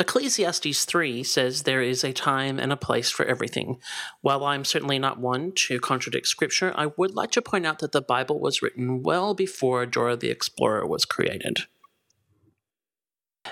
Ecclesiastes 3 says there is a time and a place for everything. While I'm certainly not one to contradict scripture, I would like to point out that the Bible was written well before Dora the Explorer was created.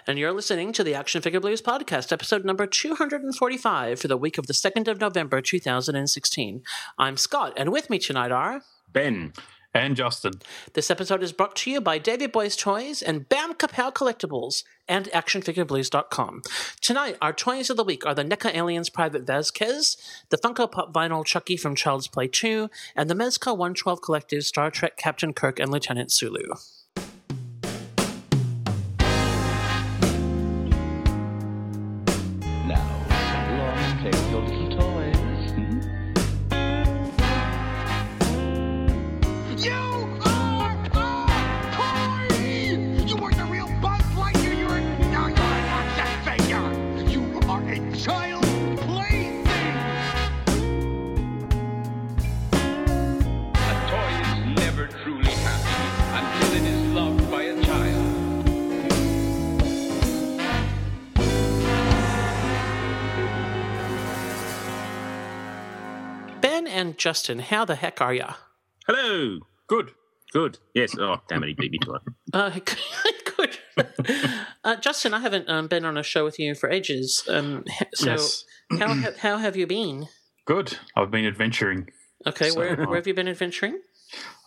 And you're listening to the Action Figure Blues podcast, episode number 245 for the week of the 2nd of November 2016. I'm Scott, and with me tonight are Ben. And Justin. This episode is brought to you by David Boy's Toys and Bam Kapow Collectibles and ActionFigureBlues.com. Tonight, our toys of the week are the NECA Aliens Private Vasquez, the Funko Pop Vinyl Chucky from Child's Play 2, and the Mezco 112 Collective Star Trek Captain Kirk and Lieutenant Sulu. Justin, how the heck are ya? Hello. Good. Good. Yes. Oh, damn it, he beat me to it. Uh, good. uh, Justin, I haven't um, been on a show with you for ages. Um, so, Yes. how, how have you been? Good. I've been adventuring. Okay, So, where, where have you been adventuring?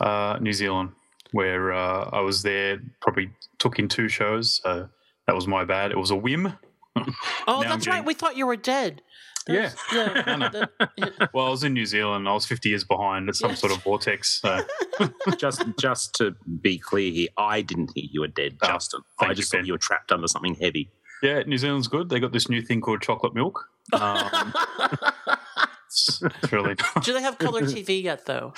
Uh, New Zealand, where uh, I was there, probably took in two shows. So that was my bad. It was a whim. Oh, Now that's right. We thought you were dead. Yeah. Yeah. I know. Well, I was in New Zealand. I was 50 years behind. It's some Yes. sort of vortex. So just, just to be clear here, I didn't think you were dead, Oh, Justin. thank I just you, thought Ben. you were trapped under something heavy. yeah, New Zealand's good. They got this new thing called chocolate milk. Um, it's, it's really Do they have color TV yet, though?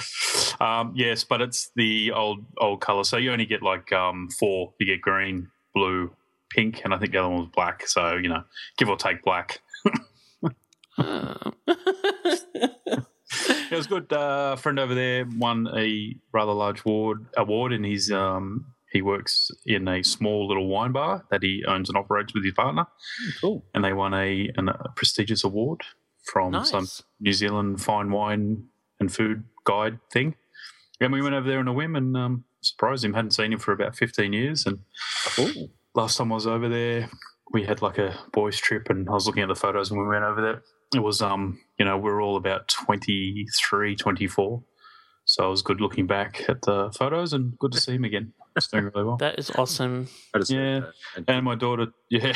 Um, yes, but it's the old old color. So you only get like um, four. You get green, blue, pink, and I think the other one was black. So you know, give or take black. It was good. Uh, a friend over there won a rather large award. Award, and he's um, he works in a small little wine bar that he owns and operates with his partner, Cool. and they won a, an, a prestigious award from some. New Zealand fine wine and food guide thing. And we went over there on a whim and um, surprised him. Hadn't seen him for about 15 years. And Cool. last time I was over there, we had like a boys' trip, and I was looking at the photos when we went over there. It was, um, you know, we are all about 23, 24. So it was good looking back at the photos and good to see him again. He's doing really well. that is awesome. Yeah. and- And my daughter, yeah,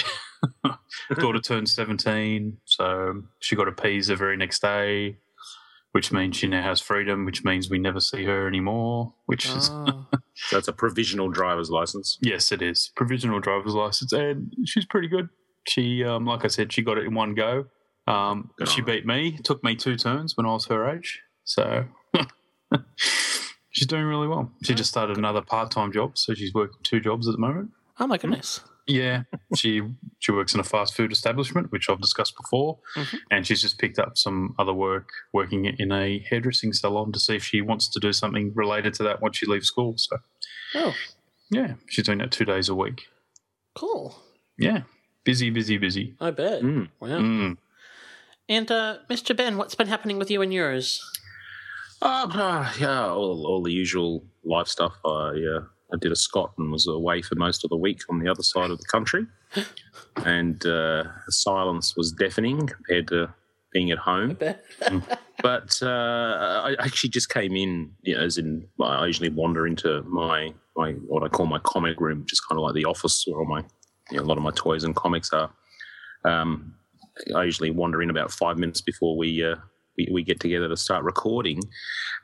daughter turned 17. So she got a P's the very next day, which means she now has freedom, which means we never see her anymore, which is, Oh. so it's a provisional driver's license. yes, it is. Provisional driver's license. And she's pretty good. She, um, like I said, she got it in one go. Um, she beat me, took me two turns when I was her age. So she's doing really well. She just started another part time job. So she's working two jobs at the moment. oh my goodness. Yeah, she she works in a fast food establishment, which I've discussed before, Mhm. and she's just picked up some other work working in a hairdressing salon to see if she wants to do something related to that once she leaves school. So Oh, yeah, she's doing that two days a week. cool. Yeah, busy, busy, busy. I bet. Mm. Wow. Mm. And uh, Mr. Ben, what's been happening with you and yours? Uh, uh, yeah, all, all the usual life stuff. I, uh, I did a Scot and was away for most of the week on the other side of the country. and uh, the silence was deafening compared to being at home. but uh, I actually just came in, you know, as in I usually wander into my my what I call my comic room, which is kind of like the office where all my you know, a lot of my toys and comics are. Um, I usually wander in about five minutes before we. Uh, we, we get together to start recording,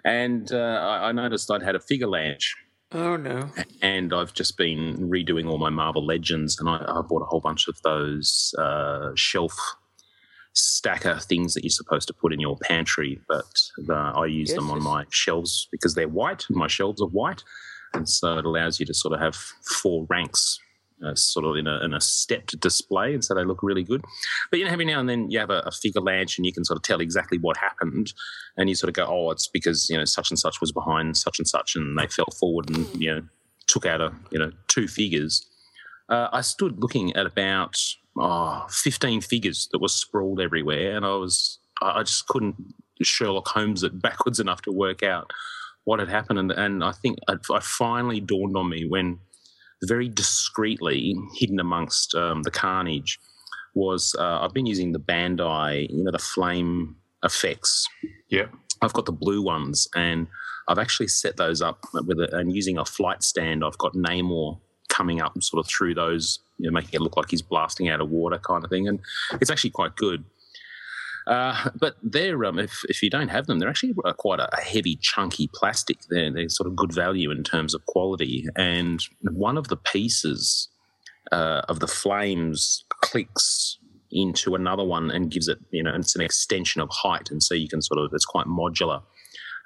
and uh, I, I noticed I'd had a figure lounge, oh no. and I've just been redoing all my Marvel Legends, and I, I bought a whole bunch of those uh, shelf stacker things that you're supposed to put in your pantry, but uh, I use Yes, them on yes. my shelves because they're white, and my shelves are white, and so it allows you to sort of have four ranks. Uh, sort of in a, in a stepped display, and so they look really good. But you know, every now and then you have a, a figure launch, and you can sort of tell exactly what happened, and you sort of go, "Oh, it's because you know such and such was behind such and such, and they fell forward and you know took out a you know two figures." Uh, I stood looking at about oh, 15 figures that were sprawled everywhere, and I was I I just couldn't Sherlock Holmes it backwards enough to work out what had happened, and, and I think it, it finally dawned on me when very discreetly hidden amongst um, the carnage was uh, I've been using the Bandai, you know, the flame effects. Yeah. I've got the blue ones, and I've actually set those up with a, and using a flight stand. I've got Namor coming up sort of through those, you know, making it look like he's blasting out of water, kind of thing, and it's actually quite good. Uh, but they're um, if if you don't have them, they're actually uh, quite a, a heavy, chunky plastic. They're they're sort of good value in terms of quality. And one of the pieces uh, of the flames clicks into another one and gives it, you know, it's an extension of height, and so you can sort of it's quite modular.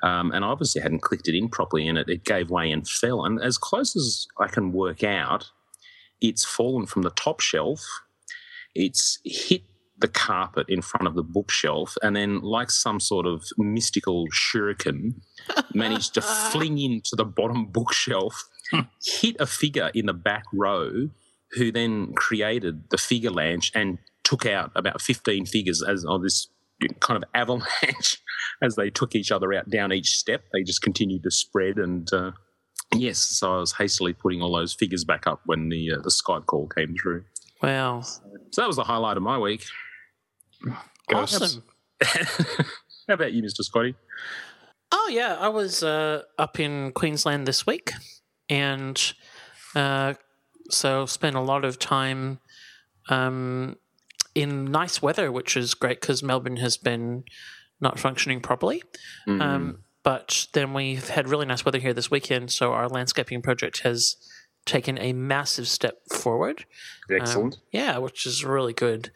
Um, and I obviously hadn't clicked it in properly, and it, it gave way and fell. And as close as I can work out, it's fallen from the top shelf. It's hit the carpet in front of the bookshelf, and then, like some sort of mystical shuriken, managed to fling into the bottom bookshelf, hit a figure in the back row, who then created the figure lanch and took out about 15 figures as on this kind of avalanche as they took each other out down each step. They just continued to spread and. Uh, Yes, so I was hastily putting all those figures back up when the uh, the Skype call came through. Wow. So that was the highlight of my week. Ghosts. Awesome. How about you, Mr. Scotty? Oh yeah, I was uh, up in Queensland this week, and uh, so spent a lot of time um, in nice weather, which is great because Melbourne has been not functioning properly. Mm-hmm. Um, but then we've had really nice weather here this weekend, so our landscaping project has taken a massive step forward. Excellent. Um, yeah, which is really good.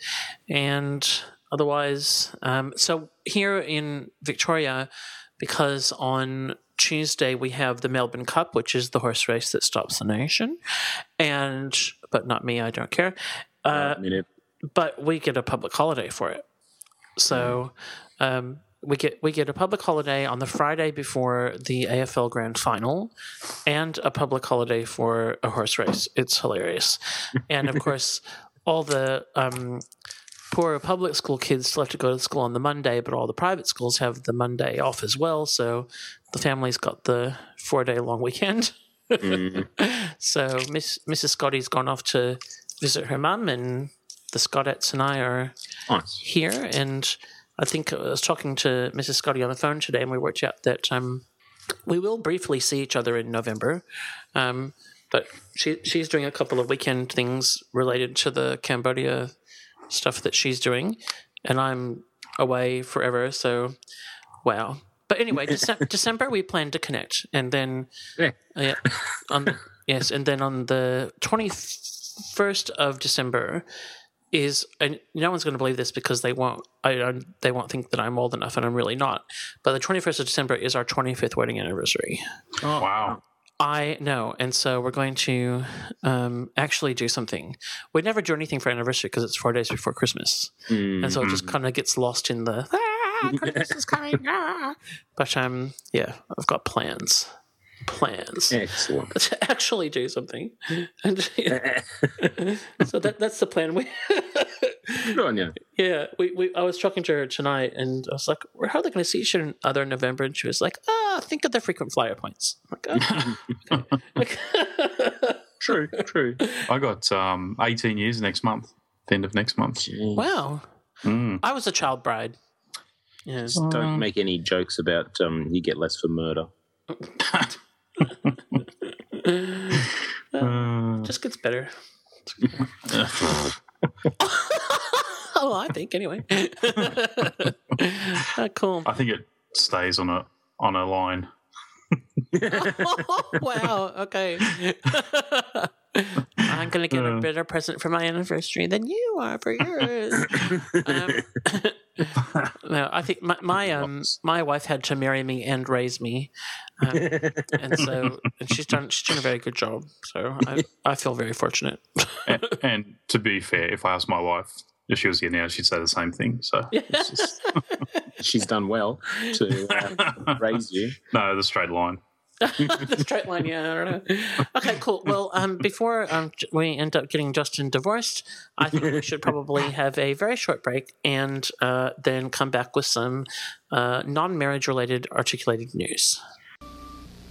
And otherwise, um, so here in Victoria, because on Tuesday we have the Melbourne Cup, which is the horse race that stops the nation, and but not me, I don't care. Uh, it, but we get a public holiday for it. So um, we get we get a public holiday on the Friday before the AFL Grand Final, and a public holiday for a horse race. It's hilarious, and of course, all the um, poor public school kids still have to go to school on the Monday, but all the private schools have the Monday off as well. So the family's got the four day long weekend. mm, So Miss Mrs. Scotty's gone off to visit her mum, and the Scottettes and I are nice. here. And I think I was talking to Mrs. Scotty on the phone today, and we worked out that um, we will briefly see each other in November. Um, but she she's doing a couple of weekend things related to the Cambodia stuff that she's doing, and I'm away forever. So, wow. But anyway, Dece- December we plan to connect, and then Yeah. Uh, yeah, on yes, and then on the twenty first of December is and no one's going to believe this because they won't I don't, they won't think that I'm old enough and I'm really not. But the 21st of December is our 25th wedding anniversary. Oh, Wow. I know, and so we're going to um, actually do something. We never do anything for anniversary because it's four days before Christmas, Mm, and so it just kind of gets lost in the ah, Christmas is coming. Ah. But um, yeah, I've got plans, plans excellent. to actually do something, and yeah. so that that's the plan. We Good on you. yeah, we, we I was talking to her tonight, and I was like, "Well, "How are they going to see each other in November?" And she was like, "Ah, think of the frequent flyer points." I'm like, "Oh, okay." True, true. I got um, 18 years next month, the end of next month. wow, Mm. I was a child bride. Yeah. Don't make any jokes about um, you get less for murder. Uh, just gets better. oh, I think anyway. Ah, cool. I think it stays on a on a line. wow. Okay. I'm gonna get a Uh. better present for my anniversary than you are for yours. um, no, I think my my um my wife had to marry me and raise me, um, and so and she's done she's done a very good job. So I I feel very fortunate. and, and to be fair, if I asked my wife if she was here now, she'd say the same thing. So it's just- She's done well to uh, raise you. no, the straight line. the straight line, yeah, I don't know. Okay, cool. Well, um, before um, we end up getting Justin divorced, I think we should probably have a very short break and uh, then come back with some uh, non-marriage related articulated news.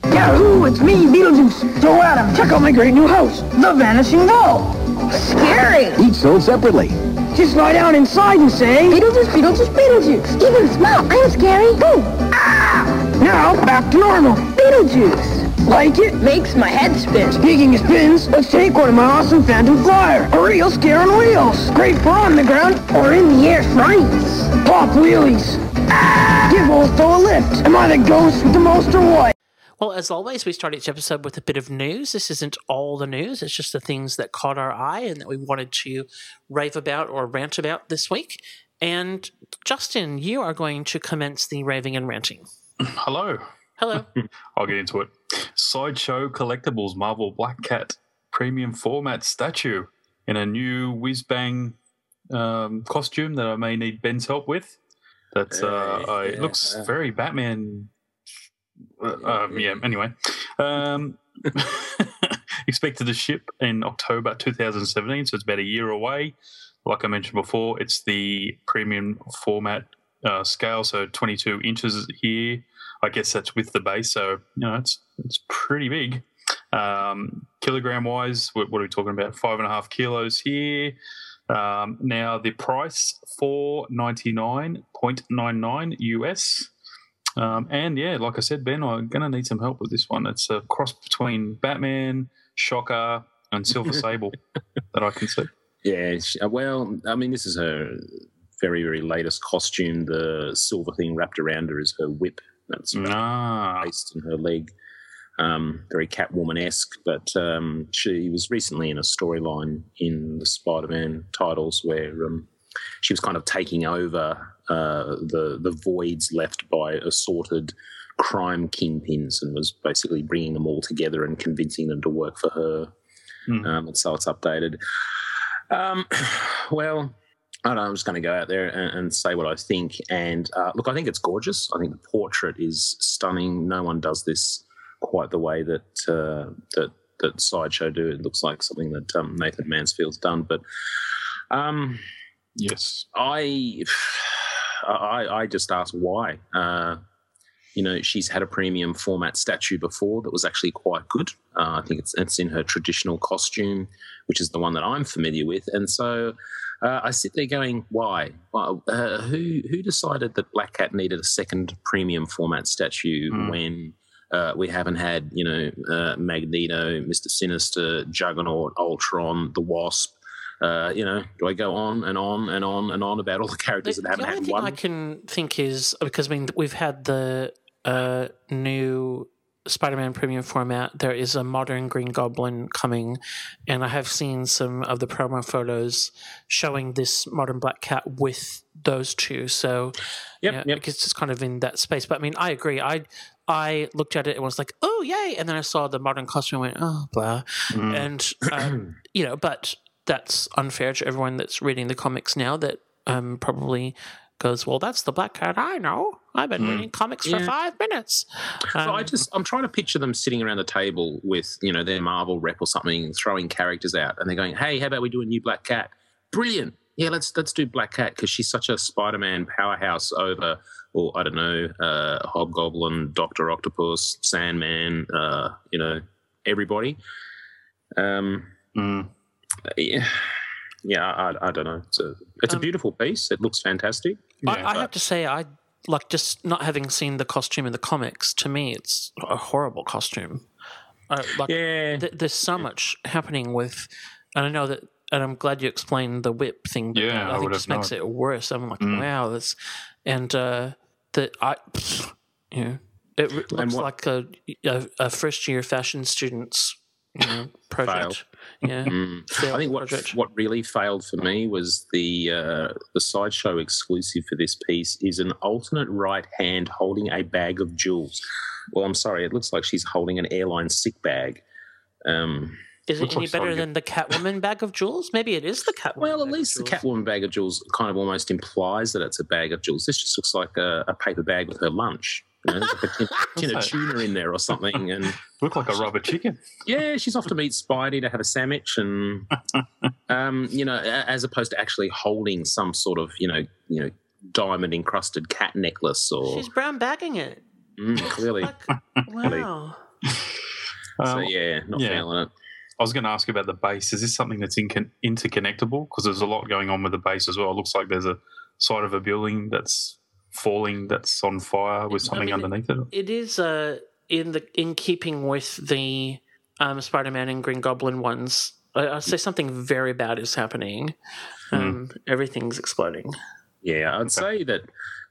Yahoo! It's me, Beetlejuice. So Adam, check out my great new house, the Vanishing Doll. Scary. Each sold separately. Just lie down inside and say, Beetlejuice, Beetlejuice, Beetlejuice. Even smile. I'm scary. Boom. Ah! Now back to normal. Beetlejuice. Like it? Makes my head spin. Speaking of spins, let's take one of my awesome Phantom Flyer. A real scare on wheels. Great for on the ground or in the air flights. Pop wheelies. Ah! Give Olsto a lift. Am I the ghost with the most or what? Well, as always, we start each episode with a bit of news. This isn't all the news, it's just the things that caught our eye and that we wanted to rave about or rant about this week. And Justin, you are going to commence the raving and ranting. Hello. Hello. I'll get into it. Sideshow Collectibles Marvel Black Cat premium format statue in a new whiz bang um, costume that I may need Ben's help with. That's uh, Uh, I, it yeah. looks very Batman. Uh, um, yeah. Anyway, um, expected to ship in October 2017, so it's about a year away. Like I mentioned before, it's the premium format uh, scale, so 22 inches here. I guess that's with the base, so you know it's it's pretty big. Um, kilogram wise, what, what are we talking about? Five and a half kilos here. Um, now the price four ninety nine point nine nine US. Um, and yeah, like I said, Ben, I'm gonna need some help with this one. It's a cross between Batman, Shocker, and Silver Sable that I can see. Yeah, well, I mean, this is her very, very latest costume. The silver thing wrapped around her is her whip. That's Ah, placed in her leg. Um, very Catwoman esque, but um, she was recently in a storyline in the Spider Man titles where um, she was kind of taking over uh, the, the voids left by assorted crime kingpins and was basically bringing them all together and convincing them to work for her. Um, and so it's updated. Um, well, I don't know. I'm just going to go out there and, and say what I think. And uh, look, I think it's gorgeous. I think the portrait is stunning. No one does this quite the way that uh, that that sideshow do. It looks like something that um, Nathan Mansfield's done. But um, yes. I, I, I just ask why. Uh, you know, she's had a premium format statue before that was actually quite good. Uh, I think it's it's in her traditional costume, which is the one that I'm familiar with, and so. Uh, I sit there going, why? Well, uh, who who decided that Black Cat needed a second premium format statue Hmm. when uh, we haven't had, you know, uh, Magneto, Mister Sinister, Juggernaut, Ultron, the Wasp? Uh, you know, do I go on and on and on and on about all the characters The, that haven't the only had thing one? I can think is because I mean we've had the uh, new Spider-Man premium format. There is a modern Green Goblin coming, and I have seen some of the promo photos showing this modern Black Cat with those two. So Yep, yeah, yep. I guess it's kind of in that space. But I mean, I agree. I I looked at it and was like, oh yay, and then I saw the modern costume and went, oh blah, Mm. and um, you know, but that's unfair to everyone that's reading the comics now that um, probably goes, well, that's the Black Cat I know. I've been reading comics for five minutes. So I Um, just I'm trying to picture them sitting around the table with you know their Marvel rep or something, throwing characters out, and they're going, "Hey, how about we do a new Black Cat? Brilliant! Yeah, let's let's do Black Cat because she's such a Spider-Man powerhouse over, or I don't know, uh, Hobgoblin, Doctor Octopus, Sandman, uh, you know, everybody. Um, Mm. yeah, yeah, I, I don't know. It's a it's a Um, beautiful piece. It looks fantastic. I, I have to say, I like just not having seen the costume in the comics. To me, it's a horrible costume. Uh, like, Yeah, th- there's so much happening with, and I know that, and I'm glad you explained the whip thing. But Yeah, that, I I think just makes known. it worse. I'm like, Mm. wow, this, and uh, that I, you know, it looks what- like a, a, a first year fashion student's you know, project. Yeah, Mm. I think what project. what really failed for me was the uh, the sideshow exclusive for this piece is an alternate right hand holding a bag of jewels. Well, I'm sorry, it looks like she's holding an airline sick bag. Um, Is it any better than the Catwoman bag of jewels? Maybe it is the Catwoman. well, at least the. Catwoman bag of jewels kind of almost implies that it's a bag of jewels. This just looks like a, a paper bag with her lunch. You know, there's like a tin, tin of tuna in there or something, and Look like a rubber chicken. yeah, she's off to meet Spidey to have a sandwich, and um, you know, as opposed to actually holding some sort of you know, you know, diamond encrusted cat necklace or She's brown bagging it. Mm, clearly. Like, wow. so Um, yeah, not yeah. feeling it. I was going to ask about the base. Is this something that's incon- interconnectable? Because there's a lot going on with the base as well. It looks like there's a side of a building that's falling, that's on fire with I something mean, underneath it. It is uh, in the in keeping with the um, Spider-Man and Green Goblin ones. I, I'd say something very bad is happening. Um, Everything's exploding. Yeah, I'd say that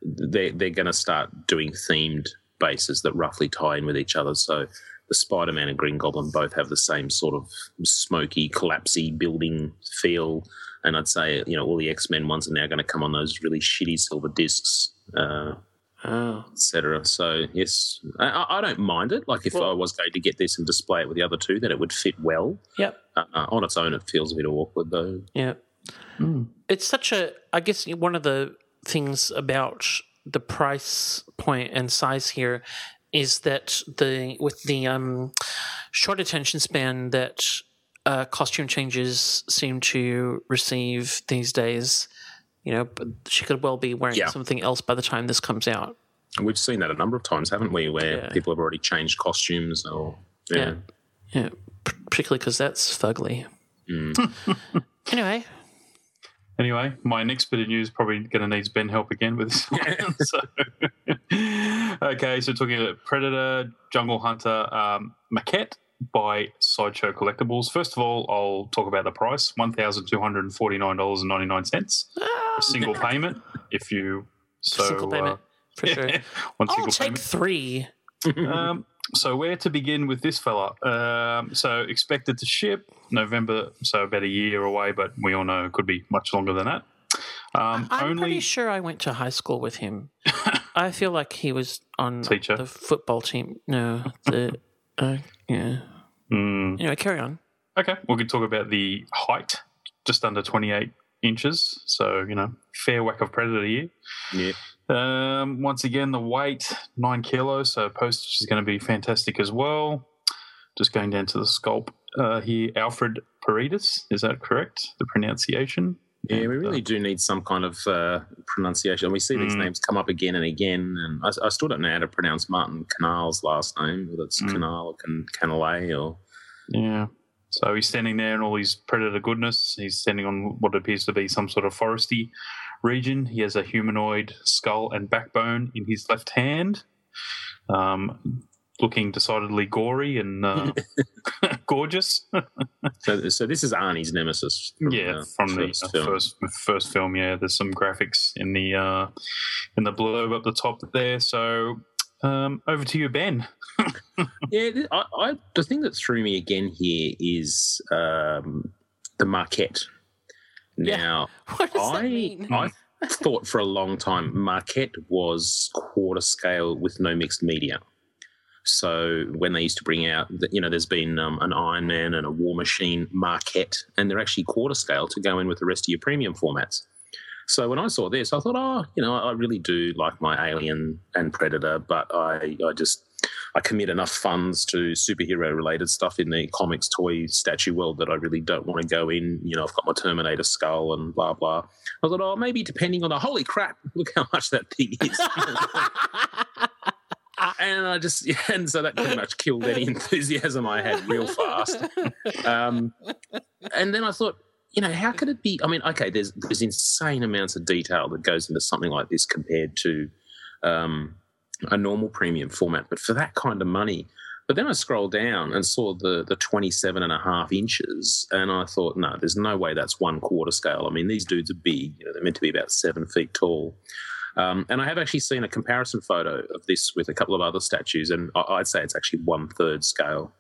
they they're going to start doing themed bases that roughly tie in with each other. So the Spider-Man and Green Goblin both have the same sort of smoky, collapsy building feel. And I'd say you know all the X-Men ones are now going to come on those really shitty silver discs. Uh, Oh, Etc. So yes, I- I, I don't mind it. Like if Well- I was going to get this and display it with the other two, then it would fit well. yep, Uh, on its own, it feels a bit awkward though. yep. It's such a. I guess one of the things about the price point and size here is that the with the um, short attention span that uh, costume changes seem to receive these days. You know, but she could well be wearing Yeah. something else by the time this comes out. And we've seen that a number of times, haven't we? Where Yeah. people have already changed costumes or yeah. Yeah. Yeah, p- particularly because that's fugly. anyway, Anyway, my next bit of news probably going to need Ben help again with this one. so, okay, so talking about Predator, Jungle Hunter, um, maquette by Sideshow Collectibles. First of all, I'll talk about the price: one thousand two hundred and forty nine dollars and ninety nine cents. A single payment, if you so single payment for uh, sure. one I'll take payment. three. Um, so where to begin with this fella? Um, so expected to ship November, so about a year away, but we all know it could be much longer than that. Um, I'm only pretty sure I went to high school with him. I feel like he was on Teacher? the football team. No, the uh, yeah. Mm, Anyway, carry on. okay, we could talk about the height, just under twenty eight inches. So you know, fair whack of predator here. Yeah. Um, once again, the weight nine kilos, so postage is going to be fantastic as well. Just going down to the sculpt uh, here, Alfred Paredes, is that correct? The pronunciation? Yeah, we uh, really do need some kind of uh, pronunciation. We see these Mm. names come up again and again, and I, I still don't know how to pronounce Martin Canal's last name, whether it's Mm. Canal or Can, Canale or. Yeah. So he's standing there in all his predator goodness. He's standing on what appears to be some sort of foresty region. He has a humanoid skull and backbone in his left hand, um, looking decidedly gory and uh, gorgeous. So, so this is Arnie's nemesis. From, yeah, uh, from the first uh, film. first first film. Yeah, there's some graphics in the uh, in the blurb up the top there. So um, over to you, Ben. Yeah, I, I, the thing that threw me again here is um, the Maquette. Yeah. Now, What does that mean? I thought for a long time Maquette was quarter scale with no mixed media. So when they used to bring out, you know, there's been um, an Iron Man and a War Machine Maquette, and they're actually quarter scale to go in with the rest of your premium formats. So when I saw this, I thought, oh, you know, I really do like my Alien and Predator, but I, I just I commit enough funds to superhero related stuff in the comics toy statue world that I really don't want to go in. You know, I've got my Terminator skull and blah blah. I thought, oh, maybe depending on the holy crap, look how much that thing is. and I just, yeah, and so that pretty much killed any enthusiasm I had real fast. Um, and then I thought, you know, how could it be? I mean, okay, there's there's insane amounts of detail that goes into something like this compared to um, a normal premium format, but for that kind of money. But then I scrolled down and saw the the 27 and a half inches, and I thought, no, there's no way that's one quarter scale. I mean, these dudes are big; you know, they're meant to be about seven feet tall. Um, and I have actually seen a comparison photo of this with a couple of other statues, and I- I'd say it's actually one third scale.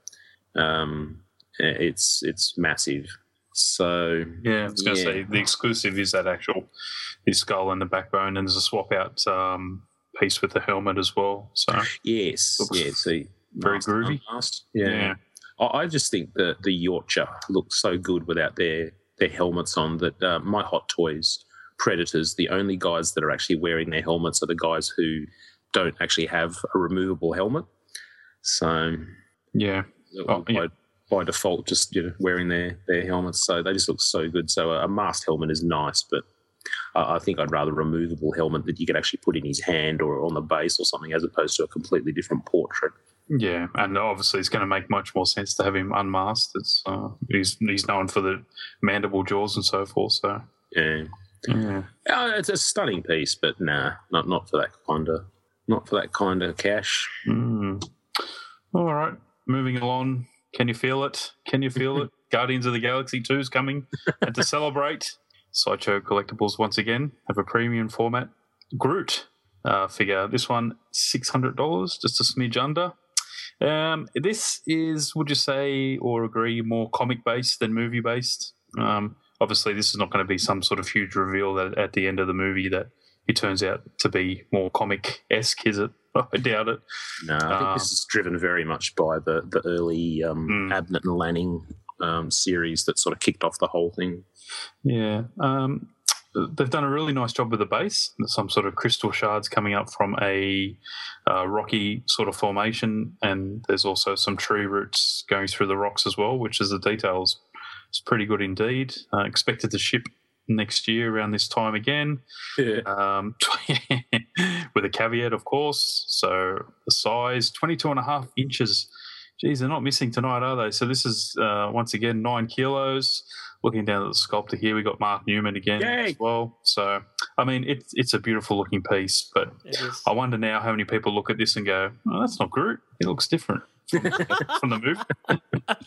Um, it's it's massive. So Yeah, I was going to Yeah. say the exclusive is that actual his skull and the backbone, and there's a swap out um, piece with the helmet as well. So yes, yeah, see, very groovy. Yeah. I, I just think that the Yautja looks so good without their their helmets on that uh, my Hot Toys Predators, the only guys that are actually wearing their helmets are the guys who don't actually have a removable helmet. So Yeah. Oh, by, yeah. by default, just you know, wearing their, their helmets. So they just look so good. So a, a masked helmet is nice, but I, I think I'd rather a removable helmet that you could actually put in his hand or on the base or something as opposed to a completely different portrait. Yeah, and obviously it's going to make much more sense to have him unmasked. It's uh, he's he's known for the mandible jaws and so forth. So Yeah. Yeah, Uh, it's a stunning piece, but nah, not not for that kind of not for that kind of cash. Mm. All right, moving along. Can you feel it? Can you feel it? Guardians of the Galaxy 2 is coming. And to celebrate, Sideshow Collectibles once again have a premium format Groot uh, figure. This one, $600, just a smidge under. Um, this is, would you say or agree, more comic based than movie based? Um, obviously, this is not going to be some sort of huge reveal that at the end of the movie that he turns out to be more comic esque, is it? I doubt it. No, I think Um, this is driven very much by the the early um, Mm. Abnett and Lanning um, series that sort of kicked off the whole thing. Yeah. Um, they've done a really nice job with the base. Some sort of crystal shards coming up from a uh, rocky sort of formation, and there's also some tree roots going through the rocks as well, which is the details. It's pretty good indeed. Uh, expected to ship next year around this time again. Yeah. Um, with a caveat, of course. So the size, 22 and a half inches. Geez, they're not missing tonight, are they? So this is, uh, once again, nine kilos. Looking down at the sculptor here, we got Mark Newman again Yay! as well. So, I mean, it's it's a beautiful looking piece, but I wonder now how many people look at this and go, oh, that's not Groot. It looks different from, from the movie.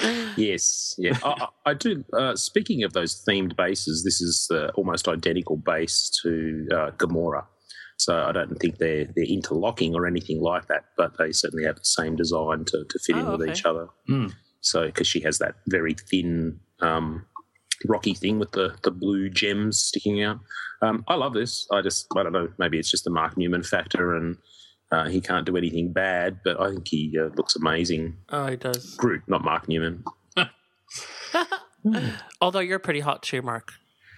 Yes, yeah, I, I I do. Uh, speaking of those themed bases, this is uh, almost identical base to uh, Gamora. So I don't think they're they're interlocking or anything like that, but they certainly have the same design to, to fit in Oh, with okay. each other. Hmm. So because she has that very thin, um, rocky thing with the the blue gems sticking out. Um, I love this. I just I don't know. Maybe it's just the Mark Newman factor, and uh, he can't do anything bad, but I think he uh, looks amazing. Oh, he does. Groot, not Mark Newman. Although you're pretty hot too, Mark.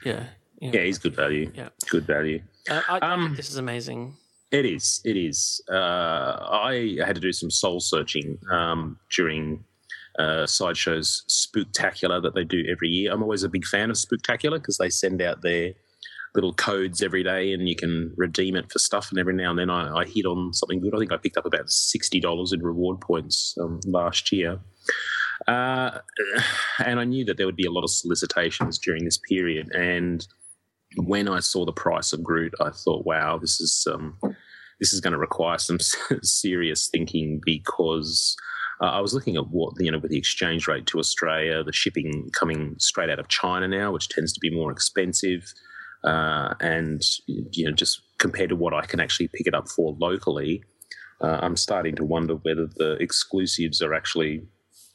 Yeah. Yeah, he's good value. Yeah. Good value. Uh, I, Um, think this is amazing. It is. It is. Uh, I had to do some soul searching um, during uh, Sideshow's Spooktacular that they do every year. I'm always a big fan of Spooktacular because they send out their little codes every day and you can redeem it for stuff. And every now and then I, I hit on something good. I think I picked up about $60 in reward points um, last year. Uh, and I knew that there would be a lot of solicitations during this period. And when I saw the price of Groot, I thought, wow, this is um, this is going to require some serious thinking because uh, I was looking at what you know with the exchange rate to Australia, the shipping coming straight out of China now, which tends to be more expensive, uh, and you know just compared to what I can actually pick it up for locally, uh, I'm starting to wonder whether the exclusives are actually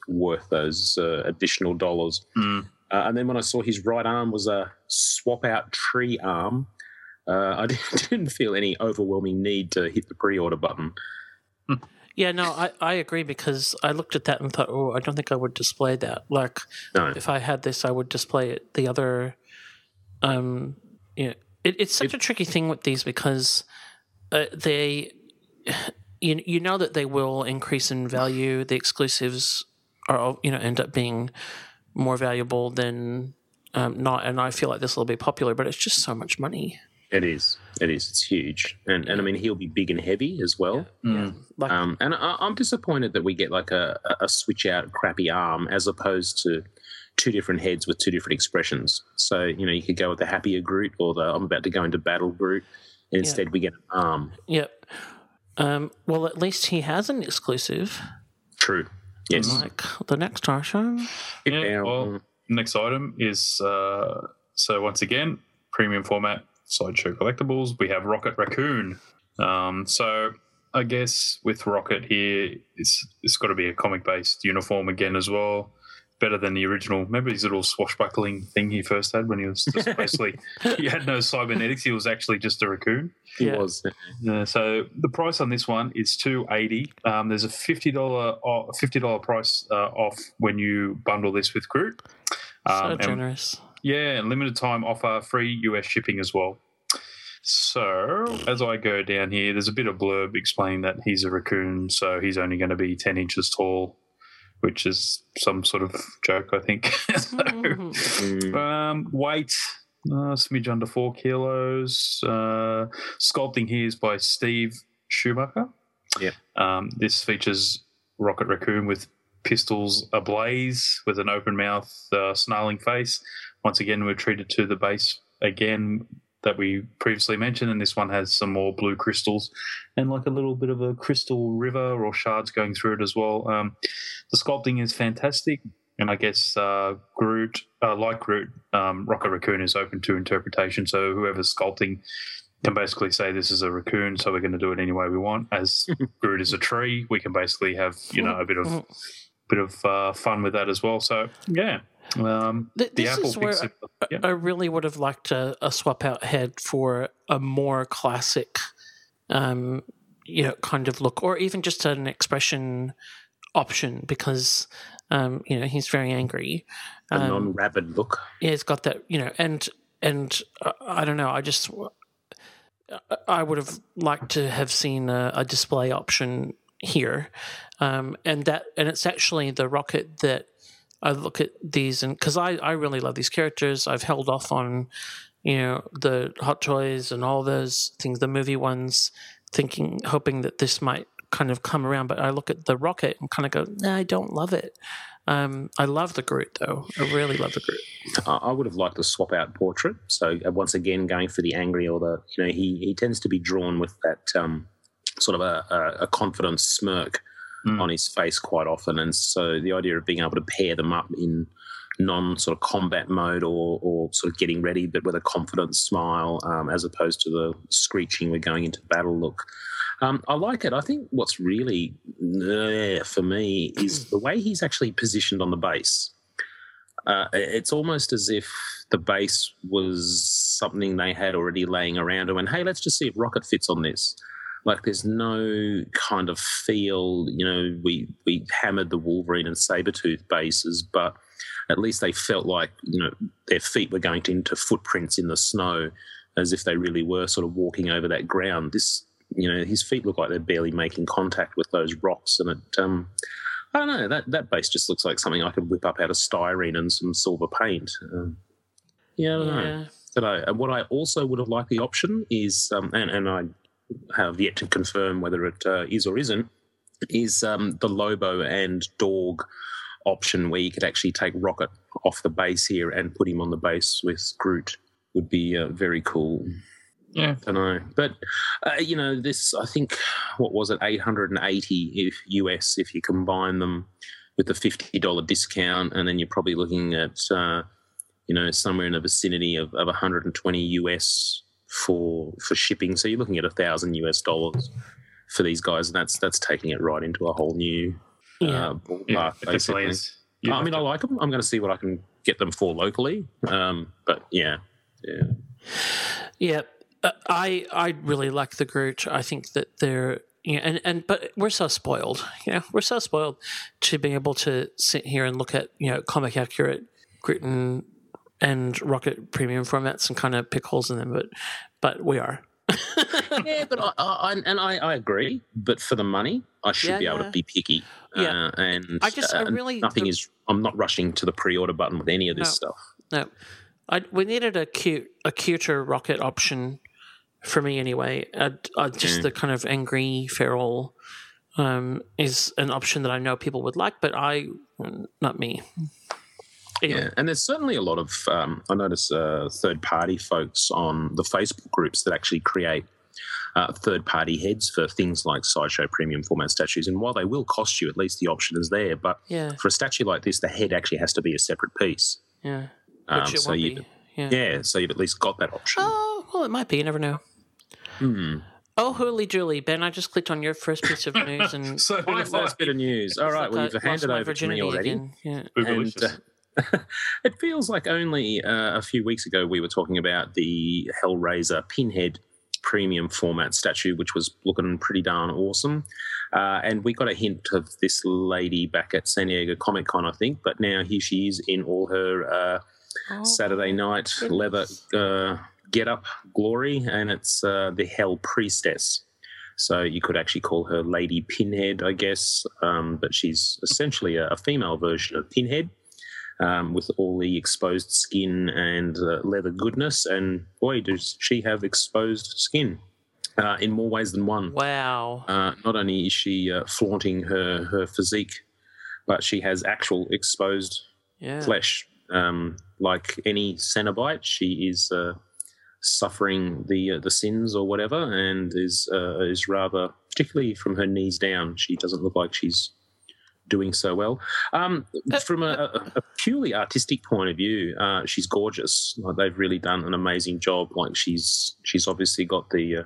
worth those uh, additional dollars. Hmm. Uh, and then when I saw his right arm was a swap out tree arm, uh, I didn't feel any overwhelming need to hit the pre order button. Yeah, no, I, I agree because I looked at that and thought, oh, I don't think I would display that. Like, No. if I had this, I would display it. The other, um, you know, it, it's such a tricky thing with these because uh, they, you you know that they will increase in value. The exclusives are you know end up being more valuable than um, not, and I feel like this will be popular, but it's just so much money. It is. It is. It's huge. And, and I mean, he'll be big and heavy as well. Mm. Like, Um, and I, I'm disappointed that we get like a, a switch out crappy arm as opposed to two different heads with two different expressions. So, you know, you could go with the happier Groot or the I'm about to go into battle Groot. And instead, we get an arm. Yep. Um, well, at least he has an exclusive, True. Yes. like the next Star Show. Yeah, Now, well, next item is uh, so once again premium format sideshow collectibles. We have Rocket Raccoon. Um, so I guess with Rocket here, it's it's got to be a comic based uniform again as well. Better than the original. Remember his little swashbuckling thing he first had when he was just basically he had no cybernetics. He was actually just a raccoon. He Yeah. was. Uh, so the price on this one is two eighty. Um, there's a fifty dollar fifty dollar price uh, off when you bundle this with Groot. So Um, and- generous. yeah, and limited time offer, free US shipping as well. So, as I go down here, there's a bit of blurb explaining that he's a raccoon, so he's only going to be 10 inches tall, which is some sort of joke, I think. So, Mm. um, weight, uh, smidge under four kilos. Uh, sculpting here is by Steve Schumacher. Yep. Um, this features Rocket Raccoon with pistols ablaze, with an open mouth, uh, snarling face. Once again, we're treated to the base again that we previously mentioned, and this one has some more blue crystals and like a little bit of a crystal river or shards going through it as well. Um, the sculpting is fantastic, and I guess uh, Groot, uh, like Groot, um, Rocket Raccoon is open to interpretation. So whoever's sculpting can basically say this is a raccoon, so we're going to do it any way we want. As Groot is a tree, we can basically have you know a bit of bit of uh, fun with that as well. So yeah, um, Th- the this Apple is where Pixel. yeah. I really would have liked a, a swap out head for a more classic, um, you know, kind of look, or even just an expression option because, um, you know, he's very angry. A Um, non-rabid look. yeah, it's got that, you know, and and uh, I don't know. I just I would have liked to have seen a, a display option here, um, and that and it's actually the rocket that I look at these and because I I really love these characters. I've held off on you know the Hot Toys and all those things, the movie ones, thinking hoping that this might kind of come around. But I look at the rocket and kind of go, nah, I don't love it. Um, I love the Groot though. I really love the Groot. I would have liked a swap out portrait. So uh, once again, going for the angry or the you know he he tends to be drawn with that um, sort of a, a, a confident smirk Mm. on his face quite often, and so the idea of being able to pair them up in non sort of combat mode or or sort of getting ready, but with a confident smile, um, as opposed to the screeching we're going into battle look. Um, I like it. I think what's really uh, for me is the way he's actually positioned on the base. Uh, it's almost as if the base was something they had already laying around and went, hey, let's just see if Rocket fits on this. Like there's no kind of feel, you know, we, we hammered the Wolverine and Sabretooth bases, but at least they felt like, you know, their feet were going into footprints in the snow as if they really were sort of walking over that ground. This, you know, his feet look like they're barely making contact with those rocks and it, um, I don't know. That that base just looks like something I could whip up out of styrene and some silver paint. Um, yeah, I don't know. But I, and what I also would have liked the option is, um, and, and I have yet to confirm whether it uh, is or isn't, is um, the Lobo and Dog option where you could actually take Rocket off the base here and put him on the base with Groot would be uh, very cool. Yeah. I don't know, but uh, you know, this I think what was it, eight hundred and eighty if US if you combine them with the fifty dollar discount, and then you're probably looking at uh, you know somewhere in the vicinity of, of one hundred and twenty US for for shipping. So you're looking at a thousand US dollars for these guys, and that's that's taking it right into a whole new Yeah. uh, ballpark. Yeah, basically. is. I mean, I like them. I'm going to see what I can get them for locally. Um, but yeah, yeah. Yeah, uh, I I really like the Groot. I think that they're you know, and and but we're so spoiled. You know, we're so spoiled to be able to sit here and look at you know comic accurate Groot and, and Rocket premium formats and kind of pick holes in them. But but we are. yeah, but I, I, and I, I agree. But for the money, I should Yeah, be able yeah. to be picky. Yeah. Uh, and I just- I uh, really- nothing the- is. I'm not rushing to the pre-order button with any of this No. stuff. No, I we needed a cute a cuter Rocket option for me anyway. Uh, uh, just Mm. the kind of angry feral um, is an option that I know people would like, but I not me. Anyway. Yeah, and there's certainly a lot of. Um, I notice uh, third-party folks on the Facebook groups that actually create uh, third-party heads for things like sideshow premium format statues. And while they will cost you, at least the option is there. But Yeah, for a statue like this, the head actually has to be a separate piece. yeah. Um, Which it so won't you, be. Yeah. yeah, so you've at least got that option. Oh, well, it might be. You never know. Hmm. Oh, holy Julie, Ben! I just clicked on your first piece of news, and So My first bit of news. All right, like well, you've lost handed my over to me already. again. Yeah. And uh, it feels like only uh, a few weeks ago we were talking about the Hellraiser Pinhead premium format statue, which was looking pretty darn awesome. Uh, and we got a hint of this lady back at San Diego Comic Con, I think, but now here she is in all her uh, Oh, Saturday night goodness. leather uh, get up glory, and it's uh, the Hell Priestess. So you could actually call her Lady Pinhead, I guess, um, but she's essentially a, a female version of Pinhead. Um, with all the exposed skin and uh, leather goodness, and boy, does she have exposed skin uh, in more ways than one. Wow. Uh, not only is she uh, flaunting her, her physique, but she has actual exposed Yeah. flesh. Um, like any Cenobite, she is uh, suffering the uh, the sins or whatever, and is uh, is rather, particularly from her knees down, she doesn't look like she's doing so well. Um, from a, a, purely artistic point of view, uh, she's gorgeous. Like they've really done an amazing job. Like she's she's obviously got the uh,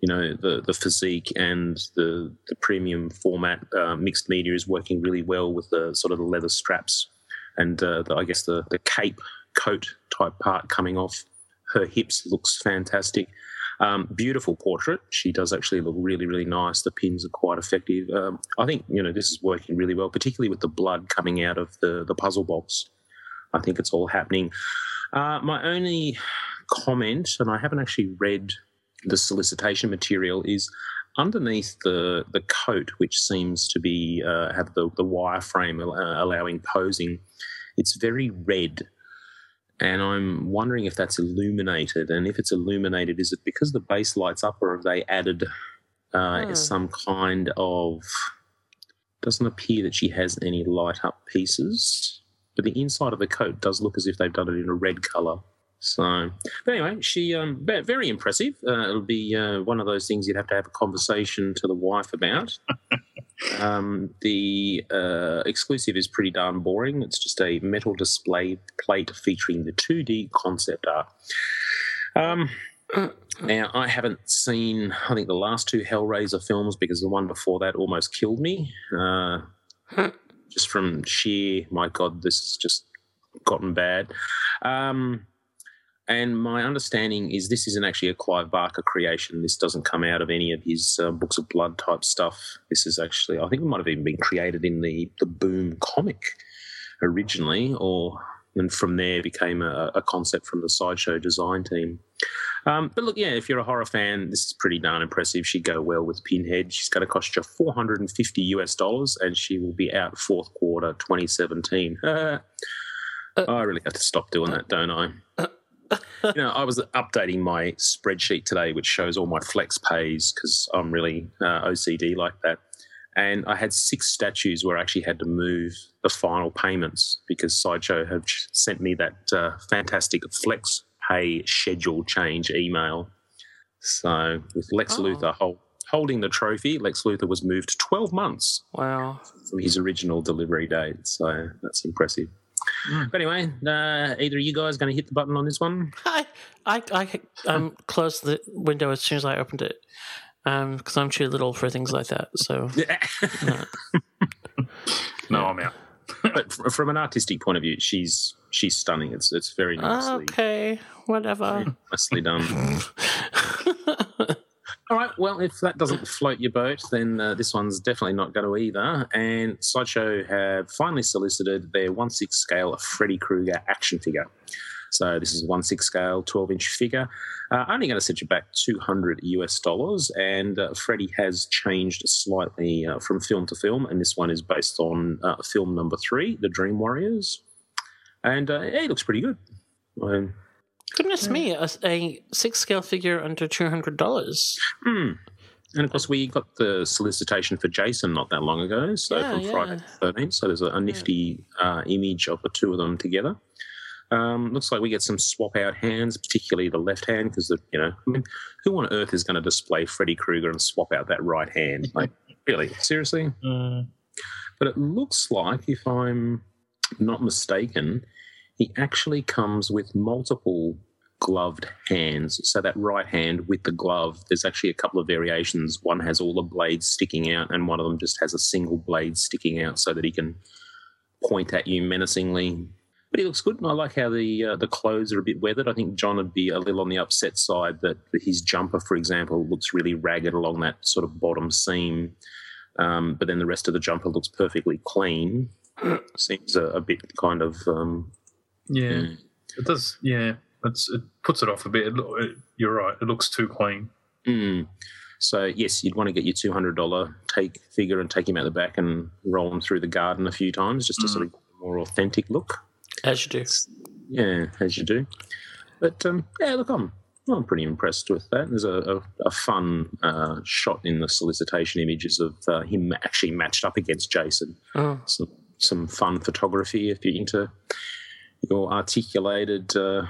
you know the the physique and the the premium format uh, mixed media is working really well with the sort of the leather straps and uh, the, I guess the the cape coat type part coming off her hips looks fantastic. Um, beautiful portrait. She does actually look really, really nice. The pins are quite effective. Um, I think you know this is working really well, particularly with the blood coming out of the the puzzle box. I think it's all happening. Uh, my only comment, and I haven't actually read the solicitation material, is underneath the the coat, which seems to be uh, have the the wireframe uh, allowing posing. It's very red and I'm wondering if that's illuminated. And if it's illuminated, is it because the base lights up, or have they added uh, Hmm. some kind of? Doesn't appear that she has any light up pieces, but the inside of the coat does look as if they've done it in a red color. So, but anyway, she um, very impressive. Uh, it'll be uh, one of those things you'd have to have a conversation to the wife about. Um, the uh, exclusive is pretty darn boring. It's just a metal display plate featuring the 2D concept art. Um, now, I haven't seen, I think, the last two Hellraiser films because the one before that almost killed me. Uh, just from sheer, my God, this has just gotten bad. Um, and my understanding is this isn't actually a Clive Barker creation. This doesn't come out of any of his uh, books of blood type stuff. This is actually, I think it might have even been created in the the Boom comic originally, or and from there became a, a concept from the sideshow design team. Um, but look, yeah, if you're a horror fan, this is pretty darn impressive. She'd go well with Pinhead. She's going to cost you 450 US dollars, and she will be out fourth quarter 2017. I really have to stop doing that, don't I? you know, I was updating my spreadsheet today, which shows all my flex pays because I'm really uh, OCD like that. And I had six statues where I actually had to move the final payments because Sideshow have sent me that uh, fantastic flex pay schedule change email. So with Lex Oh. Luthor hol- holding the trophy, Lex Luthor was moved 12 months Wow. from his original delivery date. So that's impressive. But anyway, uh, either you guys going to hit the button on this one? I, I, I um, closed the window as soon as I opened it because I'm too little for things like that. So yeah. No, I'm out. but f- from an artistic point of view, she's she's stunning. It's it's very nicely okay, whatever. nicely done. All right. Well, if that doesn't float your boat, then uh, this one's definitely not going to either. And Sideshow have finally solicited their one six scale Freddy Krueger action figure. So this is one six scale, twelve inch figure. Uh, only going to set you back two hundred US dollars. And uh, Freddy has changed slightly uh, from film to film, and this one is based on uh, film number three, The Dream Warriors. And uh, yeah, looks pretty good. Um, Goodness me, a, a six scale figure under two hundred dollars. Hmm. And of course, we got the solicitation for Jason not that long ago, so Yeah, from yeah. Friday the 13th. So there's a, a nifty uh, image of the two of them together. Um, looks like we get some swap out hands, particularly the left hand, because you know, I mean, who on earth is going to display Freddy Krueger and swap out that right hand? Like, really, seriously? But it looks like, if I'm not mistaken, he actually comes with multiple gloved hands. So that right hand with the glove, there's actually a couple of variations. One has all the blades sticking out, and one of them just has a single blade sticking out, so that he can point at you menacingly. But he looks good, and I like how the uh, the clothes are a bit weathered. I think John would be a little on the upset side that his jumper, for example, looks really ragged along that sort of bottom seam. Um, but then the rest of the jumper looks perfectly clean. Seems a, a bit kind of um, Yeah, Mm. it does. Yeah, it's, it puts it off a bit. It, it, you're right. It looks too clean. Mm. So yes, you'd want to get your two hundred dollar take figure and take him out the back and roll him through the garden a few times just to sort of get a more authentic look. As you do. Yeah, as you do. But um, yeah, look, I'm I'm pretty impressed with that. There's a, a, a fun uh, shot in the solicitation images of uh, him actually matched up against Jason. Oh. Some some fun photography if you're into your articulated uh,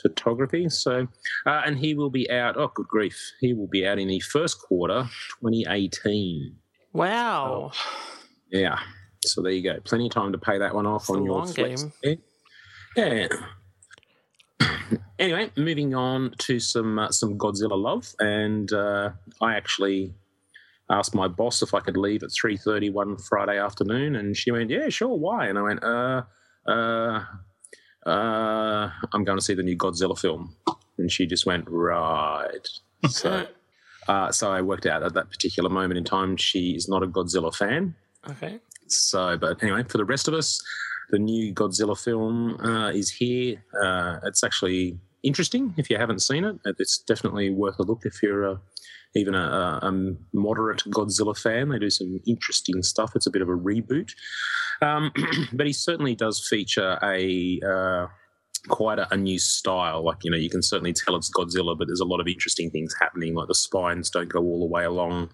photography. So, uh, and he will be out. Oh, good grief! He will be out in the first quarter, 2018. Wow. Yeah. So there you go. Plenty of time to pay that one off It's on your flex. Yeah. anyway, moving on to some uh, some Godzilla love, and uh, I actually asked my boss if I could leave at three thirty one Friday afternoon, and she went, "Yeah, sure. Why?" And I went, "Uh, uh, uh, I'm going to see the new Godzilla film," and she just went, "Right." So. Uh, so I worked out at that particular moment in time, she is not a Godzilla fan. Okay. So, but anyway, for the rest of us, the new Godzilla film uh, is here. Uh, it's actually interesting if you haven't seen it. It's definitely worth a look if you're uh, even a, a, moderate Godzilla fan. They do some interesting stuff. It's a bit of a reboot, um, but he certainly does feature a. Uh, quite a, a new style like you know you can certainly tell it's godzilla but there's a lot of interesting things happening like the spines don't go all the way along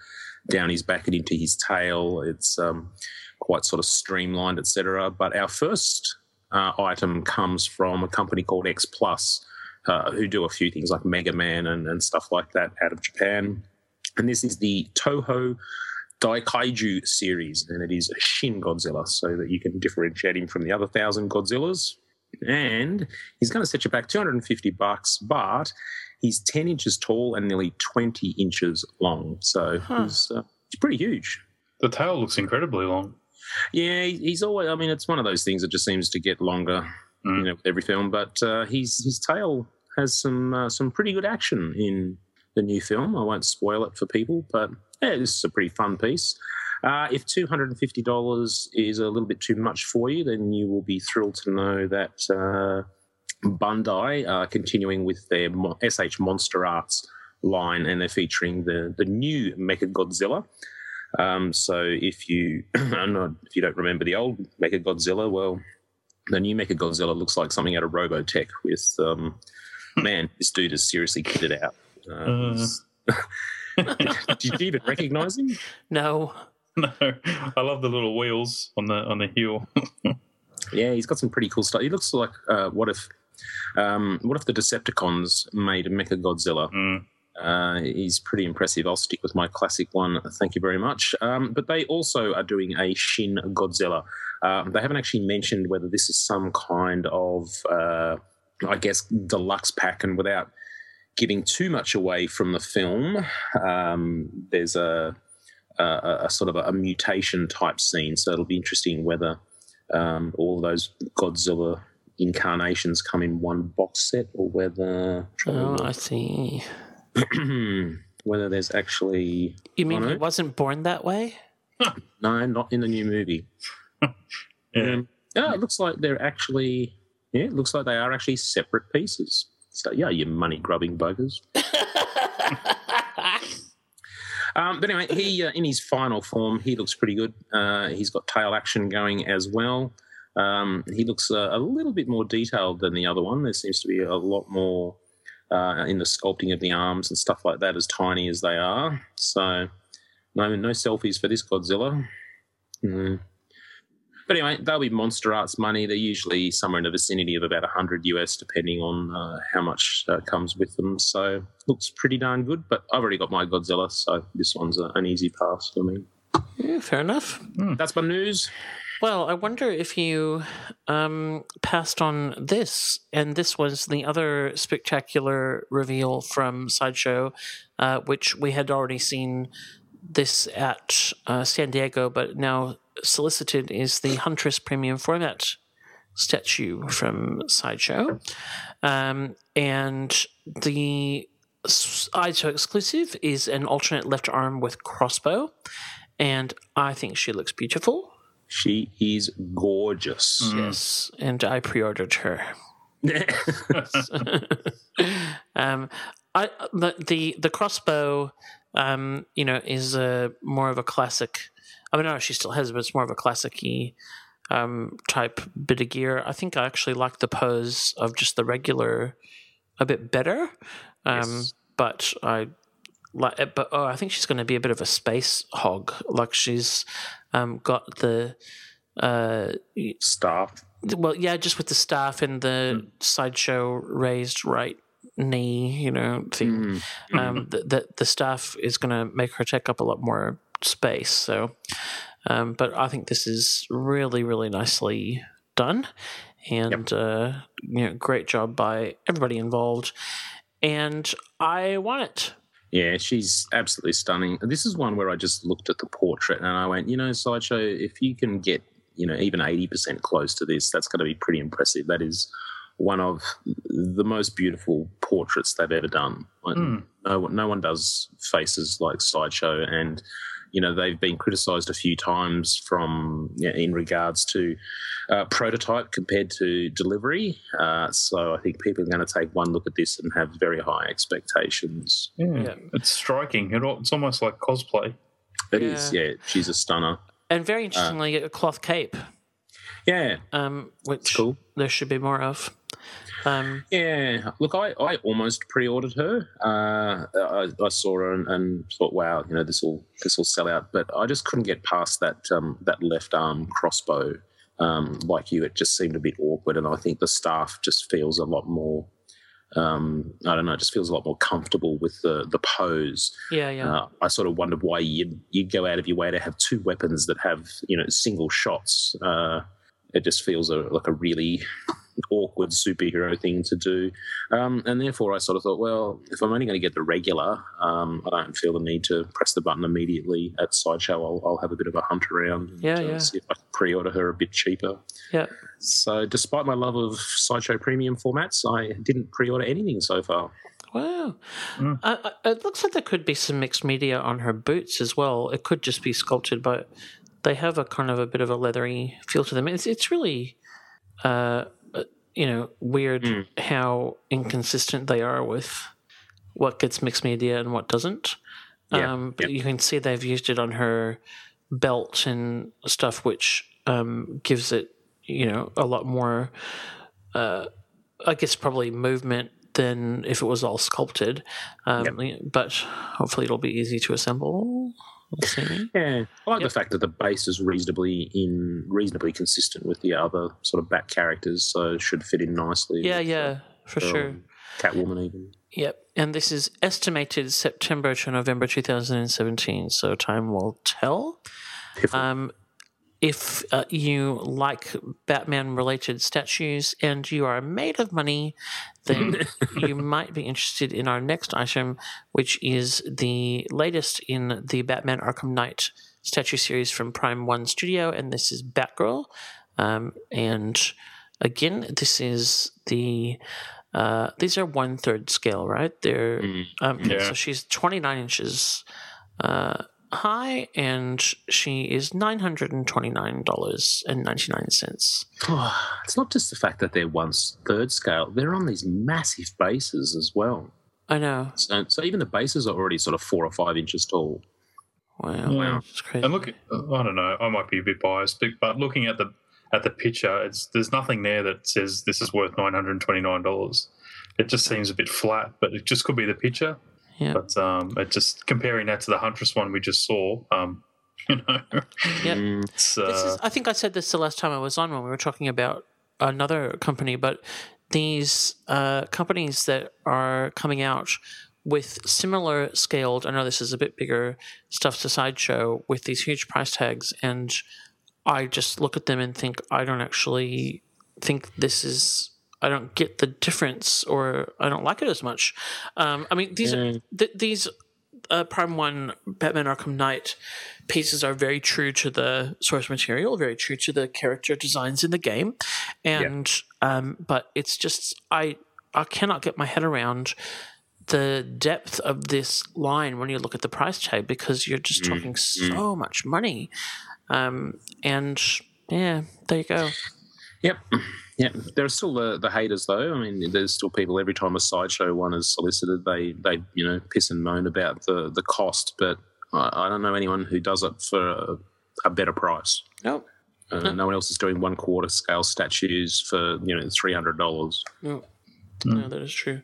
down his back and into his tail it's um, quite sort of streamlined, etc. But our first uh, item comes from a company called X Plus, uh, who do a few things like Mega Man and, and stuff like that out of Japan. And this is the Toho Daikaiju series, and it is a Shin Godzilla, so that you can differentiate him from the other thousand Godzillas. And he's going to set you back 250 bucks, but he's 10 inches tall and nearly 20 inches long. So Huh. he's, uh, he's pretty huge. The tail looks incredibly long. Yeah, he's always. I mean, it's one of those things that just seems to get longer, Mm. you know, with every film. But uh, he's his tail has some uh, some pretty good action in the new film. I won't spoil it for people, but yeah, this is a pretty fun piece. Uh, if two hundred and fifty dollars is a little bit too much for you, then you will be thrilled to know that uh, Bandai are continuing with their SH Monster Arts line, and they're featuring the the new Mecha Godzilla. Um, so if you not, if you don't remember the old Mecha Godzilla, well, the new Mecha Godzilla looks like something out of Robotech. With um, man, this dude is seriously kitted out. Uh, did you even recognize him? No. No, I love the little wheels on the on the heel. Yeah, he's got some pretty cool stuff. He looks like uh, what if um, what if the Decepticons made a Mecha Godzilla? Mm. Uh, he's pretty impressive. I'll stick with my classic one. Thank you very much. Um, but they also are doing a Shin Godzilla. Um, they haven't actually mentioned whether this is some kind of, uh, I guess, deluxe pack. And without giving too much away from the film, um, there's a, a, a sort of a, a mutation type scene. So it'll be interesting whether um, all of those Godzilla incarnations come in one box set or whether Oh, I see. whether there's actually You mean Oh, he wasn't born that way? no, not in the new movie. Yeah. Um, yeah, it looks like they're actually yeah, it looks like they are actually separate pieces. So yeah, you money grubbing buggers. Um, but anyway, he uh, in his final form, he looks pretty good. Uh, he's got tail action going as well. Um, he looks uh, a little bit more detailed than the other one. There seems to be a lot more uh, in the sculpting of the arms and stuff like that, as tiny as they are. So, no, no selfies for this Godzilla. Mm. But anyway, they'll be Monster Arts money. They're usually somewhere in the vicinity of about 100 US, depending on uh, how much uh, comes with them. So, looks pretty darn good. But I've already got my Godzilla, so this one's a, an easy pass for me. Yeah, fair enough. That's my news. Well, I wonder if you um, passed on this, and this was the other spectacular reveal from Sideshow, uh, which we had already seen this at uh, San Diego, but now solicited is the Huntress Premium Format statue from Sideshow. Um, and the Sideshow exclusive is an alternate left arm with crossbow, and I think she looks beautiful. She is gorgeous. Yes, and I pre-ordered her. um, I the the, the crossbow, um, you know, is a more of a classic. I mean, no, she still has, but it's more of a classic-y um, type bit of gear. I think I actually like the pose of just the regular a bit better. Um, Yes. But I like, it- but oh, I think she's going to be a bit of a space hog. Like she's um, got the. Uh, Staff. well, yeah, just with the staff and the sideshow raised right knee, you know, thing. Um, the, the the staff is going to make her take up a lot more space. So, um, but I think this is really, really nicely done, and uh, you know, great job by everybody involved. And I want it. Yeah, she's absolutely stunning. This is one where I just looked at the portrait and I went, you know, Sideshow, if you can get, you know, even 80% close to this, that's going to be pretty impressive. That is one of the most beautiful portraits they've ever done. Like, No, one- no one does faces like Sideshow. And, you know, they've been criticized a few times from, yeah, in regards to uh, prototype compared to delivery. Uh, so I think people are going to take one look at this and have very high expectations. Yeah. Yeah. It's striking. It, it's almost like cosplay. It is, Yeah. yeah. She's a stunner. And very interestingly, a cloth cape, Yeah, um, which cool. there should be more of. Um, yeah. Look, I, I almost pre-ordered her. Uh, I, I saw her and, and thought, wow, you know, this will this will sell out. But I just couldn't get past that um, that left arm crossbow. Um, like you, it just seemed a bit awkward, and I think the staff just feels a lot more. Um, I don't know, it just feels a lot more comfortable with the the pose. yeah, yeah. Uh, I sort of wondered why you'd, you'd go out of your way to have two weapons that have, you know, single shots. Uh, it just feels a, like a really awkward superhero thing to do. Um, and therefore, I sort of thought, well, if I'm only going to get the regular, um, I don't feel the need to press the button immediately at Sideshow. I'll, I'll have a bit of a hunt around and Yeah, uh, yeah. see if I can pre order her a bit cheaper. yeah. So, despite my love of Sideshow premium formats, I didn't pre order anything so far. Wow. Mm. Uh, it looks like there could be some mixed media on her boots as well. It could just be sculpted, but they have a kind of a bit of a leathery feel to them. It's it's really, uh, you know, weird Mm. how inconsistent they are with what gets mixed media and what doesn't. Yeah, Um, but you can see they've used it on her belt and stuff, which um, gives it, you know, a lot more. Uh, I guess probably movement than if it was all sculpted. Um, But hopefully it'll be easy to assemble. Yeah, I like Yep. the fact that the base is reasonably in reasonably consistent with the other sort of back characters, so it should fit in nicely. Yeah, yeah, for sure. um, Catwoman even. Yep. And this is estimated September to November 2017, so time will tell. Um, if uh, you like Batman related statues and you are made of money, then you might be interested in our next item, which is the latest in the Batman Arkham Knight statue series from Prime One Studio, and this is Batgirl. Um, and again, this is the uh, these are one third scale, right? They're Mm. um, Yeah. so she's twenty nine inches uh, high, and she is nine hundred and twenty nine dollars and ninety nine cents. Oh, it's not just the fact that they're one third scale; they're on these massive bases as well. I know. So, so even the bases are already sort of four or five inches tall. Wow, Yeah. it's crazy. And look, I don't know. I might be a bit biased, but, but looking at the at the picture, it's there's nothing there that says this is worth nine hundred twenty nine dollars. It just seems a bit flat, but it just could be the picture. Yeah. But um, it just comparing that to the Huntress one we just saw, um, you know, Yeah. Mm, This uh, is, I think I said this the last time I was on when we were talking about another company, but these uh, companies that are coming out with similar scaled, I know this is a bit bigger stuff to Sideshow with these huge price tags, and I just look at them and think, I don't actually think this is. I don't get the difference, or I don't like it as much. Um, I mean, these are th- these uh, Prime One Batman Arkham Knight pieces are very true to the source material, very true to the character designs in the game, and um, but it's just I I cannot get my head around the depth of this line when you look at the price tag because you're just talking so much money, um, and yeah, there you go. Yep. Yep. There are still the, the haters, though. I mean, there's still people every time a sideshow one is solicited, they, they you know, piss and moan about the, the cost, but I, I don't know anyone who does it for a, a better price. No. Uh, no one else is doing one quarter scale statues for, you know, $300. No. No, that is true.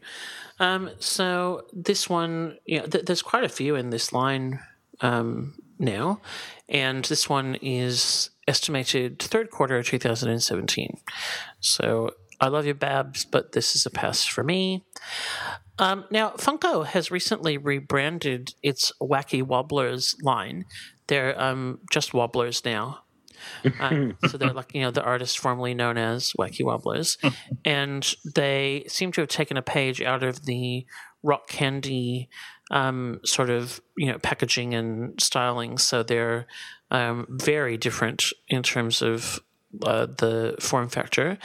Um, so this one, you know, th- there's quite a few in this line um, now, and this one is estimated third quarter of 2017. So I love you, Babs, but this is a pass for me. Um, now, Funko has recently rebranded its Wacky Wobblers line. They're um, just Wobblers now. Uh, so they're like you know the artist formerly known as Wacky Wobblers, and they seem to have taken a page out of the rock candy um, sort of you know packaging and styling. So they're um, very different in terms of uh, the form factor,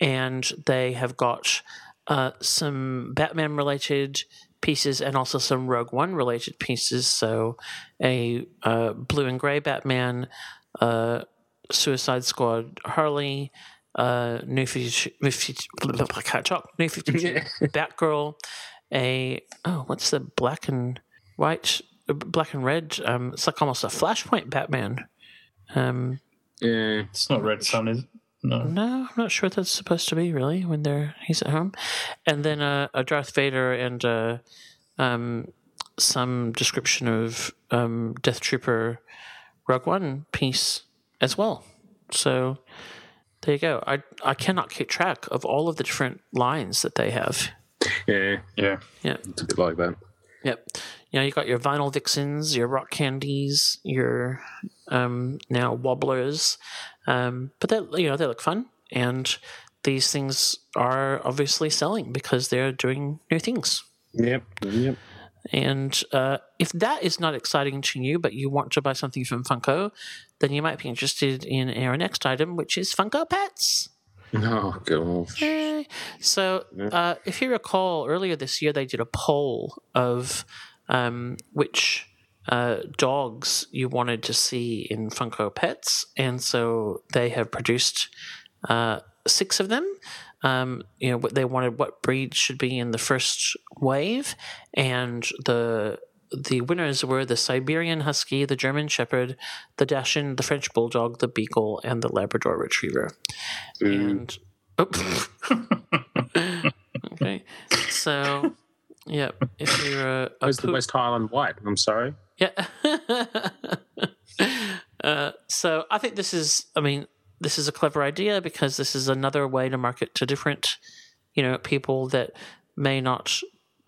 and they have got uh, some Batman related pieces and also some Rogue One related pieces. So a uh, blue and gray Batman, uh, Suicide Squad Harley, uh, New Fifty, 50 I can't talk. New Fifty Two, Batgirl, a oh, what's the black and white, black and red? Um, it's like almost a Flashpoint Batman. Um, Yeah. It's not Red Sun, is it? No. no, I'm not sure what that's supposed to be really when they're he's at home, and then uh, a Darth Vader and uh, um, some description of um, Death Trooper Rogue One piece as well. So there you go. I I cannot keep track of all of the different lines that they have. Yeah. Yeah. Yeah. It's a bit like that. Yep. You know, you got your vinyl vixens, your rock candies, your um, now wobblers, um, but they you know they look fun, and these things are obviously selling because they're doing new things. Yep. Yep. And uh, if that is not exciting to you, but you want to buy something from Funko, then you might be interested in our next item, which is Funko Pets. Oh, gosh. So, uh, if you recall, earlier this year they did a poll of um, which uh, dogs you wanted to see in Funko Pets, and so they have produced uh, six of them. Um, you know, what they wanted what breed should be in the first wave, and the the winners were the Siberian Husky, the German Shepherd, the Dachshund, the French Bulldog, the Beagle, and the Labrador Retriever. And oh. okay, so yeah, if you're a, a the West Highland White? I'm sorry. yeah. uh, so I think this is, I mean, this is a clever idea because this is another way to market to different, you know, people that may not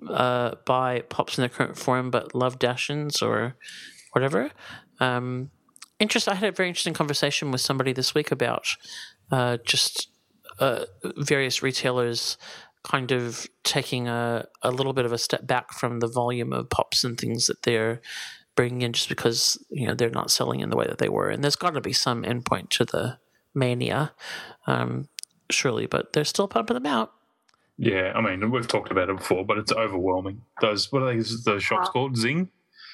uh, buy pops in their current form but love Dachshunds or whatever. Um, interest. I had a very interesting conversation with somebody this week about uh, just uh, various retailers kind of taking a, a little bit of a step back from the volume of pops and things that they're bringing in just because you know they're not selling in the way that they were and there's got to be some endpoint to the mania um, surely but they're still pumping them out Yeah, I mean, we've talked about it before, but it's overwhelming. Those, what are these those shops called? Zing?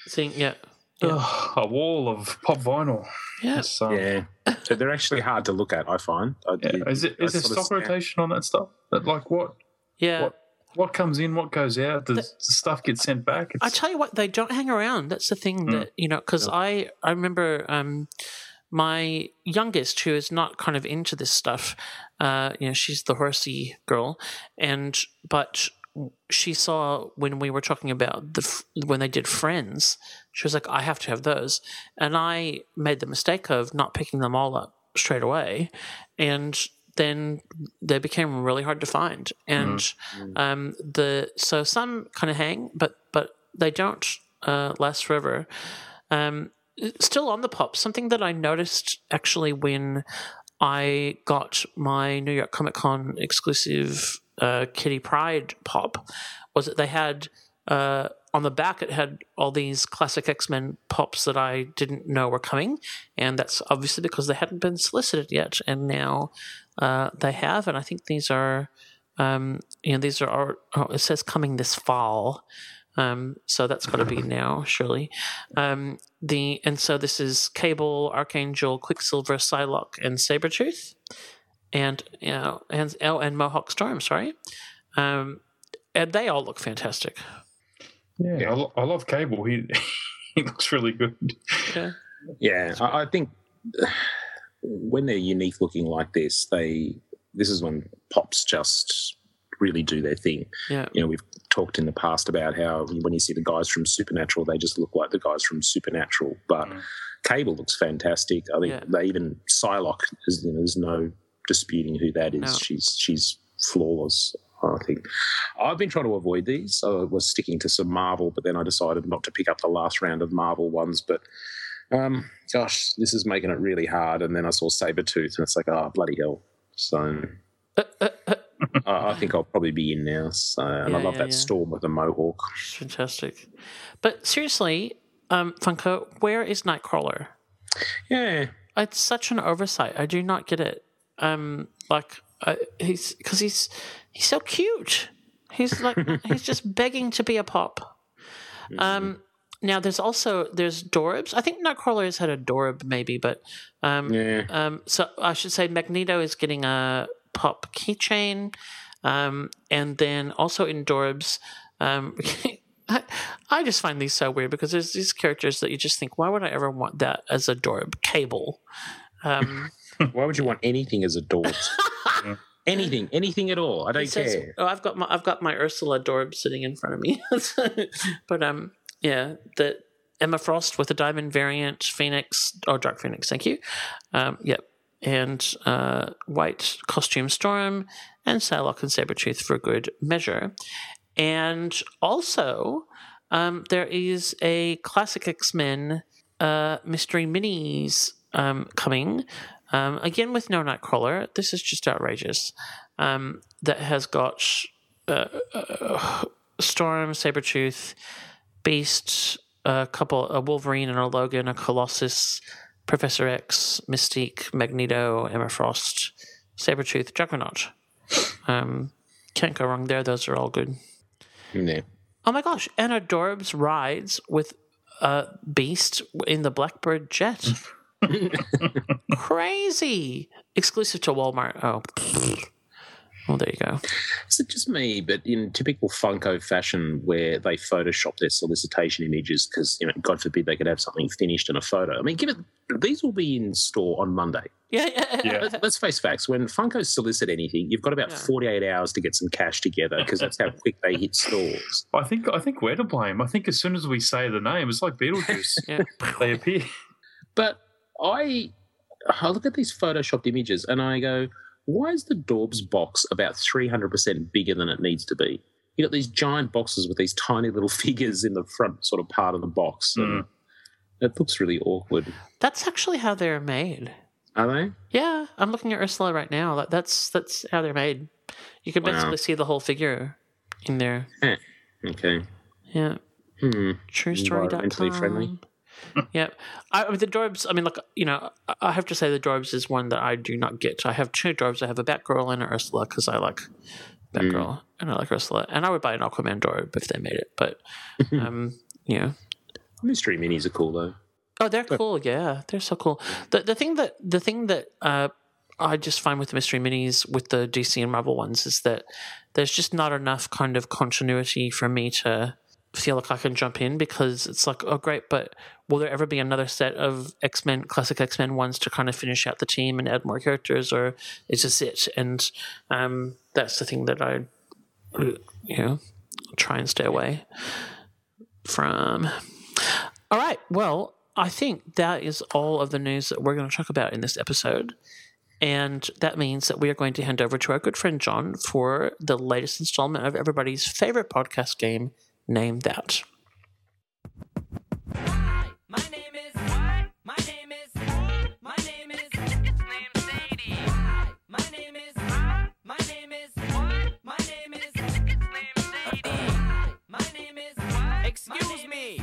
Zing, yeah Yeah. Ugh, a wall of pop vinyl. yeah It's, um, Yeah. So they're actually hard to look at, I find. I, yeah. Is, it, is I there stock rotation on that stuff? That, like, what yeah What? what comes in, what goes out? Does the stuff get sent back? I tell you what, they don't hang around. That's the thing that you know, because I I remember um, my youngest who is not kind of into this stuff. Uh, you know, she's the horsey girl, and but she saw when we were talking about the when they did Friends, she was like, I have to have those, and I made the mistake of not picking them all up straight away, and then they became really hard to find. And um, the so some kind of hang but but they don't uh, last forever. Um, still on the pop something that i noticed actually when i got my new york comic con exclusive uh, Kitty Pryde pop was that they had uh, on the back it had all these classic x-men pops that i didn't know were coming. And that's obviously because they hadn't been solicited yet. And now uh, they have. And i think these are um, you know these are oh, it says coming this fall um, so that's got to be now surely um, the and so this is cable archangel quicksilver psylocke and sabretooth and you know, and oh, and Mohawk Storm. Sorry, um, and they all look fantastic. Yeah, I, lo- I love Cable. He he looks really good. Yeah. Yeah, I, I think when they're unique looking like this, they this is when pops just really do their thing. Yeah. You know, we've talked in the past about how when you see the guys from Supernatural, they just look like the guys from Supernatural. But Mm. Cable looks fantastic. I think Yeah. they even Psylocke. Is, you know, there's no disputing who that is. No. She's she's flawless. I think I've been trying to avoid these. I was sticking to some Marvel, but then I decided not to pick up the last round of Marvel ones. But um, gosh, this is making it really hard. And then I saw Sabretooth, and it's like, oh, bloody hell. So I, I think I'll probably be in now. So, and Yeah, I love yeah, that yeah. storm with the mohawk. It's fantastic. But seriously, um, Funko, where is Nightcrawler? Yeah. It's such an oversight. I do not get it. Um, like uh, he's because he's he's so cute. He's like he's just begging to be a pop. Um, now there's also there's Dorbz. I think Nightcrawler has had a Dorb maybe, but um, Yeah. um, so I should say Magneto is getting a pop keychain, um, and then also in Dorbz, um, I, I just find these so weird because there's these characters that you just think, why would I ever want that as a Dorb? Cable. Um, Why would you want anything as a Dorb? anything, anything at all. I don't says, care. oh, I've got my I've got my Ursula Dorb sitting in front of me, but um, yeah, the Emma Frost with a diamond variant, Phoenix, oh, Dark Phoenix, thank you. Um, yep, and uh, white costume Storm and Psylocke and Sabretooth for good measure, and also um, there is a classic X Men uh, mystery minis um, coming. Um, again with no Nightcrawler. This is just outrageous. Um, that has got uh, uh, Storm, Sabretooth, Beast, a couple, a Wolverine and a Logan, a Colossus, Professor X, Mystique, Magneto, Emma Frost, Sabretooth, Juggernaut. Um, can't go wrong there. Those are all good. Yeah. Oh my gosh! And Adorbs rides with a Beast in the Blackbird jet. Crazy! Exclusive to Walmart. Oh, well, there you go. Is it just me, but in typical Funko fashion, where they Photoshop their solicitation images because, you know, God forbid they could have something finished in a photo. I mean, give it, these will be in store on Monday. Yeah, yeah, yeah. Yeah. Let's, let's face facts. When Funko solicit anything, you've got about Yeah. 48 hours to get some cash together because that's how quick they hit stores. I think I think we're to blame. I think as soon as we say the name, it's like Beetlejuice. yeah. they appear. But I, I look at these photoshopped images and I go, why is the Dorbz box about 300% bigger than it needs to be? You got these giant boxes with these tiny little figures in the front sort of part of the box. And it looks really awkward. That's actually how they're made. Are they? Yeah, I'm looking at Ursula right now. That- That's that's how they're made. You can Wow. basically see the whole figure in there. Okay. Yeah. Hmm. TrueStory.com. Environmentally friendly. yeah. I, I mean, the Dorbz, I mean, like, you know, I- I have to say the Dorbz is one that I do not get. I have two Dorbz. I have a Batgirl and an Ursula because I like Batgirl and I like Ursula. And I would buy an Aquaman Dorb if they made it. But, um, you know. Mystery minis are cool though. Oh, they're cool. Yeah, they're so cool. The the thing that the thing that uh, I just find with the mystery minis with the DC and Marvel ones is that there's just not enough kind of continuity for me to I can jump in because it's like, oh great, but will there ever be another set of X Men classic X Men ones to kind of finish out the team and add more characters, or is this it? And um, that's the thing that I, you know, try and stay away from. All right. Well, I think that is all of the news that we're going to talk about in this episode. And that means that we are going to hand over to our good friend John for the latest installment of everybody's favorite podcast game, Name That. My name is. My name is. My name is. It's named Sadie. My name is. My name is. My name is. It's named Sadie. My name is. Excuse me.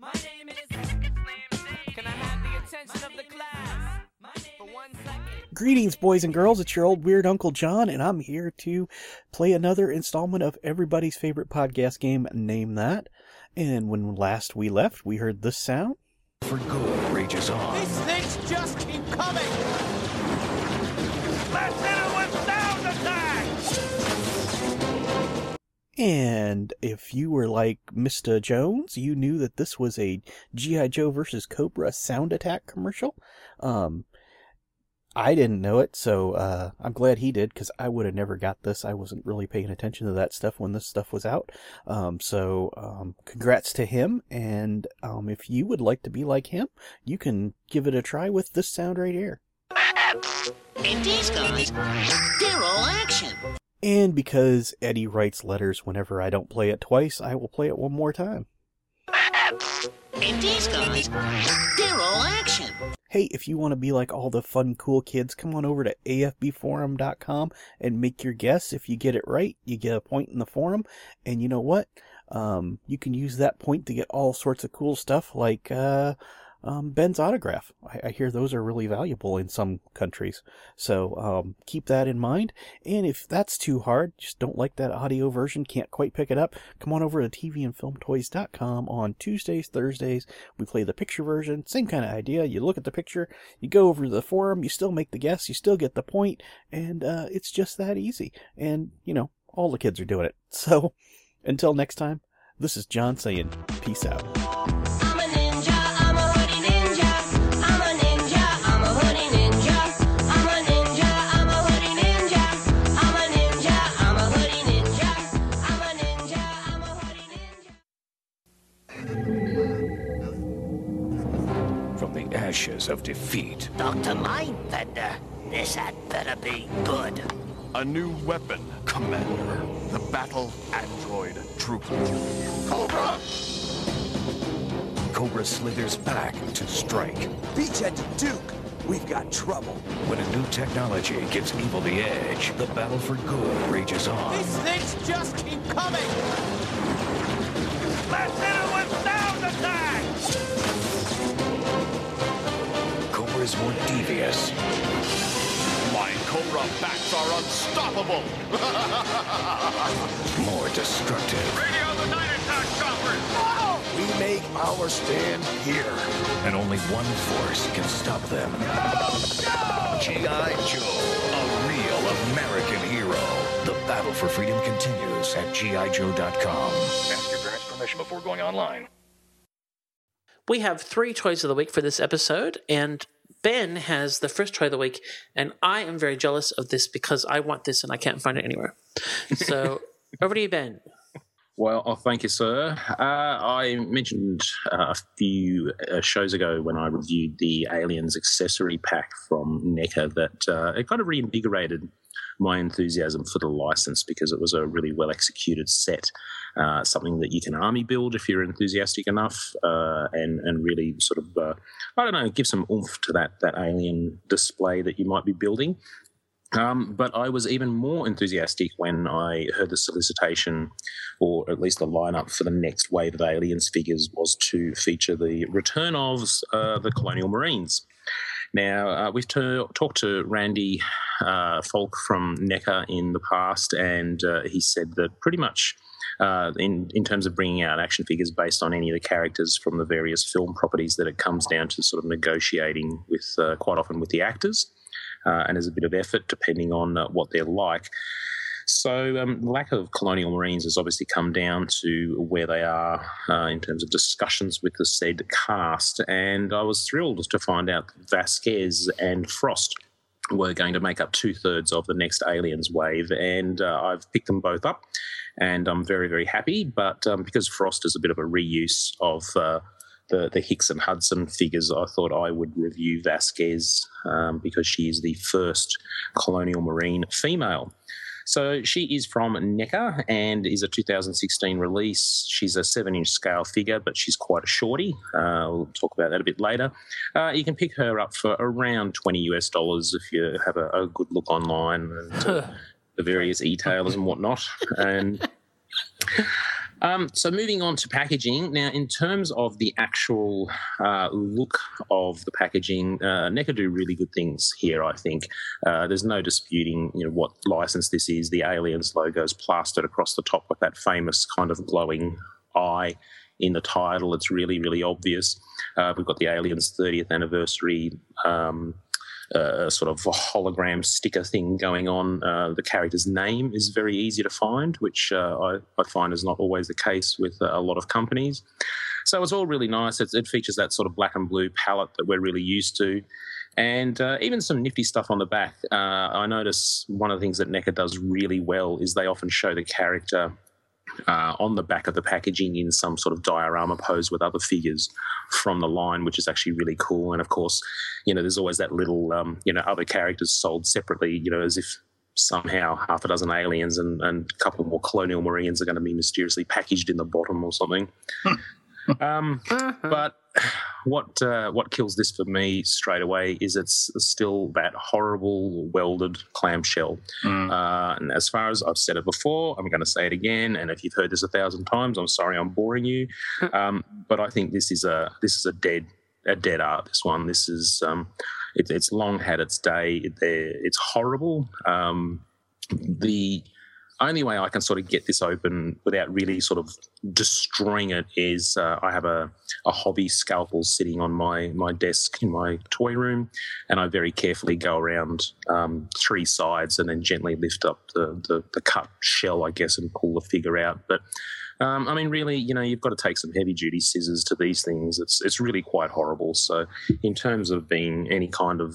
My name is. It's named Sadie. Can I have the attention of the class for one second? Greetings, boys and girls. It's your old weird Uncle John, and I'm here to play another installment of everybody's favorite podcast game, Name That. And when last we left, we heard this sound. for good rages on. These things just keep coming. Let's hit it with sound attack! And if you were like Mr. Jones, you knew that this was a G.I. Joe versus Cobra sound attack commercial. Um, I didn't know it, so uh, I'm glad he did because I would have never got this. I wasn't really paying attention to that stuff when this stuff was out. Um, so um, congrats to him. And um, if you would like to be like him, you can give it a try with this sound right here. And these guys, they're all action. And because Eddie writes letters whenever I don't play it twice, I will play it one more time. And these guys, they're all action. Hey, if you want to be like all the fun, cool kids, come on over to afbforum.com and make your guess. If you get it right, you get a point in the forum. And you know what? Um, you can use that point to get all sorts of cool stuff like, uh, um, Ben's autograph. I, I hear those are really valuable in some countries. So, um, keep that in mind. And if that's too hard, just don't like that audio version, can't quite pick it up, come on over to tvandfilmtoys.com on Tuesdays, Thursdays. We play the picture version, same kind of idea. You look at the picture, you go over to the forum, you still make the guess, you still get the point, and, uh, it's just that easy. And, you know, all the kids are doing it. So, until next time, this is John saying, peace out. Ashes of defeat, Dr. Mindbender, this had better be good. a new weapon, Commander. The Battle Android Trooper. Cobra! Cobra slithers back to strike. Beachhead to Duke. We've got trouble. When a new technology gives evil the edge, the battle for good rages on. These things just keep coming! Let's hit it with sound attack! Cobra is more devious, My Cobra bats are unstoppable! more destructive, Radio the night attack choppers! We make our stand here. and only one force can stop them. G.I. Joe, a real American hero. The battle for freedom continues at GIJoe.com. Ask your parents' permission before going online. We have three toys of the week for this episode, and Ben has the first toy of the week, and I am very jealous of this because I want this and I can't find it anywhere. So over to you, Ben. Well, oh, thank you, sir. Uh, I mentioned uh, a few uh, shows ago when I reviewed the Aliens accessory pack from NECA that uh, it kind of reinvigorated my enthusiasm for the license because it was a really well executed set, uh, something that you can army build if you're enthusiastic enough, uh, and and really sort of uh, I don't know give some oomph to that that alien display that you might be building. Um, but I was even more enthusiastic when I heard the solicitation, or at least the lineup for the next wave of Aliens figures was to feature the return of uh, the Colonial Marines. Now, uh, we've t- talked to Randy uh, Falk from NECA in the past, and uh, he said that pretty much uh, in, in terms of bringing out action figures based on any of the characters from the various film properties, that it comes down to sort of negotiating with uh, quite often with the actors. Uh, and there's a bit of effort depending on uh, what they're like. So, um, lack of colonial marines has obviously come down to where they are uh, in terms of discussions with the said cast. And I was thrilled to find out that Vasquez and Frost were going to make up two thirds of the next Aliens wave. And uh, I've picked them both up, and I'm very, very happy. But um, because Frost is a bit of a reuse of uh, the, the Hicks and Hudson figures, I thought I would review Vasquez um, because she is the first colonial marine female. So she is from NECA and is a 2016 release. She's a seven inch scale figure, but she's quite a shorty. Uh, we'll talk about that a bit later. Uh, you can pick her up for around 20 US dollars if you have a, a good look online and uh, the various e-tailers and whatnot. And um, so moving on to packaging now, in terms of the actual uh, look of the packaging, uh, NECA do really good things here. I think uh, there's no disputing, you know, what license this is. The Aliens logo is plastered across the top with that famous kind of glowing eye in the title. It's really, really obvious. Uh, we've got the Aliens 30th anniversary. Um, uh, sort of a hologram sticker thing going on. Uh, the character's name is very easy to find, which uh, I, I find is not always the case with uh, a lot of companies. So it's all really nice. It features that sort of black and blue palette that we're really used to. And uh, even some nifty stuff on the back. Uh, I notice one of the things that NECA does really well is they often show the character uh, on the back of the packaging in some sort of diorama pose with other figures from the line, which is actually really cool. And of course, you know, there's always that little, um, you know, other characters sold separately, you know, as if somehow half a dozen aliens and, and a couple more colonial marines are going to be mysteriously packaged in the bottom or something. Um, but what uh, what kills this for me straight away is it's still that horrible welded clamshell. Uh, and as far as I've said it before, I'm going to say it again. And if you've heard this a thousand times, I'm sorry I'm boring you. Um, but I think this is a this is a dead a dead art. This one. This is um, it, it's long had its day. It, it's horrible. Um, the only way I can sort of get this open without really sort of destroying it is uh, I have a, a hobby scalpel sitting on my, my desk in my toy room, and I very carefully go around um, three sides and then gently lift up the, the, the cut shell, I guess, and pull the figure out. But um, I mean, really, you know, you've got to take some heavy duty scissors to these things. It's it's really quite horrible. So, in terms of being any kind of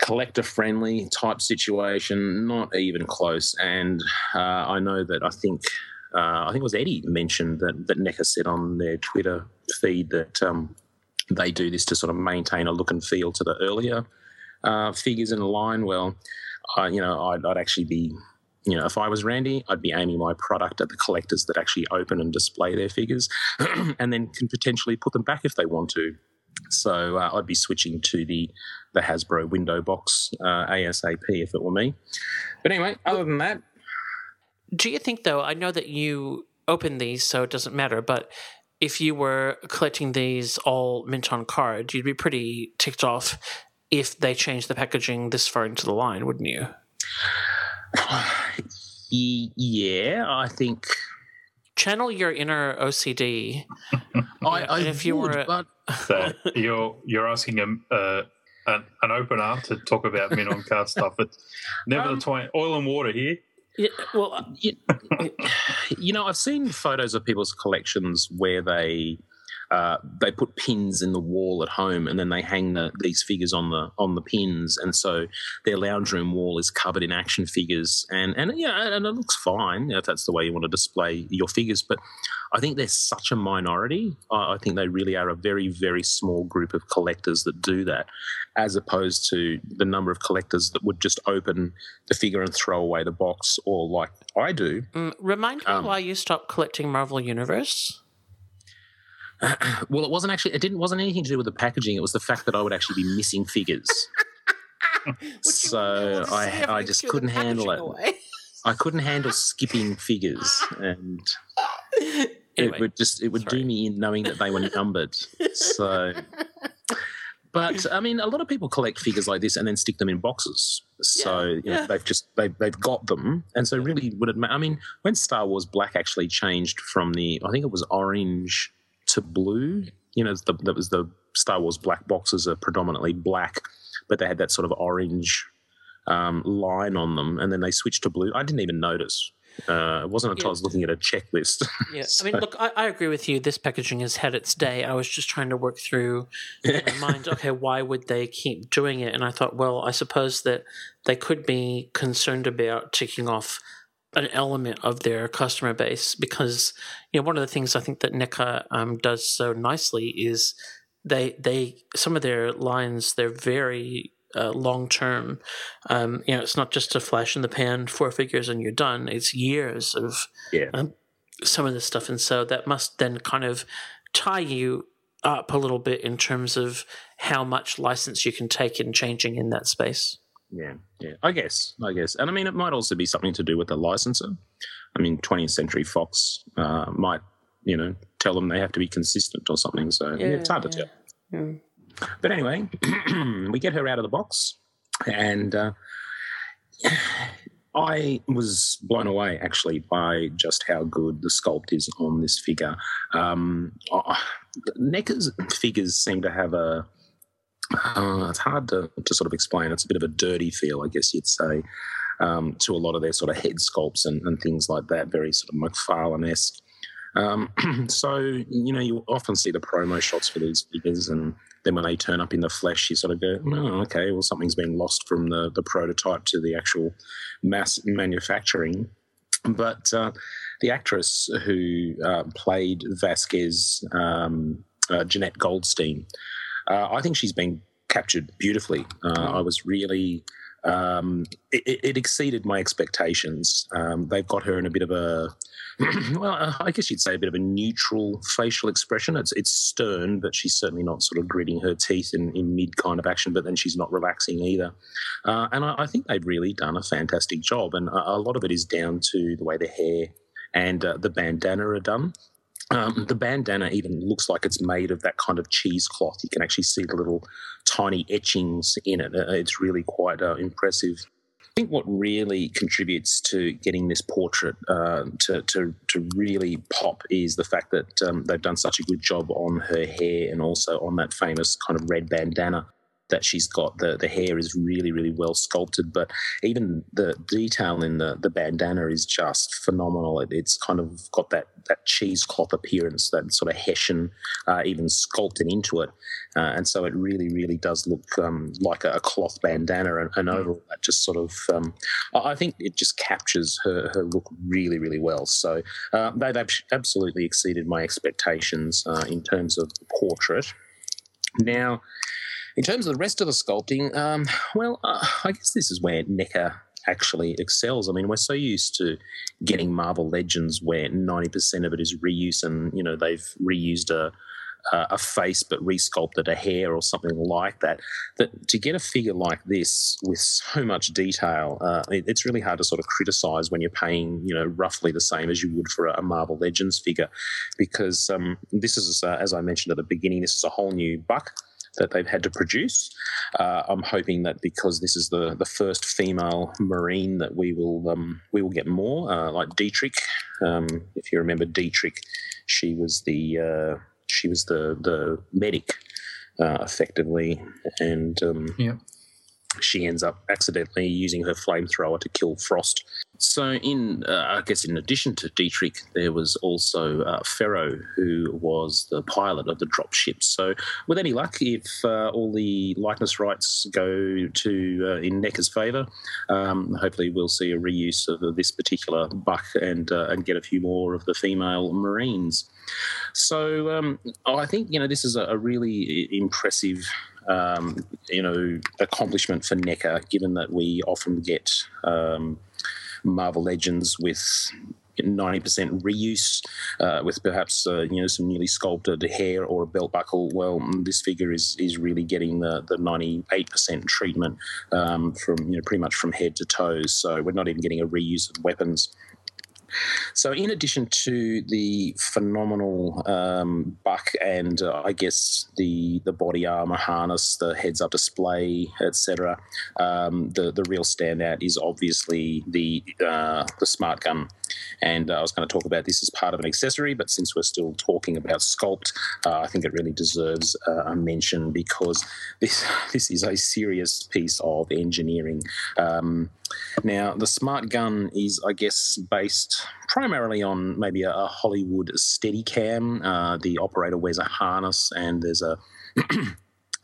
collector friendly type situation, not even close. And uh, I know that I think uh, I think it was Eddie mentioned that that NECA said on their Twitter feed that um, they do this to sort of maintain a look and feel to the earlier uh, figures in the line. Well, you know, I'd, I'd actually be. You know, if I was Randy, I'd be aiming my product at the collectors that actually open and display their figures, and then can potentially put them back if they want to. So uh, I'd be switching to the the Hasbro window box uh, ASAP if it were me. But anyway, other than that, Do you think, though, I know that you open these, so it doesn't matter, but if you were collecting these all mint on card, you'd be pretty ticked off if they changed the packaging this far into the line, wouldn't you? yeah, I think Channel your inner OCD. I, I if you would, were, but So you're you're asking a, uh, an, an opener to talk about min on card stuff. It's never Um, the twain. Oil and water here. Yeah, well, you, you know, I've seen photos of people's collections where they uh, they put pins in the wall at home, and then they hang the, these figures on the on the pins, and so their lounge room wall is covered in action figures, and and yeah, and it looks fine if that's the way you want to display your figures. But I think they're such a minority. I I think they really are a very very small group of collectors that do that, as opposed to the number of collectors that would just open the figure and throw away the box, or like I do, mm, remind me Um, why you stopped collecting Marvel Universe. well, it wasn't actually. It didn't. wasn't anything to do with the packaging. It was the fact that I would actually be missing figures. so I, I just couldn't handle it. I couldn't handle skipping figures, and it would just it would sorry. do me in knowing that they were numbered. So, but I mean, a lot of people collect figures like this and then stick them in boxes. So Yeah, you know, yeah. they've just they they've got them, and so really would it? I mean, when Star Wars Black actually changed from the I think it was orange to blue. You know, the, that was the Star Wars Black boxes are predominantly black, but they had that sort of orange um, line on them, and then they switched to blue. I didn't even notice. Uh, it wasn't until I was looking at a checklist. Yeah, I mean, look, I, I agree with you. This packaging has had its day. I was just trying to work through in my mind. Okay, why would they keep doing it? And I thought, well, I suppose that they could be concerned about ticking off an element of their customer base because you know one of the things I think that NECA um, does so nicely is they they some of their lines they're very uh, long term. Um, you know, it's not just a flash in the pan, four figures and you're done. It's years of yeah. um, some of this stuff, and so that must then kind of tie you up a little bit in terms of how much license you can take in changing in that space. Yeah, yeah. I guess, I guess, and I mean, it might also be something to do with the licensor. I mean, 20th Century Fox uh, might, you know, tell them they have to be consistent or something. So yeah, it's hard to tell. Yeah. But anyway, we get her out of the box, and uh, I was blown away actually by just how good the sculpt is on this figure. Um, uh, NECA's figures seem to have a uh, it's hard to, to sort of explain. It's a bit of a dirty feel, I guess you'd say, um, to a lot of their sort of head sculpts and, and things like that, very sort of McFarlane esque. Um, so, you know, you often see the promo shots for these figures, and then when they turn up in the flesh, you sort of go, oh, okay, well, something's been lost from the, the prototype to the actual mass manufacturing. But uh, the actress who uh, played Vasquez, um, uh, Jenette Goldstein, uh, I think she's been captured beautifully. Uh, I was really. Um, it, it exceeded my expectations. Um, they've got her in a bit of a, well, uh, I guess you'd say a bit of a neutral facial expression. It's it's stern, but she's certainly not sort of gritting her teeth in, in mid kind of action. But then she's not relaxing either. Uh, and I, I think they've really done a fantastic job. And a, a lot of it is down to the way the hair and uh, the bandana are done. Um, the bandana even looks like it's made of that kind of cheesecloth. You can actually see the little tiny etchings in it. Uh, It's really quite uh, impressive. I think what really contributes to getting this portrait uh, to, to, to really pop is the fact that um, they've done such a good job on her hair and also on that famous kind of red bandana that she's got. The, the hair is really, really well sculpted, but even the detail in the, the bandana is just phenomenal. It, it's kind of got that, that cheesecloth appearance, that sort of Hessian, uh, even sculpted into it. Uh, and so it really, really does look um, like a, a cloth bandana. And, and overall, that just sort of, um, I I think it just captures her, her look really, really well. So uh, they've ab- absolutely exceeded my expectations uh, in terms of the portrait. Now, in terms of the rest of the sculpting, um, well, uh, I guess this is where NECA actually excels. I mean, we're so used to getting Marvel Legends where 90% of it is reuse and, you know, they've reused a, a face but resculpted a hair or something like that. That to get a figure like this with so much detail, uh, it, it's really hard to sort of criticize when you're paying, you know, roughly the same as you would for a, a Marvel Legends figure, because um, this is, uh, as I mentioned at the beginning, this is a whole new buck that they've had to produce. Uh, I'm hoping that because this is the, the first female Marine that we will um, we will get more uh, like Dietrich. Um, if you remember Dietrich, she was the uh, she was the the medic uh, effectively, and um, Yeah. She ends up accidentally using her flamethrower to kill Frost. So, in uh, I guess in addition to Dietrich, there was also uh, Ferro, who was the pilot of the dropship. So, with any luck, if uh, all the likeness rights go to uh, in NECA's favour, um, hopefully we'll see a reuse of this particular buck and uh, and get a few more of the female Marines. So, um, I think you know this is a really impressive um, you know, accomplishment for NECA, given that we often get um, Marvel Legends with 90% reuse, uh, with perhaps uh, you know some newly sculpted hair or a belt buckle. Well, mm, this figure is is really getting the the 98% treatment um, from you know pretty much from head to toes. So we're not even getting a reuse of weapons. So, in addition to the phenomenal um, buck and uh, I guess the the body armor harness, the heads up display, etc., um, the the real standout is obviously the uh, the smart gun. And uh, I was going to talk about this as part of an accessory, but since we're still talking about sculpt, uh, I think it really deserves a mention because this this is a serious piece of engineering. Um, now, the smart gun is, I guess, based primarily on maybe a, a Hollywood Steadicam. Uh, the operator wears a harness, and there's a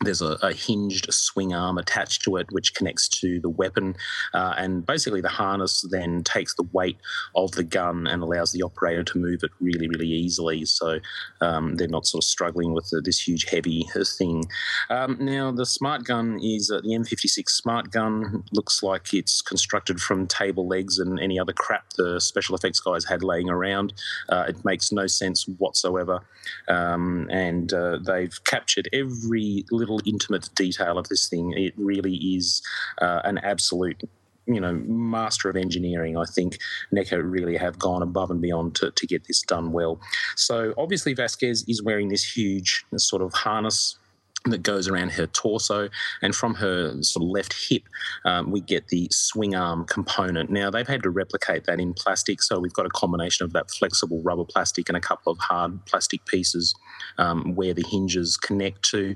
there's a, a hinged swing arm attached to it, which connects to the weapon. Uh, and basically, the harness then takes the weight of the gun and allows the operator to move it really, really easily. So um, they're not sort of struggling with the, this huge, heavy thing. Um, now, the smart gun is uh, the M56 smart gun. Looks like it's constructed from table legs and any other crap the special effects guys had laying around. Uh, it makes no sense whatsoever. Um, and uh, they've captured every little intimate detail of this thing. It really is uh, an absolute you know, master of engineering. I think NECA really have gone above and beyond to, to get this done well. So obviously Vasquez is wearing this huge sort of harness that goes around her torso, and from her sort of left hip, um, we get the swing arm component. Now they've had to replicate that in plastic, so we've got a combination of that flexible rubber plastic and a couple of hard plastic pieces um, where the hinges connect to.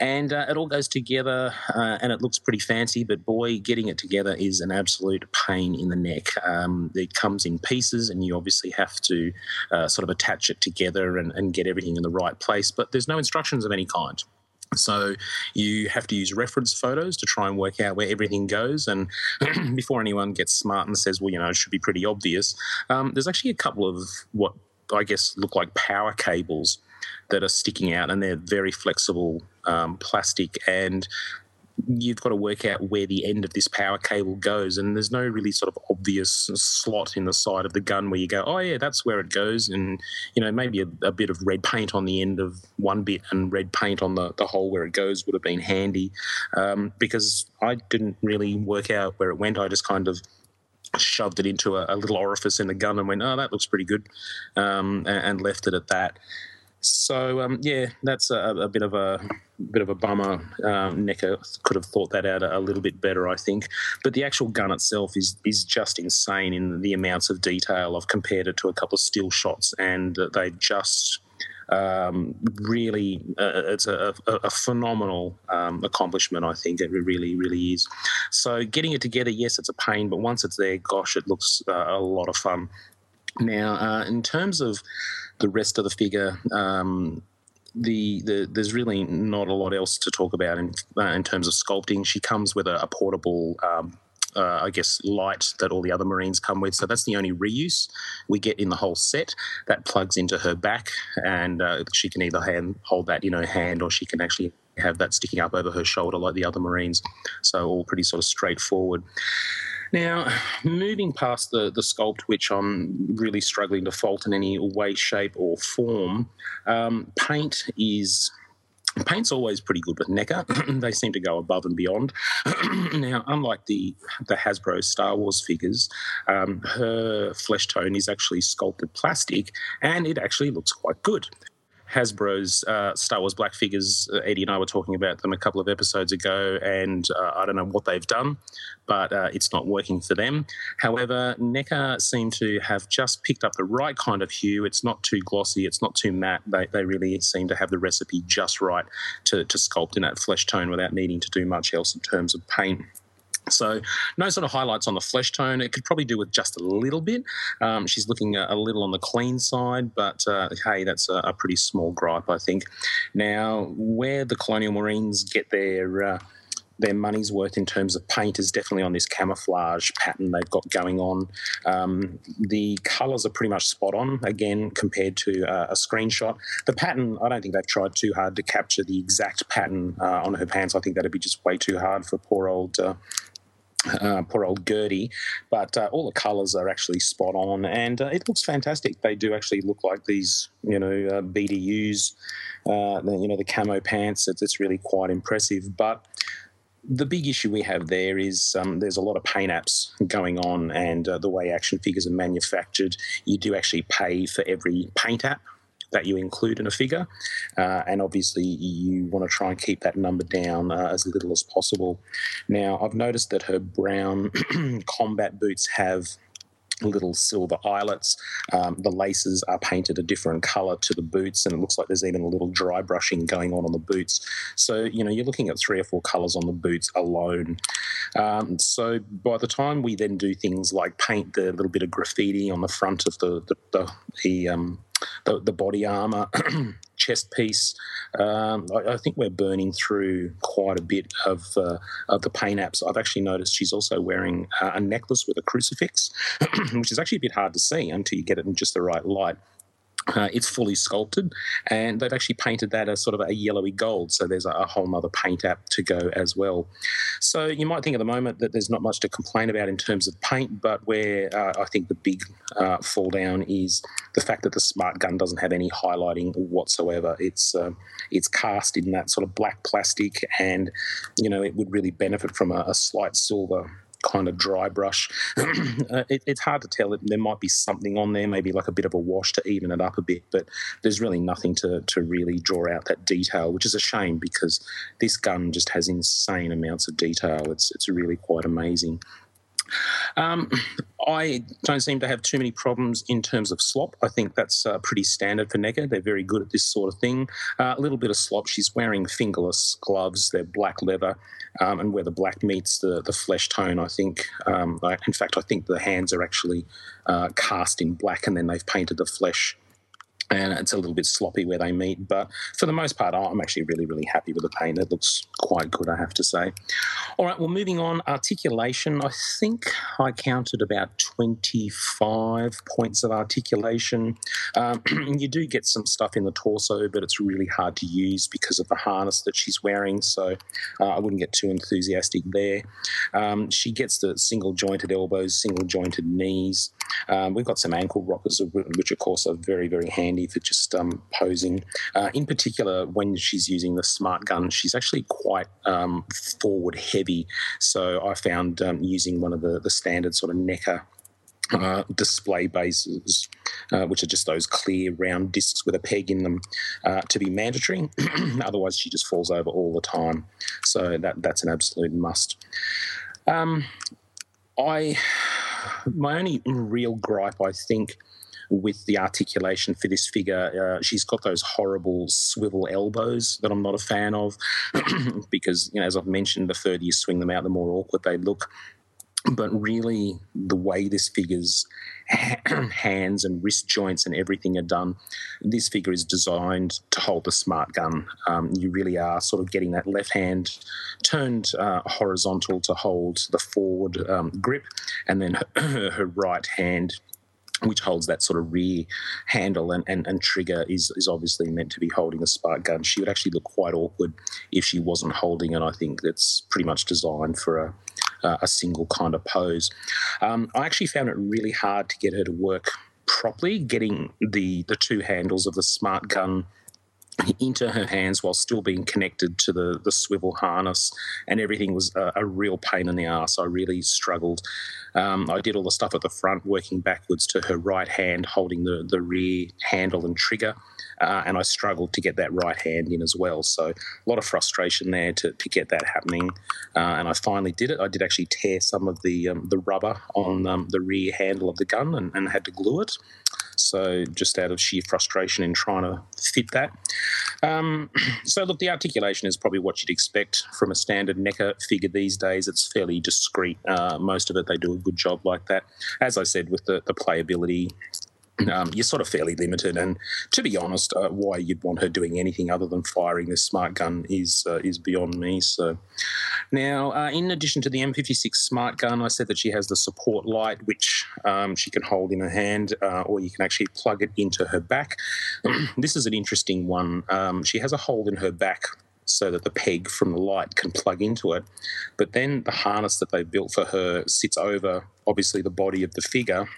and uh, it all goes together uh, and it looks pretty fancy. But boy, getting it together is an absolute pain in the neck. Um, it comes in pieces, and you obviously have to uh, sort of attach it together and, and get everything in the right place. But there's no instructions of any kind. So you have to use reference photos to try and work out where everything goes. And before anyone gets smart and says, well, you know, it should be pretty obvious, um, there's actually a couple of what I guess look like power cables that are sticking out, and they're very flexible um, plastic and you've got to work out where the end of this power cable goes and there's no really sort of obvious slot in the side of the gun where you go oh yeah that's where it goes and you know maybe a, a bit of red paint on the end of one bit and red paint on the, the hole where it goes would have been handy um, because i didn't really work out where it went. I just kind of shoved it into a, a little orifice in the gun and went oh that looks pretty good um, and, and left it at that so um, yeah, that's a, a, bit of a bit of a bummer. Um, NECA could have thought that out a, a, little bit better, I think. But the actual gun itself is is just insane in the amounts of detail. I've compared it to a couple of still shots, and they just um, really uh, it's a, a, a phenomenal um, accomplishment. I think it really, really is. So getting it together, yes, it's a pain, but once it's there, gosh, it looks uh, a lot of fun. Now, uh, in terms of the rest of the figure, um, the, the there's really not a lot else to talk about in uh, in terms of sculpting. She comes with a, a portable. Um, uh, I guess light that all the other Marines come with. So that's the only reuse we get in the whole set. That plugs into her back, and uh, she can either hand, hold that in her hand, or she can actually have that sticking up over her shoulder like the other Marines. So all pretty sort of straightforward. Now, moving past the, the sculpt, which I'm really struggling to fault in any way, shape, or form, um, paint is. Paint's always pretty good with NECA. they seem to go above and beyond. now, unlike the the Hasbro Star Wars figures, um, her flesh tone is actually sculpted plastic, and it actually looks quite good. Hasbro's uh, Star Wars Black figures. Uh, Eddie and I were talking about them a couple of episodes ago, and uh, I don't know what they've done, but uh, it's not working for them. However, NECA seem to have just picked up the right kind of hue. It's not too glossy, it's not too matte. They, they really seem to have the recipe just right to, to sculpt in that flesh tone without needing to do much else in terms of paint. So, no sort of highlights on the flesh tone. It could probably do with just a little bit. Um, she's looking a, a, little on the clean side, but uh, hey, that's a, a, pretty small gripe, I think. Now, where the Colonial Marines get their uh, their money's worth in terms of paint is definitely on this camouflage pattern they've got going on. Um, the colours are pretty much spot on, again, compared to uh, a screenshot. The pattern, I don't think they've tried too hard to capture the exact pattern uh, on her pants. I think that'd be just way too hard for poor old uh, uh, poor old Gertie, but uh, all the colours are actually spot on, and uh, it looks fantastic. They do actually look like these, you know, uh, BDUs, uh, the, you know, the camo pants. It's, it's, really quite impressive. But the big issue we have there is um, there's a lot of paint apps going on, and uh, the way action figures are manufactured, you do actually pay for every paint app that you include in a figure. Uh, and obviously, you want to try and keep that number down uh, as little as possible. Now, I've noticed that her brown combat boots have little silver eyelets. Um, the laces are painted a different color to the boots, and it looks like there's even a little dry brushing going on on the boots. So, you know, you're looking at three or four colors on the boots alone. Um, so, by the time we then do things like paint the little bit of graffiti on the front of the, the, the, the um, the, the body armor, chest piece. Um, I, I, think we're burning through quite a bit of, uh, of the paint apps. I've actually noticed she's also wearing a necklace with a crucifix, which is actually a bit hard to see until you get it in just the right light. Uh, it's fully sculpted, and they've actually painted that as sort of a yellowy gold. So there's a, a whole other paint app to go as well. So you might think at the moment that there's not much to complain about in terms of paint, but where uh, I think the big uh, fall down is the fact that the smart gun doesn't have any highlighting whatsoever. It's uh, it's cast in that sort of black plastic, and you know it would really benefit from a, a slight silver kind of dry brush. uh, it, it's hard to tell. There might be something on there, maybe like a bit of a wash to even it up a bit, but there's really nothing to, to really draw out that detail, which is a shame because this gun just has insane amounts of detail. It's, it's really quite amazing. Um, I don't seem to have too many problems in terms of slop. I think that's uh, pretty standard for NECA. They're very good at this sort of thing. Uh, a little bit of slop. She's wearing fingerless gloves. They're black leather, um, and where the black meets the, the flesh tone, I think. Um, I, in fact, I think the hands are actually uh, cast in black, and then they've painted the flesh and it's a little bit sloppy where they meet. But for the most part, I'm actually really, really happy with the paint. It looks quite good, I have to say. All right, well, moving on, articulation. I think I counted about 25 points of articulation. Um, you do get some stuff in the torso, but it's really hard to use because of the harness that she's wearing. So uh, I wouldn't get too enthusiastic there. Um, she gets the single jointed elbows, single jointed knees. Um, we've got some ankle rockers, which of course are very, very handy for just um, posing. Uh, in particular, when she's using the smart gun, she's actually quite um, forward heavy. So I found um, using one of the, the standard sort of NECA uh, display bases, uh, which are just those clear round discs with a peg in them, uh, to be mandatory. Otherwise, she just falls over all the time. So that that's an absolute must. Um, I my only real gripe, I think, with the articulation for this figure, uh, she's got those horrible swivel elbows that I'm not a fan of, because you know, as I've mentioned, the further you swing them out, the more awkward they look. But really, the way this figure's hands and wrist joints and everything are done, this figure is designed to hold the smart gun. Um, you really are sort of getting that left hand turned uh, horizontal to hold the forward um, grip, and then her, her right hand which holds that sort of rear handle and, and, and trigger is, is obviously meant to be holding a smart gun. She would actually look quite awkward if she wasn't holding it. I think that's pretty much designed for a, uh, a single kind of pose. Um, I actually found it really hard to get her to work properly, getting the, the two handles of the smart gun into her hands while still being connected to the, the swivel harness, and everything was a, a real pain in the ass. I really struggled. Um, I did all the stuff at the front, working backwards to her right hand, holding the, the rear handle and trigger, uh, and I struggled to get that right hand in as well. So a lot of frustration there to, to get that happening, uh, and I finally did it. I did actually tear some of the um, the rubber on um, the rear handle of the gun and, and had to glue it. So just out of sheer frustration in trying to fit that. Um, so look, the articulation is probably what you'd expect from a standard NECA figure these days. It's fairly discreet. Uh, most of it, they do a good job like that. As I said, with the, the playability, um, you're sort of fairly limited. And to be honest, uh, why you'd want her doing anything other than firing this smart gun is uh, is beyond me. So now, uh, in addition to the M56 smart gun, I said that she has the support light, which um, she can hold in her hand, uh, or you can actually plug it into her back. this is an interesting one. Um, she has a hole in her back so that the peg from the light can plug into it. But then the harness that they built for her sits over, obviously, the body of the figure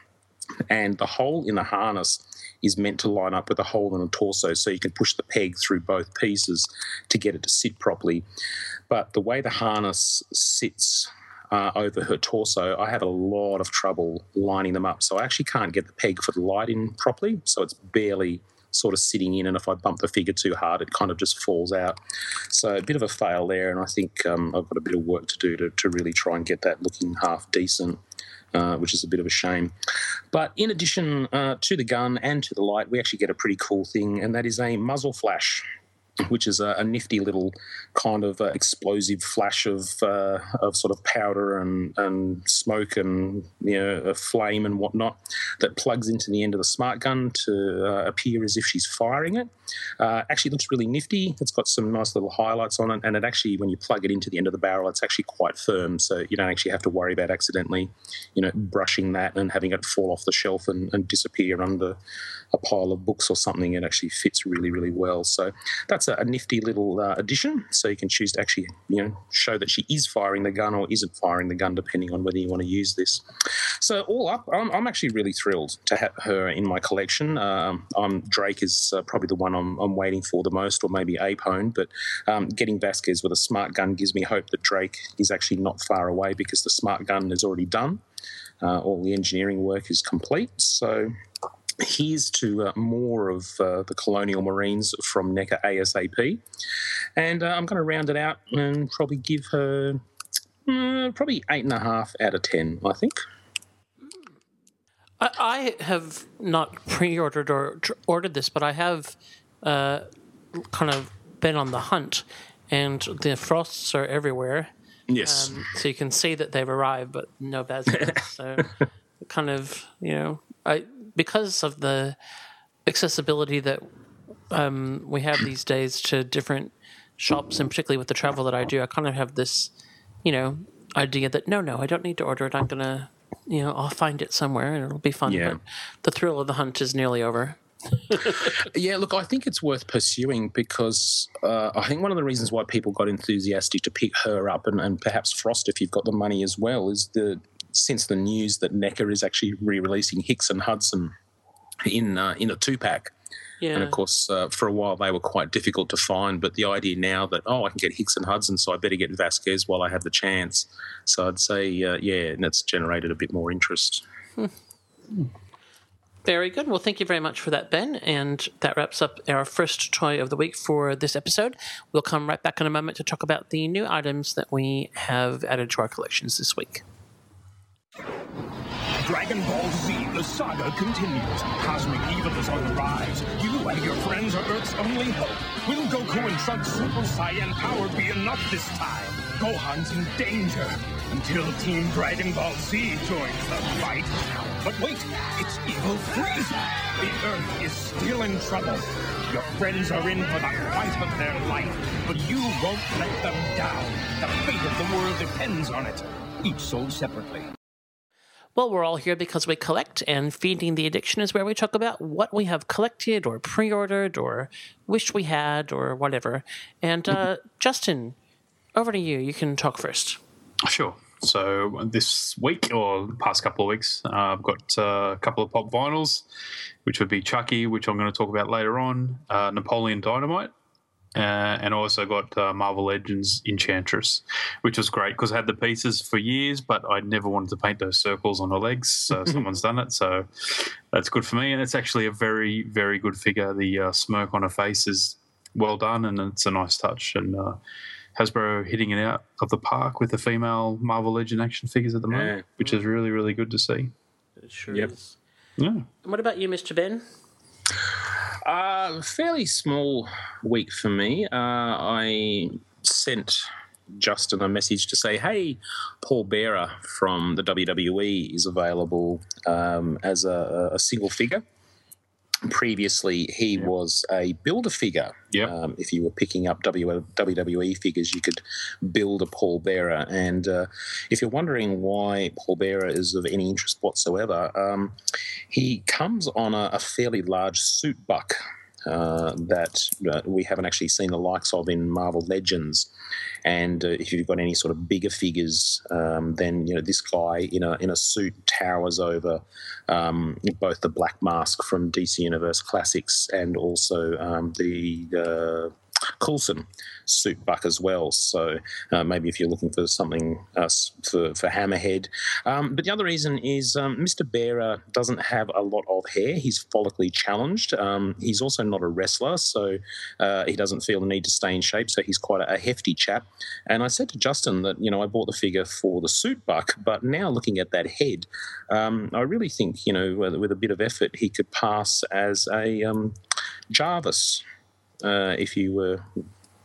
and the hole in the harness is meant to line up with the hole in the torso so you can push the peg through both pieces to get it to sit properly. But the way the harness sits uh, over her torso, I have a lot of trouble lining them up. So I actually can't get the peg for the light in properly. So it's barely sort of sitting in, and if I bump the figure too hard, it kind of just falls out. So a bit of a fail there, and I think um, I've got a bit of work to do to, to really try and get that looking half decent. Uh, which is a bit of a shame. But in addition uh, to the gun and to the light, we actually get a pretty cool thing, and that is a muzzle flash. Which is a, a nifty little kind of uh, explosive flash of uh, of sort of powder and, and smoke and you know flame and whatnot that plugs into the end of the smart gun to uh, appear as if she's firing it. Uh, actually, looks really nifty. It's got some nice little highlights on it, and it actually, when you plug it into the end of the barrel, it's actually quite firm, so you don't actually have to worry about accidentally, you know, brushing that and having it fall off the shelf and, and disappear under a pile of books or something. It actually fits really, really well. So that's a, a nifty little uh, addition. So you can choose to actually, you know, show that she is firing the gun or isn't firing the gun, depending on whether you want to use this. So all up, I'm, I'm actually really thrilled to have her in my collection. Um, I'm, Drake is uh, probably the one I'm, I'm waiting for the most, or maybe Apone. But um, getting Vasquez with a smart gun gives me hope that Drake is actually not far away because the smart gun is already done. Uh, all the engineering work is complete. So here's to uh, more of uh, the Colonial Marines from NECA ASAP. And uh, I'm going to round it out and probably give her Mm, probably eight and a half out of ten, I think. I, I have not pre-ordered or ordered this, but I have uh, kind of been on the hunt, and the frosts are everywhere. Yes. Um, so you can see that they've arrived, but no Vasquez. so kind of, you know, I because of the accessibility that um, we have these days to different shops, and particularly with the travel that I do, I kind of have this, you know, idea that no, no, I don't need to order it. I'm gonna, you know, I'll find it somewhere and it'll be fun. Yeah. But the thrill of the hunt is nearly over. Yeah, look, I think it's worth pursuing because uh, I think one of the reasons why people got enthusiastic to pick her up and, and perhaps Frost, if you've got the money as well, is the since the news that NECA is actually re-releasing Hicks and Hudson in uh, in a two pack. Yeah. And of course, uh, for a while they were quite difficult to find. But the idea now that oh, I can get Hicks and Hudson, so I better get Vasquez while I have the chance. So I'd say, uh, yeah, and that's generated a bit more interest. Very good. Well, thank you very much for that, Ben. And that wraps up our first toy of the week for this episode. We'll come right back in a moment to talk about the new items that we have added to our collections this week. Dragon Ball Z, the saga continues. Cosmic evil is on the rise. You and your friends are Earth's only hope. Will Goku and Trunks' Super Saiyan power be enough this time? Gohan's in danger until Team Dragon Ball Z joins the fight. But wait, it's evil Frieza. The Earth is still in trouble. Your friends are in for the fight of their life, but you won't let them down. The fate of the world depends on it. Each sold separately. Well, we're all here because we collect, and Feeding the Addiction is where we talk about what we have collected or pre ordered or wished we had or whatever. And uh, Justin, over to you. You can talk first. Sure. So this week or the past couple of weeks, uh, I've got uh, a couple of pop vinyls, which would be Chucky, which I'm going to talk about later on, uh, Napoleon Dynamite, uh, and I also got uh, Marvel Legends Enchantress, which was great because I had the pieces for years, but I never wanted to paint those circles on her legs. So someone's done it, so that's good for me. And it's actually a very, very good figure. The uh, smirk on her face is well done, and it's a nice touch. And uh, Hasbro hitting it out of the park with the female Marvel Legend action figures at the moment, Yeah. which is really, really good to see. It sure Yep. is. Yeah. And what about you, Mr. Ben? Uh, fairly small week for me. Uh, I sent Justin a message to say, hey, Paul Bearer from the WWE is available um, as a, a single figure. Previously, he was a builder figure. Yep. Um, if you were picking up WWE figures, you could build a Paul Bearer. And uh, if you're wondering why Paul Bearer is of any interest whatsoever, um, he comes on a, a fairly large suit buck uh, that uh, we haven't actually seen the likes of in Marvel Legends. And uh, if you've got any sort of bigger figures, um, then you know this guy in a in a suit towers over um, both the Black Mask from DC Universe Classics and also um, the uh, Coulson suit buck as well. So uh, maybe if you're looking for something uh, for, for Hammerhead. Um, but the other reason is um, Mr. Bearer doesn't have a lot of hair. He's follically challenged. Um, he's also not a wrestler, so uh, he doesn't feel the need to stay in shape. So he's quite a, a hefty chap. And I said to Justin that, you know, I bought the figure for the suit buck, but now looking at that head, um, I really think, you know, with, with a bit of effort, he could pass as a um, Jarvis uh, if you were,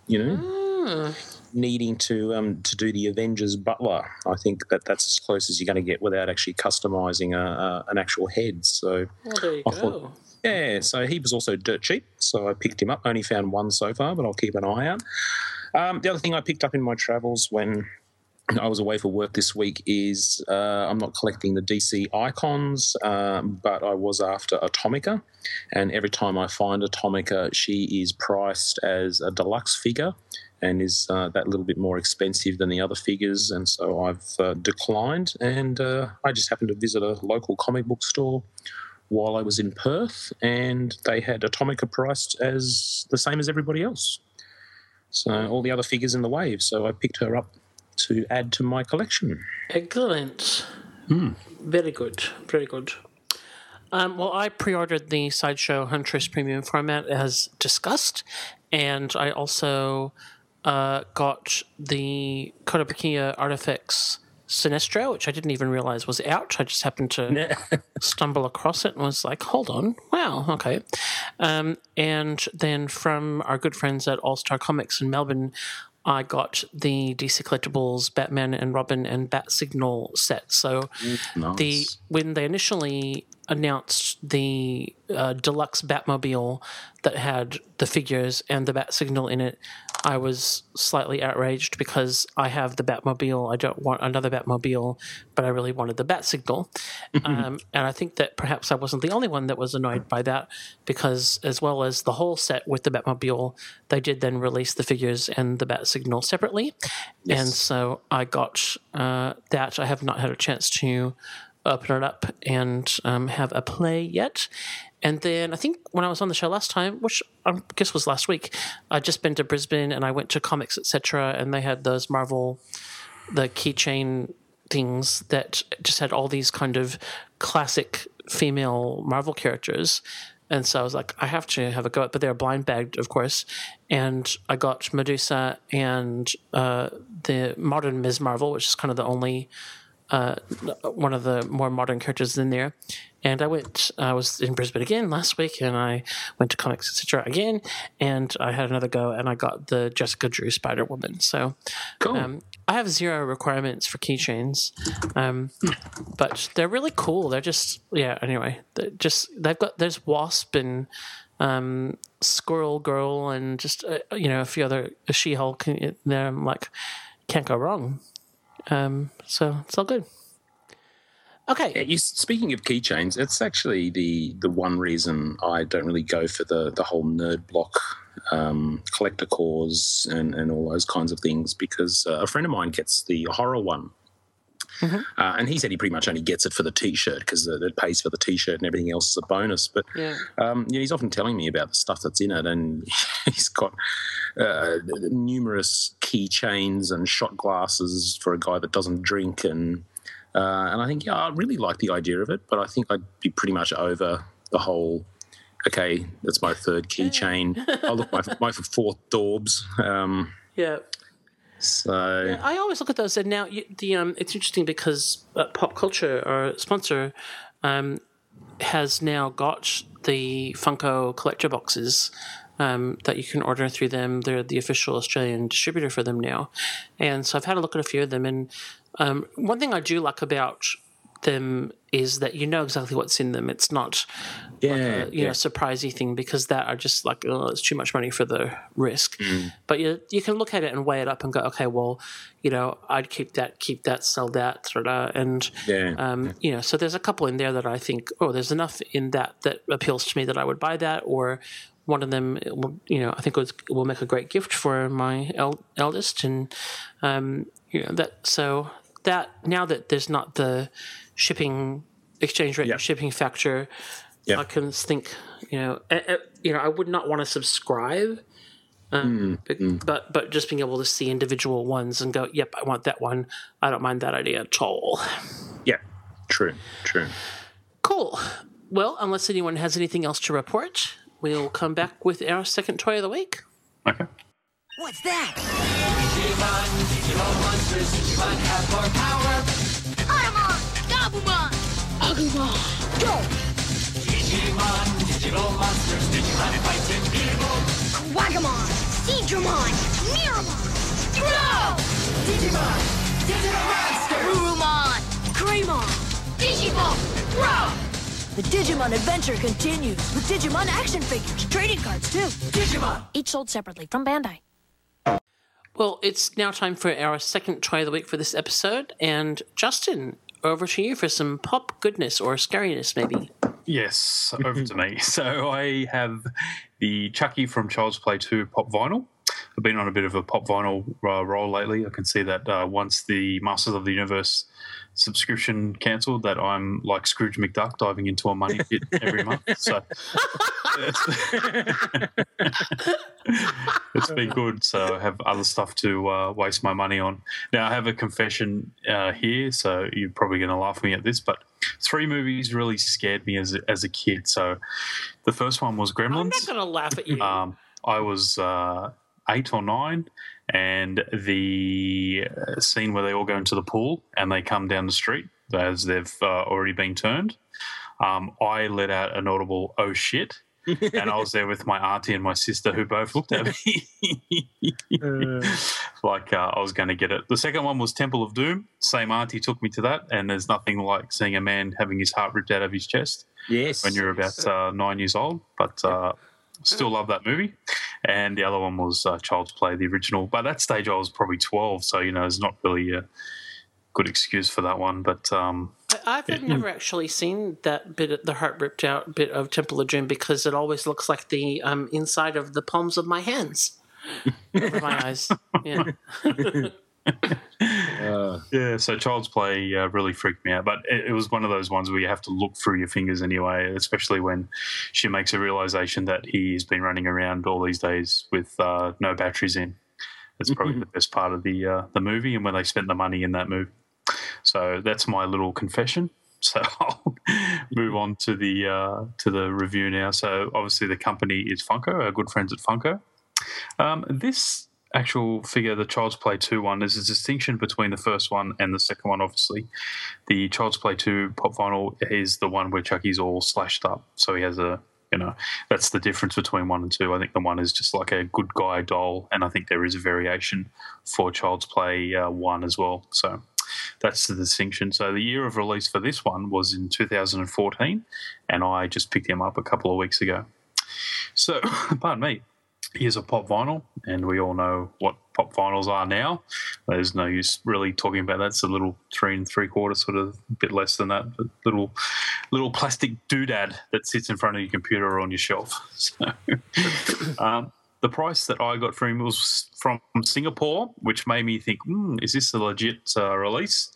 you know, needing to um, to do the Avengers Butler. I think that that's as close as you're going to get without actually customizing a, a, an actual head. So, Well, there you I go. thought- yeah, so he was also dirt cheap, so I picked him up. Only found one so far, but I'll keep an eye out. Um, the other thing I picked up in my travels when I was away for work this week is uh, I'm not collecting the DC icons, um, but I was after Atomica. And every time I find Atomica, she is priced as a deluxe figure and is uh, that little bit more expensive than the other figures. And so I've uh, declined. And uh, I just happened to visit a local comic book store while I was in Perth, and they had Atomica priced as the same as everybody else. So all the other figures in the wave. So I picked her up to add to my collection. Excellent. Very good. Very good. Um, well, I pre ordered the Sideshow Huntress premium format as discussed, and I also uh, got the Kotobukiya ArtFX Sinestro, which I didn't even realize was out. I just happened to stumble across it and was like, hold on, wow, okay. Um, and then from our good friends at All Star Comics in Melbourne, I got the DC Collectibles Batman and Robin and Bat Signal set. So Nice. the when they initially announced the uh, deluxe Batmobile that had the figures and the Bat Signal in it, I was slightly outraged because I have the Batmobile. I don't want another Batmobile, but I really wanted the Bat Signal. um, and I think that perhaps I wasn't the only one that was annoyed by that because, as well as the whole set with the Batmobile, they did then release the figures and the Bat Signal separately. And so I got uh, that. I have not had a chance to open it up and um, have a play yet. And then I think when I was on the show last time, which I guess was last week, I'd just been to Brisbane and I went to Comics Etc. and they had those Marvel, the keychain things that just had all these kind of classic female Marvel characters. And so I was like, I have to have a go at but they were blind bagged, of course. And I got Medusa and uh, the modern Ms. Marvel, which is kind of the only uh, one of the more modern characters in there. And I went, I was in Brisbane again last week, and I went to Comics Etc. again, and I had another go, and I got the Jessica Drew Spider Woman. So, um, I have zero requirements for keychains, um, but they're really cool. They're just, yeah. Anyway, they're just they've got there's Wasp and um, Squirrel Girl, and just uh, you know a few other She Hulk. There, I'm like, can't go wrong. Um, so it's all good. Okay. You, speaking of keychains, it's actually the the one reason I don't really go for the the whole nerd block um, Collector Corps and and all those kinds of things because uh, a friend of mine gets the horror one. Uh, and he said he pretty much only gets it for the T-shirt because it it pays for the T-shirt and everything else is a bonus. But Yeah. um, yeah, he's often telling me about the stuff that's in it, and he's got uh, numerous keychains and shot glasses for a guy that doesn't drink, and uh, and I think yeah, I really like the idea of it, but I think I'd be pretty much over the whole. Okay, that's my third keychain. I'll look my my fourth Dorbz. Um, Yeah. so Yeah, I always look at those, and now you, the um, it's interesting because uh, pop culture, our sponsor, um, has now got the Funko collector boxes um, that you can order through them. They're the official Australian distributor for them now, and so I've had a look at a few of them. And um, one thing I do like about them is that you know exactly what's in them. It's not yeah, like a, you yeah. know surprisey thing because that are just like oh, it's too much money for the risk. Mm. But you you can look at it and weigh it up and go, okay, well, you know, I'd keep that, keep that, sell that, and Yeah, um, you know, so there's a couple in there that I think, oh, there's enough in that that appeals to me that I would buy that, or one of them, will, you know, I think was, will make a great gift for my el- eldest, and um, you know that. So that now that there's not the shipping exchange rate, and shipping factor, Yeah. I can think, you know, you know, I would not want to subscribe. Um, but- But but just being able to see individual ones and go, yep, I want that one. I don't mind that idea at all. yeah, true, true. Cool. Well, unless anyone has anything else to report, we'll come back with our second toy of the week. Okay. What's that? Digimon, Digimon monsters, Digimon have more power. Automon! Gabumon! Agumon! Go! Digimon, Digimon monsters, Digimon fight in evil. Quagamon! Seadramon! Miramon! Throw! Digimon, Digimon monsters. Gurumon! Greymon! Digimon, Throw! The Digimon adventure continues with Digimon action figures, trading cards too. Digimon! Each sold separately from Bandai. Well, it's now time for our second try of the week for this episode. And Justin, over to you for some pop goodness or scariness, maybe. Yes, over to me. So I have the Chucky from Child's Play 2 pop vinyl. I've been on a bit of a pop vinyl uh, roll lately. I can see that uh, once the Masters of the Universe subscription cancelled, that I'm like Scrooge McDuck diving into a money pit every month. So it's been good. So I have other stuff to uh, waste my money on. Now I have a confession uh, here, so you're probably going to laugh at me at this, but three movies really scared me as a, as a kid. So the first one was Gremlins. I'm not going to laugh at you. Um, I was uh, eight or nine, and the uh, scene where they all go into the pool and they come down the street as they've uh, already been turned. Um, I let out an audible "oh shit," and I was there with my auntie and my sister, who both looked at me like uh, I was going to get it. The second one was Temple of Doom. Same auntie took me to that, and there's nothing like seeing a man having his heart ripped out of his chest Yes. when you're about uh, nine years old. But uh, still love that movie. And the other one was uh, Child's Play, the original. By that stage, I was probably 12, so you know, it's not really a good excuse for that one. But um, I- I've never actually seen that bit, of, the heart ripped out bit of Temple of Doom because it always looks like the um, inside of the palms of my hands over my eyes. Yeah. Uh, yeah, so Child's Play uh, really freaked me out. But it, it was one of those ones where you have to look through your fingers anyway, especially when she makes a realization that he's been running around all these days with uh, no batteries in. That's probably the best part of the uh, the movie, and when they spent the money in that movie. So that's my little confession. So I'll move on to the uh, to the review now. So obviously the company is Funko, our good friends at Funko. Um, this actual figure, the Child's Play 2 one, there's a distinction between the first one and the second one, obviously. The Child's Play 2 pop vinyl is the one where Chucky's all slashed up. So he has a, you know, that's the difference between one and two. I think the one is just like a good guy doll, and I think there is a variation for Child's Play uh, 1 as well. So that's the distinction. So the year of release for this one was in 2014, and I just picked him up a couple of weeks ago. So, pardon me. Here's a pop vinyl, and we all know what pop vinyls are now. There's no use really talking about that. It's a little three and three quarter, sort of bit less than that, but little little plastic doodad that sits in front of your computer or on your shelf. So, um, the price that I got for him was from Singapore, which made me think, hmm, is this a legit uh, release?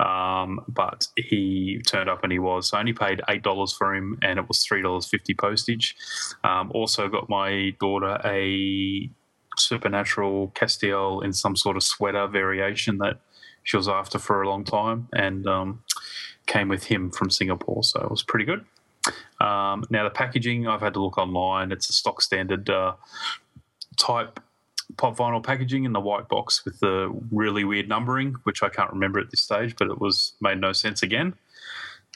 Um, but he turned up and he was. So I only paid eight dollars for him, and it was three dollars fifty postage. Um, also got my daughter a supernatural Castiel in some sort of sweater variation that she was after for a long time, and um, came with him from Singapore. So it was pretty good. Um, now the packaging, I've had to look online. It's a stock standard uh, type pop vinyl packaging in the white box with the really weird numbering, which I can't remember at this stage, but it was made no sense again.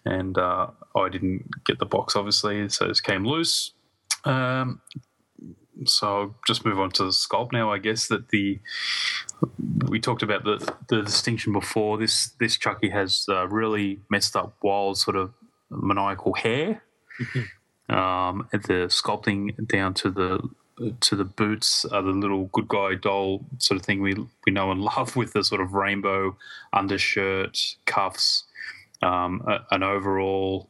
And uh, I didn't get the box, obviously, so this came loose. Um, so I'll just move on to the sculpt now. I guess that the we talked about the the distinction before. This this Chucky has uh, really messed up wild sort of maniacal hair. um, the sculpting down to the to the boots the little good guy doll sort of thing we we know and love with the sort of rainbow undershirt, cuffs, um, a, an overall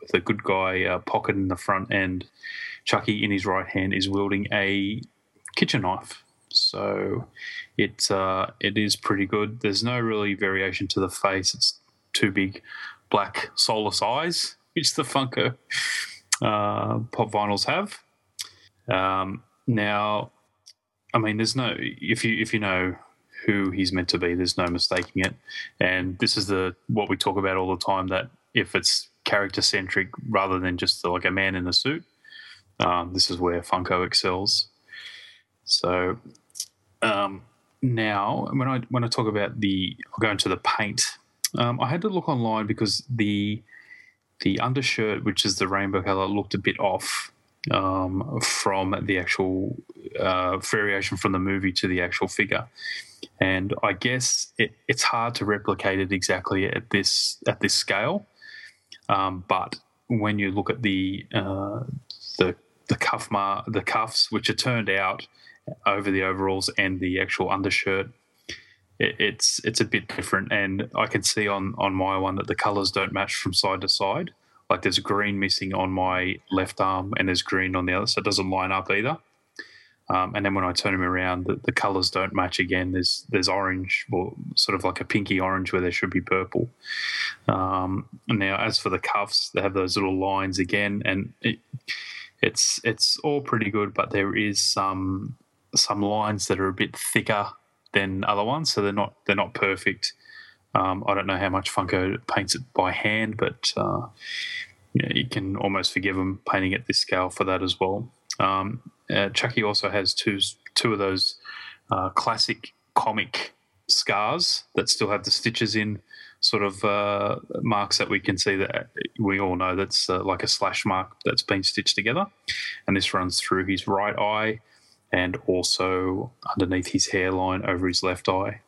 with a good guy uh, pocket in the front end. Chucky in his right hand is wielding a kitchen knife. So it uh, it is pretty good. There's no really variation to the face. It's two big black soulless eyes, which the Funko uh, pop vinyls have. Um, now, I mean, there's no if you if you know who he's meant to be, there's no mistaking it. And this is the what we talk about all the time that if it's character centric rather than just like a man in a suit, um, this is where Funko excels. So um, now, when I when I talk about the, I'll go into the paint. Um, I had to look online because the the undershirt, which is the rainbow color, looked a bit off um, from the actual uh, variation from the movie to the actual figure. And I guess it, it's hard to replicate it exactly at this at this scale. Um, but when you look at the uh, the the cuff mar- the cuffs, which are turned out over the overalls and the actual undershirt, it, it's it's a bit different. And I can see on on my one that the colors don't match from side to side. Like there's green missing on my left arm, and there's green on the other, so it doesn't line up either. Um, and then when I turn them around, the, the colors don't match again. There's there's orange, or sort of like a pinky orange where there should be purple. Um, now, as for the cuffs, they have those little lines again, and it, it's it's all pretty good, but there is some some lines that are a bit thicker than other ones, so they're not they're not perfect. Um, I don't know how much Funko paints it by hand, but uh, you, know, you can almost forgive them painting at this scale for that as well. Um, uh, Chucky also has two two of those uh, classic comic scars that still have the stitches in sort of uh, marks that we can see that we all know that's uh, like a slash mark that's been stitched together. And this runs through his right eye and also underneath his hairline over his left eye.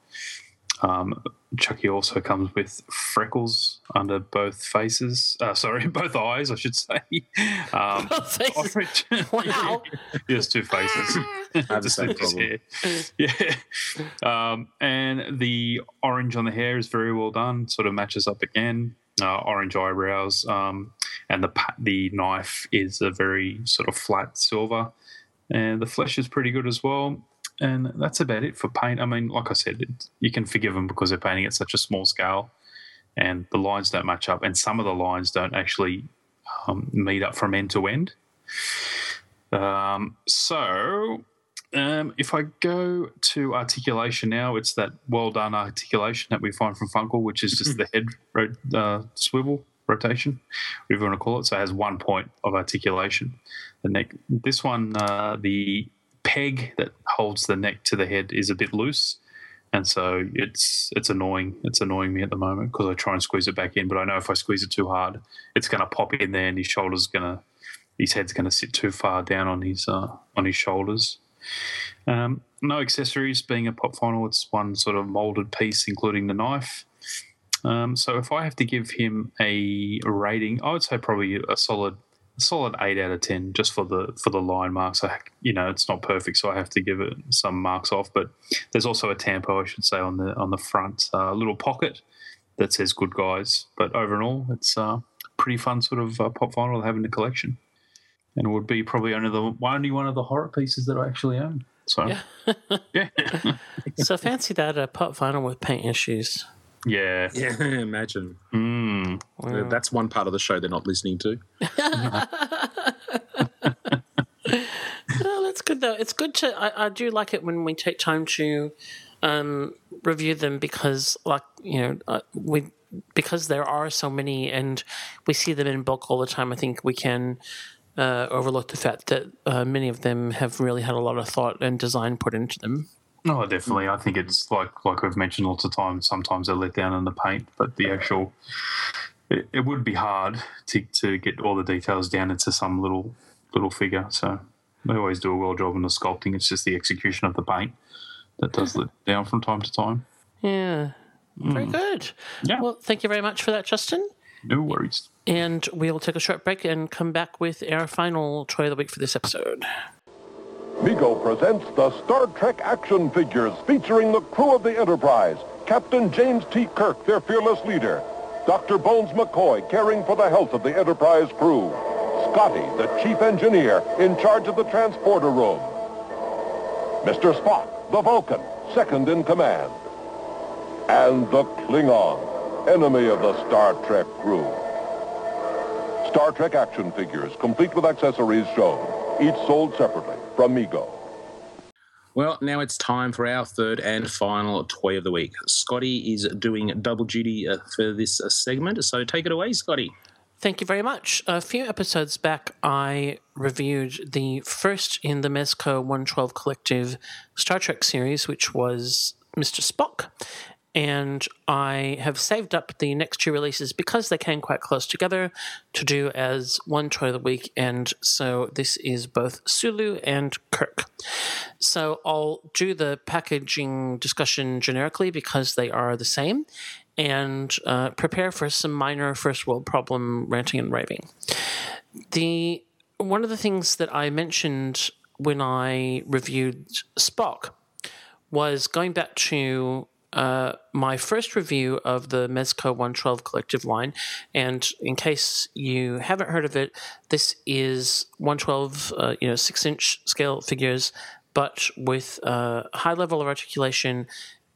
Um, Chucky also comes with freckles under both faces. Uh, sorry, both eyes, I should say. Um, orange- Wow. Yes, two faces. have the Just same his problem. hair. Yeah. Um, and the orange on the hair is very well done. Sort of matches up again. Uh, orange eyebrows. Um, and the the knife is a very sort of flat silver. And the flesh is pretty good as well. And that's about it for paint. I mean, like I said, it, you can forgive them because they're painting at such a small scale, and the lines don't match up, and some of the lines don't actually um, meet up from end to end. Um, so, um, if I go to articulation now, it's that well done articulation that we find from Funko, which is just the head ro- uh, swivel rotation, whatever you want to call it. So it has one point of articulation. The neck. This one, uh, the peg that holds the neck to the head is a bit loose, and so it's it's annoying. It's annoying me at the moment because I try and squeeze it back in, but I know if I squeeze it too hard, it's going to pop in there, and his shoulders going to his head's going to sit too far down on his uh, on his shoulders. Um, no accessories. Being a pop vinyl, it's one sort of molded piece, including the knife. Um, so if I have to give him a rating, I would say probably a solid, solid eight out of ten, just for the for the line marks. I, you know, it's not perfect, so I have to give it some marks off. But there's also a tampo, I should say, on the on the front, uh, little pocket that says "Good Guys." But overall, it's uh, pretty fun sort of uh, pop vinyl to have in the collection, and it would be probably only the only one of the horror pieces that I actually own. So yeah, so fancy that uh, pop vinyl with paint issues. Yeah, Yeah, imagine. Mm. Wow. That's one part of the show they're not listening to. Oh, that's good though. It's good to. I, I do like it when we take time to um, review them because, like you know, uh, we because there are so many and we see them in bulk all the time. I think we can uh, overlook the fact that uh, many of them have really had a lot of thought and design put into them. No, definitely. I think it's like like we've mentioned lots of times. Sometimes they're let down in the paint, but the actual it, it would be hard to to get all the details down into some little little figure. So they always do a well job in the sculpting. It's just the execution of the paint that does let down from time to time. Yeah, very hmm. good. Yeah. Well, thank you very much for that, Justin. No worries. And we'll take a short break and come back with our final toy of the week for this episode. Mego presents the Star Trek action figures featuring the crew of the Enterprise. Captain James T. Kirk, their fearless leader. Dr. Bones McCoy, caring for the health of the Enterprise crew. Scotty, the chief engineer, in charge of the transporter room. Mr. Spock, the Vulcan, second in command. And the Klingon, enemy of the Star Trek crew. Star Trek action figures, complete with accessories shown. Each sold separately from Mego. Well, now it's time for our third and final toy of the week. Scotty is doing double duty uh, for this uh, segment, so take it away, Scotty. Thank you very much. A few episodes back, I reviewed the first in the Mezco 112 Collective Star Trek series, which was Mr. Spock. And I have saved up the next two releases because they came quite close together to do as one toy of the week. And so this is both Sulu and Kirk. So I'll do the packaging discussion generically because they are the same and uh, prepare for some minor first world problem ranting and raving. The one of the things that I mentioned when I reviewed Spock was going back to uh, my first review of the Mezco 112 collective line. And in case you haven't heard of it, this is 112, uh, you know, six inch scale figures, but with a high level of articulation,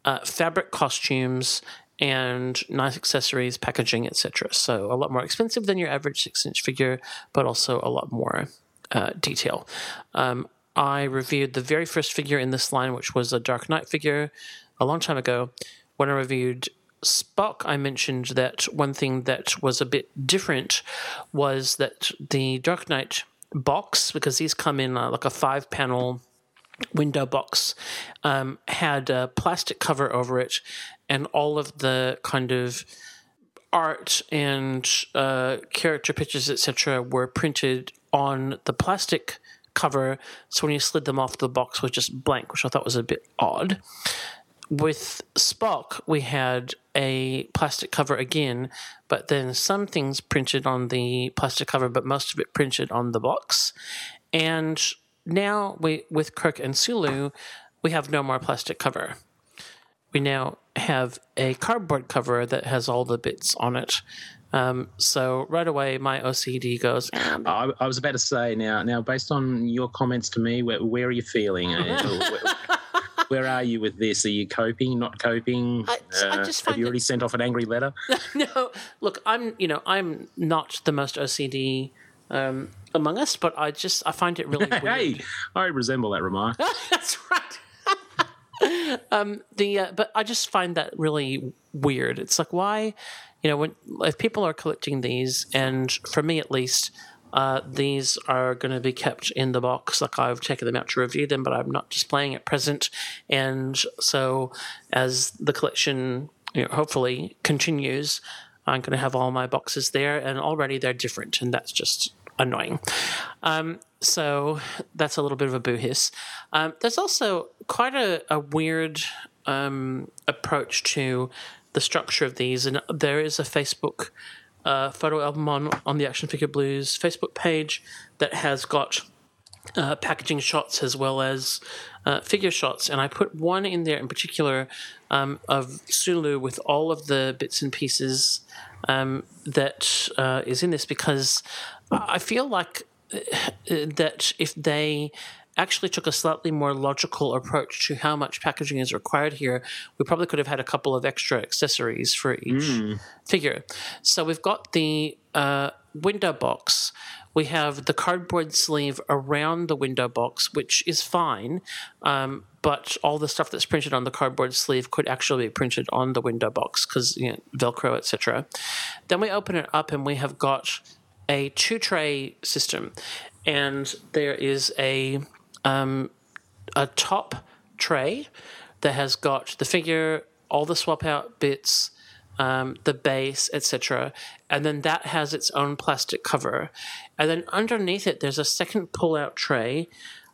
uh, fabric costumes, and nice accessories, packaging, etc. So a lot more expensive than your average six inch figure, but also a lot more uh, detail. Um, I reviewed the very first figure in this line, which was a Dark Knight figure, a long time ago. When I reviewed Spock, I mentioned that one thing that was a bit different was that the Dark Knight box, because these come in uh, like a five panel window box um, had a plastic cover over it, and all of the kind of art and uh, character pictures, etc., were printed on the plastic cover. So when you slid them off, the box was just blank, which I thought was a bit odd. With Spock, we had a plastic cover again, but then some things printed on the plastic cover, but most of it printed on the box. And now we, with Kirk and Sulu, we have no more plastic cover. We now have a cardboard cover that has all the bits on it. Um, so right away, my OCD goes. "Ah, I, I was about to say now. Now, based on your comments to me, where, where are you feeling? Where, are you with this? Are you coping? Not coping? I- I Uh, just have you already sent off an angry letter? no, look, I'm you know I'm not the most OCD um, among us, but I just I find it really weird. hey, I resemble that remark. That's right. um, the uh, but I just find that really weird. It's like why, you know, when if people are collecting these, and for me at least, uh, these are going to be kept in the box. Like I've taken them out to review them, but I'm not displaying at present. And so, as the collection, you know, hopefully continues, I'm going to have all my boxes there, and already they're different, and that's just annoying. Um, so that's a little bit of a boo hiss. Um, there's also quite a, a weird um, approach to the structure of these, and there is a Facebook uh, photo album on on the Action Figure Blues Facebook page that has got uh, packaging shots as well as uh, figure shots. And I put one in there in particular um, of Sulu with all of the bits and pieces um, that uh, is in this because I feel like uh, that if they actually took a slightly more logical approach to how much packaging is required here, we probably could have had a couple of extra accessories for each figure. So we've got the uh, window box. We have the cardboard sleeve around the window box, which is fine, um, but all the stuff that's printed on the cardboard sleeve could actually be printed on the window box because you know, Velcro, etc. Then we open it up and we have got a two tray system, and there is a um, a top tray that has got the figure, all the swap out bits, um, the base, etc. And then that has its own plastic cover. And then underneath it, there's a second pull out tray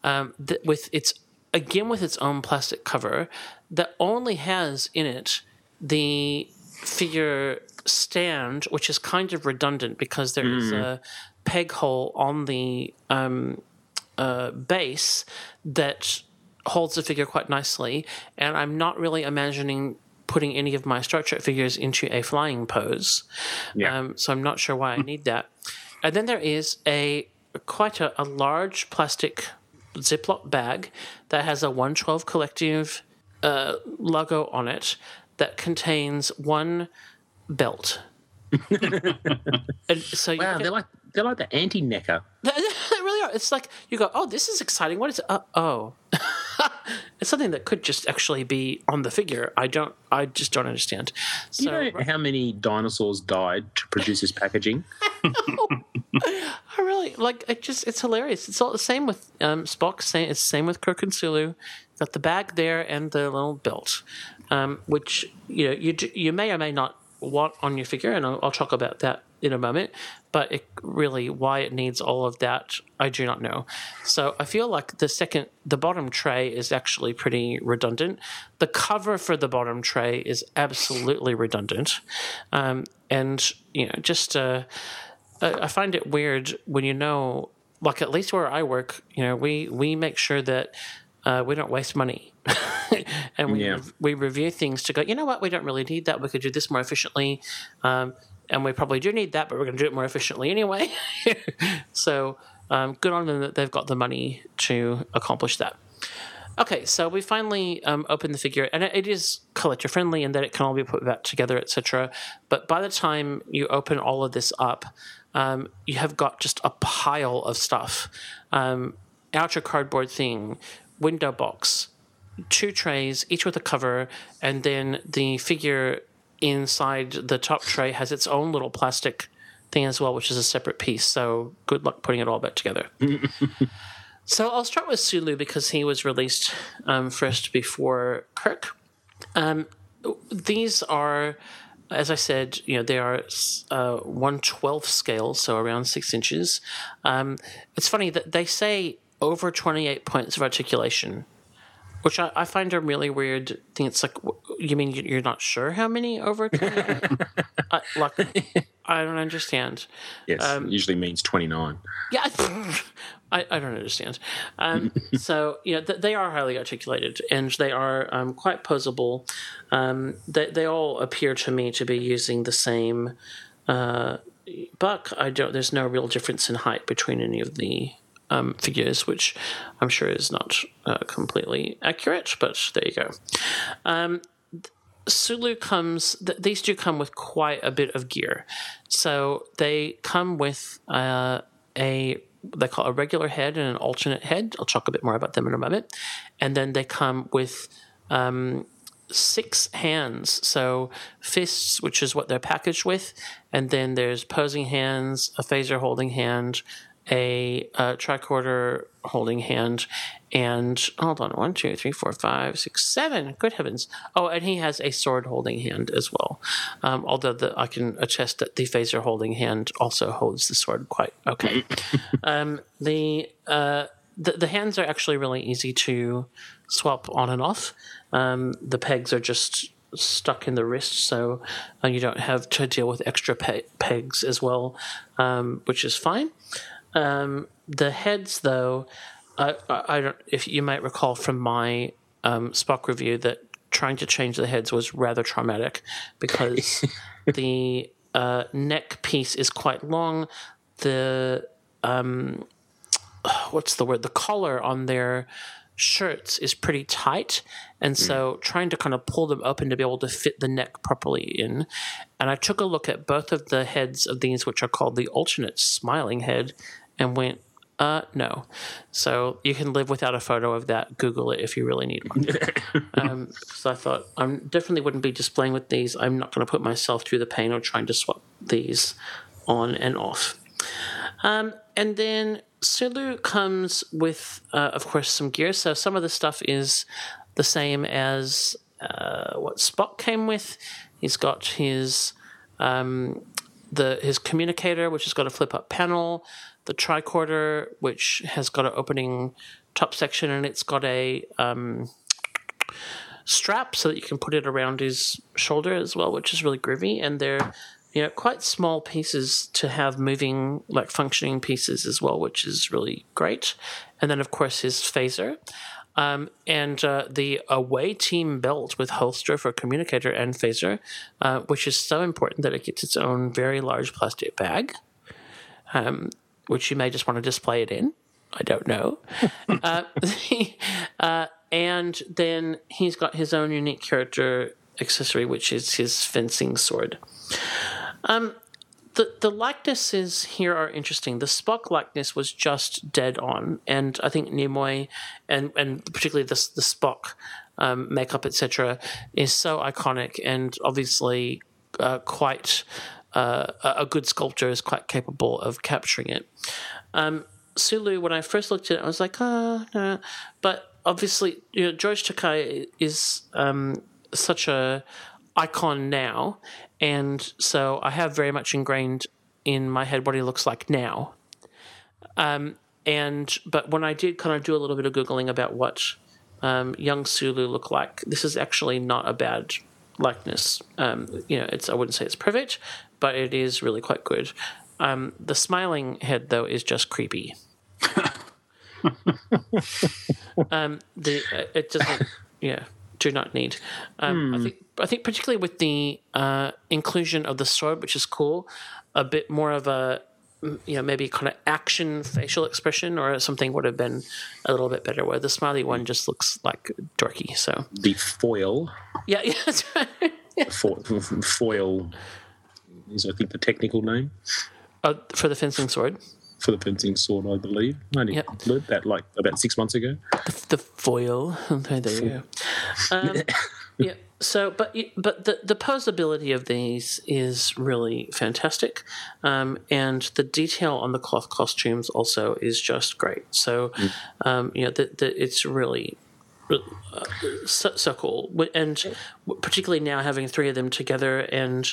um, that with its again with its own plastic cover that only has in it the figure stand, which is kind of redundant because there is Mm. a peg hole on the um, uh, base that holds the figure quite nicely. And I'm not really imagining putting any of my Star Trek figures into a flying pose. Yeah. Um, so I'm not sure why I need that. And then there is a quite a, a large plastic Ziploc bag that has a 112 Collective uh, logo on it that contains one belt. and so you Wow, can- they're like they're like the anti-NECA. they really are. It's like you go, oh, this is exciting. What is it? Uh, oh, it's something that could just actually be on the figure. I don't. I just don't understand. Do you So know how many dinosaurs died to produce this packaging? I really like. It just it's hilarious. It's all the same with um, Spock. Same. It's the same with Kirk and Sulu. Got the bag there and the little belt, um, which you know you do, you may or may not want on your figure, and I'll, I'll talk about that in a moment. But it really why it needs all of that, I do not know. So I feel like the second, the bottom tray is actually pretty redundant. The cover for the bottom tray is absolutely redundant, um, and you know just. Uh, I find it weird when you know, like at least where I work, you know, we we make sure that uh, we don't waste money, and we Yeah. we review things to go. You know what? We don't really need that. We could do this more efficiently, um, and we probably do need that, but we're going to do it more efficiently anyway. so um, good on them that they've got the money to accomplish that. Okay, so we finally um, open the figure, and it is collector friendly in that it can all be put back together, etc. But by the time you open all of this up, um, you have got just a pile of stuff: um, outer cardboard thing, window box, two trays, each with a cover, and then the figure inside the top tray has its own little plastic thing as well, which is a separate piece. So good luck putting it all back together. So I'll start with Sulu because he was released um, first before Kirk. Um, these are, as I said, you know, they are uh, one twelfth scale, so around six inches. Um, it's funny that they say over twenty eight points of articulation, which I, I find a really weird thing. It's like, you mean you- you're not sure how many over twenty eight? I, like, I don't understand. Yes, Um, it usually means 29. Yeah, I, I don't understand. Um, so you know th- they are highly articulated and they are um, quite posable. Um, they they all appear to me to be using the same uh, buck. I don't. There's no real difference in height between any of the um, figures, which I'm sure is not uh, completely accurate. But there you go. Um, Sulu comes. Th- these do come with quite a bit of gear, so they come with uh, a they call a regular head and an alternate head. I'll talk a bit more about them in a moment, and then they come with um, six hands. So fists, which is what they're packaged with, and then there's posing hands, a phaser holding hand, a, uh tricorder holding hand, and hold on, one, two, three, four, five, six, seven. Good heavens! Oh, and he has a sword holding hand as well. Um, although the, I can attest that the phaser holding hand also holds the sword quite okay. um, the uh, the, the hands are actually really easy to swap on and off. Um, the pegs are just stuck in the wrist, so uh, you don't have to deal with extra pe- pegs as well, um, which is fine. Um, the heads, though, I, I, I don't. If you might recall from my um, Spock review that trying to change the heads was rather traumatic because the uh, neck piece is quite long. The um, what's the word? The collar on their shirts is pretty tight, and so trying to kind of pull them open to be able to fit the neck properly in. And I took a look at both of the heads of these, which are called the alternate smiling head, and went, uh, no. So you can live without a photo of that. Google it if you really need one. um, so I thought I definitely wouldn't be displaying with these. I'm not going to put myself through the pain of trying to swap these on and off. Um, and then Sulu comes with, uh, of course, some gear. So some of the stuff is the same as uh, what Spock came with. He's got his um, the his communicator, which has got a flip up panel, the tricorder, which has got an opening top section, and it's got a um, strap so that you can put it around his shoulder as well, which is really groovy. And they're you know quite small pieces to have moving like functioning pieces as well, which is really great. And then of course his phaser. Um, and uh, the away team belt with holster for communicator and phaser, uh, which is so important that it gets its own very large plastic bag, um, which you may just want to display it in. I don't know. uh, uh, and then he's got his own unique character accessory, which is his fencing sword. Um, the the likenesses here are interesting. The Spock likeness was just dead on, and I think Nimoy and and particularly the the Spock um, makeup etc. is so iconic, and obviously uh, quite uh, a good sculptor is quite capable of capturing it. Um, Sulu, when I first looked at it, I was like, ah, no. But obviously, you know, George Takei is um, such a icon now, and so I have very much ingrained in my head what he looks like now. Um, and but when I did kind of do a little bit of googling about what um, young Sulu looked like, this is actually not a bad likeness. Um, you know, it's I wouldn't say it's perfect, but it is really quite good. Um, the smiling head though is just creepy. um, the uh, it doesn't. Yeah, do not need. Um, I think I think particularly with the uh, inclusion of the sword, which is cool, a bit more of a mm, you know maybe kind of action facial expression or something would have been a little bit better. Where the smiley one just looks like dorky. So The foil, yeah, yeah, that's right. fo- foil is I think the technical name Uh, for the fencing sword, for the fencing sword, I believe. I only learned that like about six months ago. the foil. Okay, there you go. Um, yeah. So, but but the the posability of these is really fantastic, um, and the detail on the cloth costumes also is just great. So, um, you know, the, the, it's really. uh, So, so cool, and particularly now having three of them together, and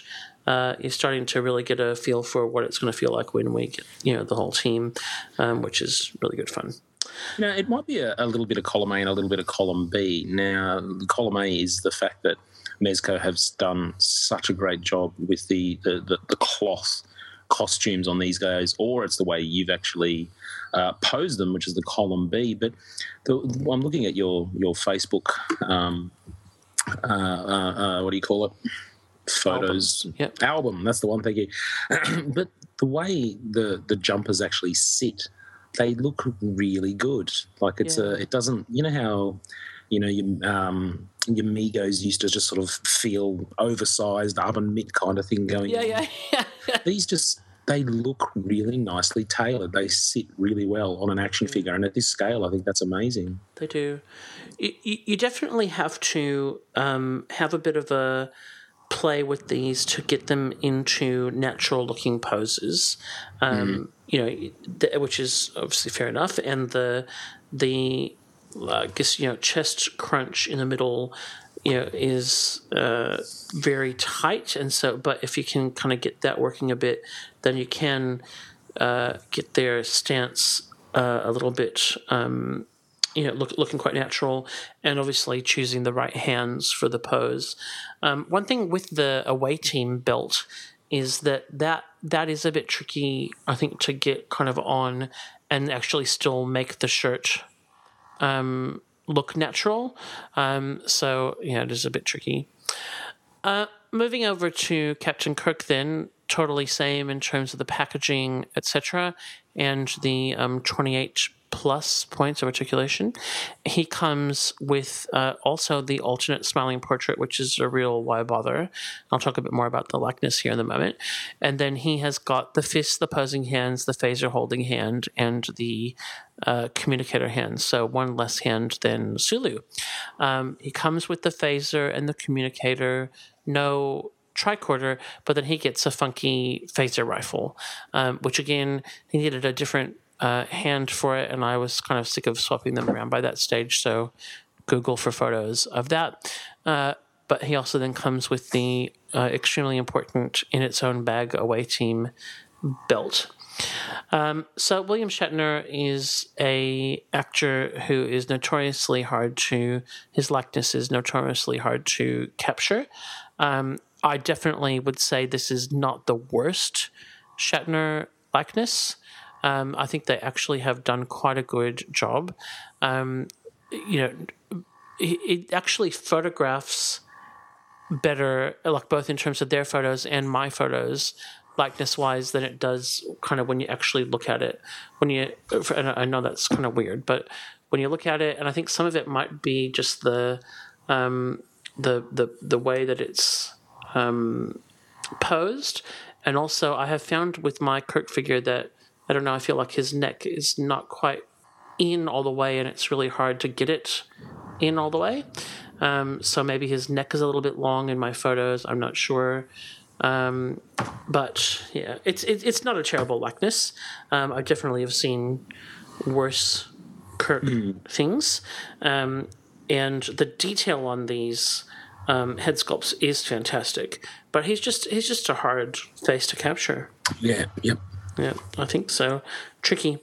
uh, you're starting to really get a feel for what it's going to feel like when we get, you know, the whole team, um, which is really good fun. Now, it might be a, a little bit of column A and a little bit of column B. Now, column A is the fact that Mezco has done such a great job with the, the, the, the cloth costumes on these guys, or it's the way you've actually uh, posed them, which is the column B. But the, I'm looking at your your Facebook, um, uh, uh, uh, what do you call it? Photos Yep. album. That's the one. Thank you. but the way the the jumpers actually sit, they look really good. Like it's a. It doesn't. You know how. You know, your, um, your Megos used to just sort of feel oversized, oven mitt kind of thing going Yeah, on. yeah, yeah. These just, they look really nicely tailored. They sit really well on an action figure. And at this scale, I think that's amazing. They do. You, you you definitely have to um, have a bit of a play with these to get them into natural looking poses. Um, You know, which is obviously fair enough. And the the I guess you know chest crunch in the middle. You know, is uh, very tight, and so. But if you can kind of get that working a bit, then you can uh, get their stance uh, a little bit um, you know, look, looking quite natural, and obviously choosing the right hands for the pose. Um, one thing with the away team belt is that that that is a bit tricky, I think, to get kind of on and actually still make the shirt um, look natural. Um, so yeah, it is a bit tricky. Uh, moving over to Captain Kirk, then totally same in terms of the packaging, etc., and the um, 28 plus points of articulation. He comes with uh, also the alternate smiling portrait, which is a real why bother. I'll talk a bit more about the likeness here in a moment. And then he has got the fist, the posing hands, the phaser holding hand, and the uh, communicator hand. So one less hand than Sulu. Um, he comes with the phaser and the communicator. No tricorder, but then he gets a funky phaser rifle, um, which again he needed a different uh, hand for it, and I was kind of sick of swapping them around by that stage. So Google for photos of that. Uh, but he also then comes with the uh, extremely important in its own bag away team belt. Um, so William Shatner is a actor who is notoriously hard to his likeness is notoriously hard to capture. Um, I definitely would say this is not the worst Shatner likeness. Um, I think they actually have done quite a good job. Um, you know, it, actually photographs better, like both in terms of their photos and my photos, likeness wise, than it does kind of when you actually look at it. When you, and I know that's kind of weird, but when you look at it, and I think some of it might be just the, um, the the the way that it's um, posed, and also I have found with my Kirk figure that I don't know. I feel like his neck is not quite in all the way, and it's really hard to get it in all the way. Um, so maybe his neck is a little bit long in my photos. I'm not sure. Um, but yeah, it's it, it's not a terrible likeness. Um, I definitely have seen worse Kirk things, um, and the detail on these um, head sculpts is fantastic. But he's just he's just a hard face to capture. Yeah, yep. Yeah, I think so. Tricky,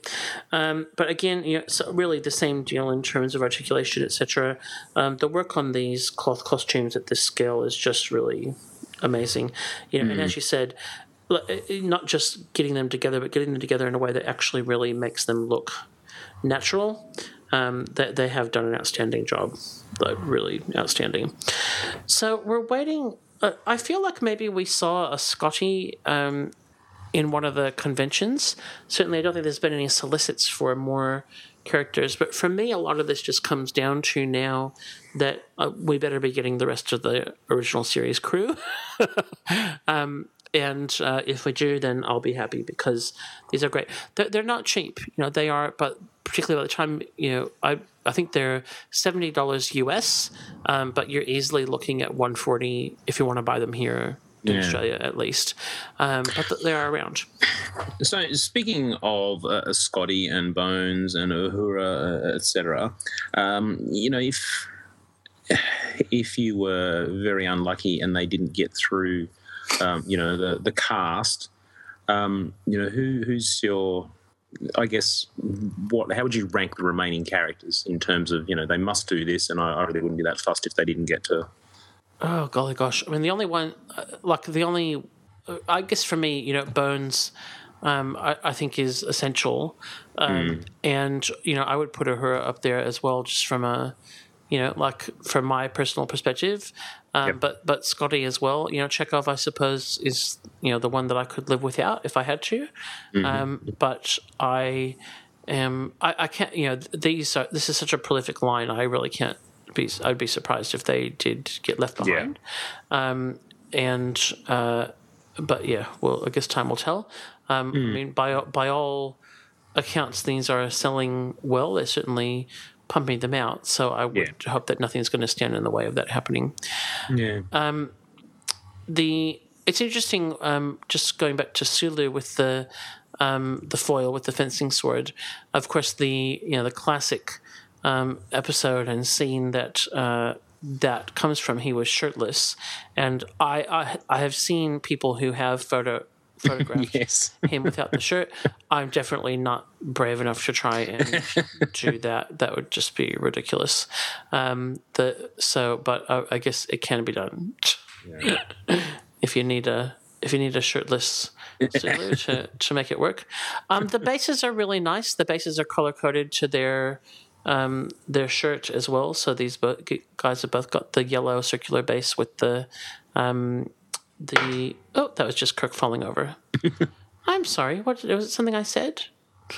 um, but again, you know, so really the same deal in terms of articulation, etc. Um, the work on these cloth costumes at this scale is just really amazing. You know, and as you said, not just getting them together, but getting them together in a way that actually really makes them look natural. Um, they, they have done an outstanding job, like really outstanding. So we're waiting. Uh, I feel like maybe we saw a Scotty um, in one of the conventions. Certainly, I don't think there's been any solicits for more characters. But for me, a lot of this just comes down to now that uh, we better be getting the rest of the original series crew. um, and uh, if we do, then I'll be happy because these are great. They're, they're not cheap, you know. They are, but particularly by the time you know, I I think they're seventy dollars US, um, but you're easily looking at one forty if you want to buy them here in Yeah. Australia at least. Um, but th- they are around. So speaking of uh, Scotty and Bones and Uhura, uh, etc., um, you know, if if you were very unlucky and they didn't get through, um, you know, the the cast, um, you know, who who's your I guess what how would you rank the remaining characters in terms of you know they must do this and I, I really wouldn't be that fussed if they didn't get to Oh golly gosh! I mean, the only one, uh, like the only, uh, I guess for me, you know, Bones, um, I, I think is essential, um, and you know, I would put her up there as well, just from a, you know, like from my personal perspective. Um, But but Scotty as well. You know, Chekov, I suppose, is you know the one that I could live without if I had to. Um, but I am I, I can't. You know, these are this is such a prolific line. I really can't be. I'd be surprised if they did get left behind. Um, and uh, but yeah, well, I guess time will tell. Um, I mean, by by all accounts, things are selling well. They're certainly pumping them out. So I would hope that nothing's going to stand in the way of that happening. yeah Um, the it's interesting. Um, just going back to Sulu with the um, the foil with the fencing sword. Of course, the you know the classic um, episode and scene that uh, that comes from. He was shirtless, and I I, I have seen people who have photo photographed yes him without the shirt. I'm definitely not brave enough to try and do that. That would just be ridiculous. Um, the so, but I, I guess it can be done. if you need a if you need a shirtless Sulu to to make it work. Um, the bases are really nice. The bases are color coded to their um, their shirt as well. So these bo- guys have both got the yellow circular base with the um, the oh that was just Kirk falling over. I'm sorry. What was it something I said?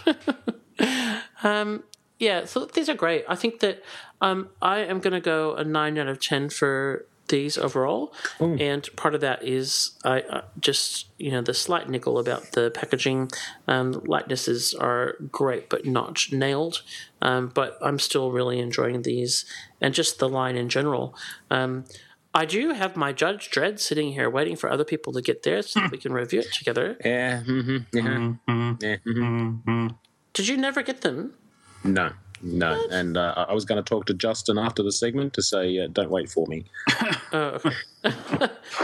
um, yeah, so these are great. I think that um, I am going to go a nine out of ten for these overall, and part of that is I uh, just you know the slight nickel about the packaging. Um, likenesses are great, but not nailed. Um, but I'm still really enjoying these, and just the line in general. Um, I do have my Judge Dredd sitting here waiting for other people to get there so that we can review it together. yeah mm-hmm, yeah, yeah mm-hmm. Did you never get them? No, no. And uh, I- I was going to talk to Justin after the segment to say, uh, don't wait for me. Oh.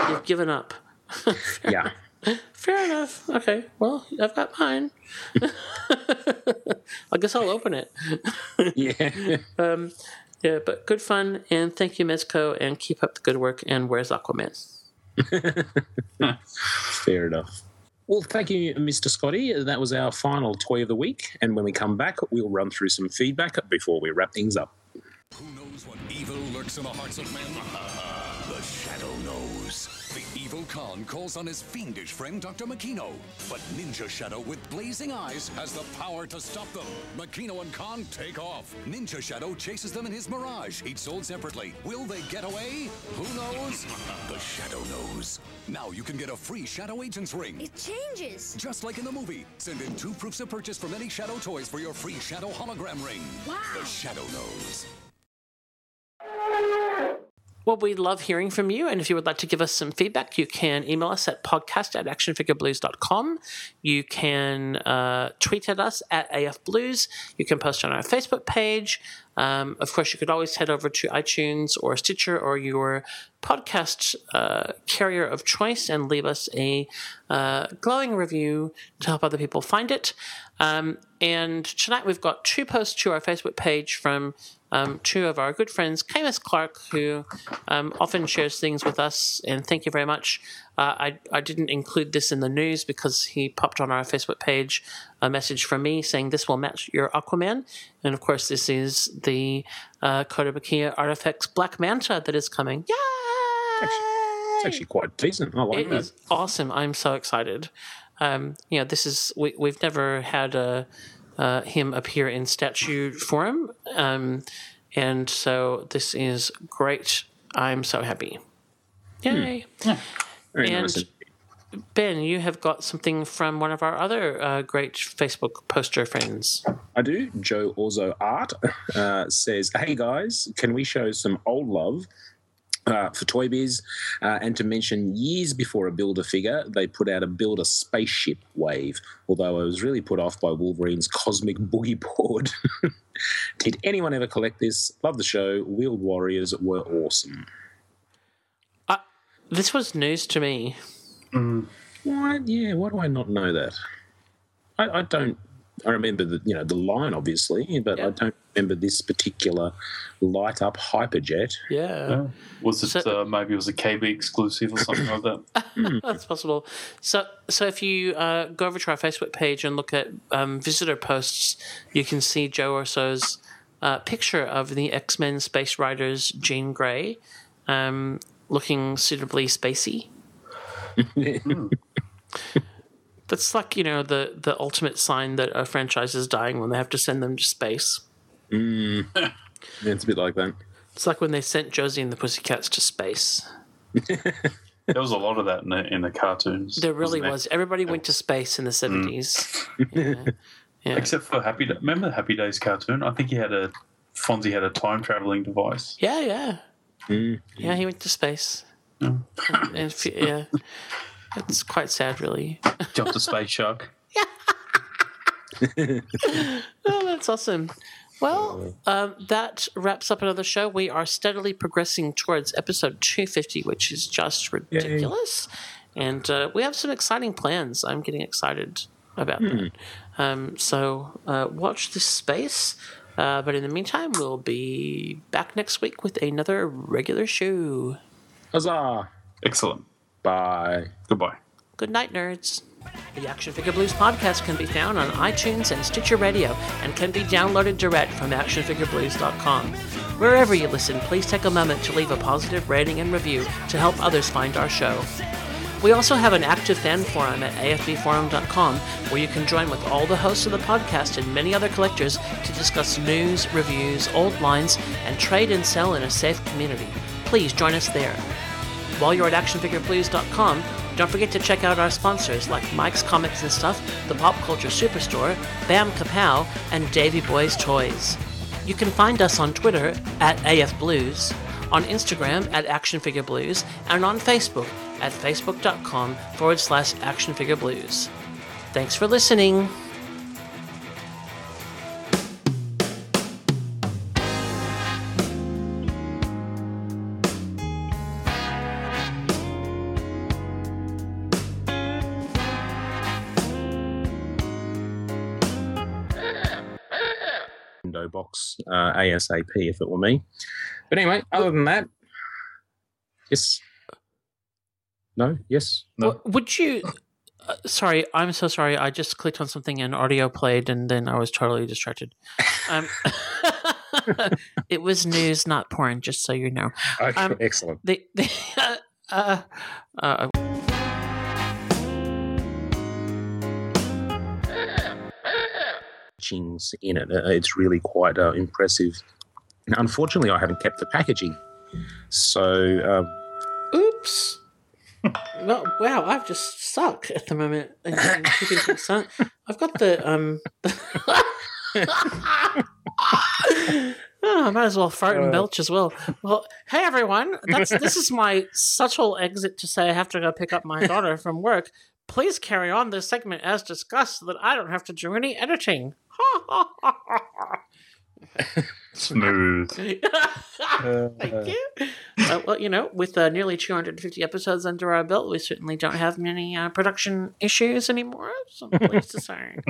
You've given up. Yeah. Fair enough. Okay. Well, I've got mine. I guess I'll open it. yeah. Um, yeah, but good fun, and thank you, Mezco, and keep up the good work. And where's Aquaman? Fair enough. Well, thank you, Mr. Scotty. That was our final toy of the week. And when we come back, we'll run through some feedback before we wrap things up. Who knows what evil lurks in the hearts of men? evil Khan calls on his fiendish friend Dr. Makino. But Ninja Shadow with blazing eyes has the power to stop them. Makino and Khan take off. Ninja Shadow chases them in his Mirage, each sold separately. Will they get away? Who knows? the Shadow knows. Now you can get a free Shadow Agent's ring. It changes. Just like in the movie. Send in two proofs of purchase from any Shadow toys for your free Shadow hologram ring. Wow. The Shadow knows. Well, we love hearing from you. And if you would like to give us some feedback, you can email us at podcast at actionfigureblues.com. You can uh, tweet at us at afblues. You can post on our Facebook page. Um, of course, you could always head over to iTunes or Stitcher or your podcast uh, carrier of choice and leave us a uh, glowing review to help other people find it. Um, and tonight we've got two posts to our Facebook page from um, two of our good friends, Camus Clark, who um, often shares things with us, and thank you very much. Uh, I, I didn't include this in the news because he popped on our Facebook page a message from me saying this will match your Aquaman. And of course, this is the uh, Kotobukiya ArtFX Black Manta that is coming. Yay! It's actually quite decent. I like It that. is awesome. I'm so excited. Um, you know, this is we we've never had a uh, him appear in statue form, um, and so this is great. I'm so happy. Yay! Very and nice. Ben, you have got something from one of our other uh, great Facebook poster friends. I do. Joe Orzo Art uh, says, "Hey guys, can we show some old love?" Uh, for Toy Biz, uh, and to mention years before a Builder figure, they put out a Builder spaceship wave. Although I was really put off by Wolverine's cosmic boogie board. Did anyone ever collect this? Love the show. Wheeled Warriors were awesome. This was news to me. What? Yeah. Why do I not know that? I, I don't. I remember the you know the line obviously, but I don't remember this particular light up hyperjet. Yeah. Was it uh, maybe it was a KB exclusive or something like that? That's possible. So, so if you uh, go over to our Facebook page and look at um, visitor posts, you can see Joe Orso's uh, picture of the X Men Space Riders Jean Grey, um, looking suitably spacey. That's like you know the the ultimate sign that a franchise is dying when they have to send them to space. Mm. yeah, it's a bit like that. It's like when they sent Josie and the Pussycats to space. There was a lot of that in the in the cartoons. There really wasn't there? was. Everybody went to space in the seventies. Yeah. Except for Happy Day. Remember the Happy Days cartoon? I think he had a Fonzie had a time traveling device. Yeah, yeah. Yeah, he went to space. And, and yeah, it's quite sad, really. Jump a space shark. oh, that's awesome. Well, um, that wraps up another show. We are steadily progressing towards episode 250, which is just ridiculous. And uh, we have some exciting plans. I'm getting excited about that. Um, so uh, watch this space. Uh, but in the meantime, we'll be back next week with another regular show. Huzzah! Excellent. Bye. Goodbye. Good night, nerds. The Action Figure Blues podcast can be found on iTunes and Stitcher Radio and can be downloaded direct from actionfigureblues.com. Wherever you listen, please take a moment to leave a positive rating and review to help others find our show. We also have an active fan forum at afbforum.com where you can join with all the hosts of the podcast and many other collectors to discuss news, reviews, old lines, and trade and sell in a safe community. Please join us there. While you're at actionfigureblues.com, don't forget to check out our sponsors like Mike's Comics and Stuff, the Pop Culture Superstore, Bam Kapow, and Davy Boy's Toys. You can find us on Twitter at AFBlues, on Instagram at actionfigureblues, and on Facebook at facebook.com forward slash actionfigureblues. Thanks for listening. Uh, ASAP if it were me. But anyway, other than that, yes. No, yes, no. Would you? Uh, sorry, I'm so sorry. I just clicked on something and audio played, and then I was totally distracted. Um, it was news, not porn. Just so you know. Okay, Um, excellent. They, they, uh, uh, Chings in it. Uh, It's really quite uh, impressive. Unfortunately, I haven't kept the packaging, so um, oops. Well, wow, I've just suck at the moment. in- in keeping things sun- I've got the um. Oh, I might as well fart and Uh. belch as well. Well, hey everyone, that's this is my subtle exit to say I have to go pick up my daughter from work. Please carry on this segment as discussed so that I don't have to do any editing. Smooth. Thank you. Uh, well, you know, with uh, nearly 250 episodes under our belt, we certainly don't have many uh, production issues anymore. So I'm pleased to say.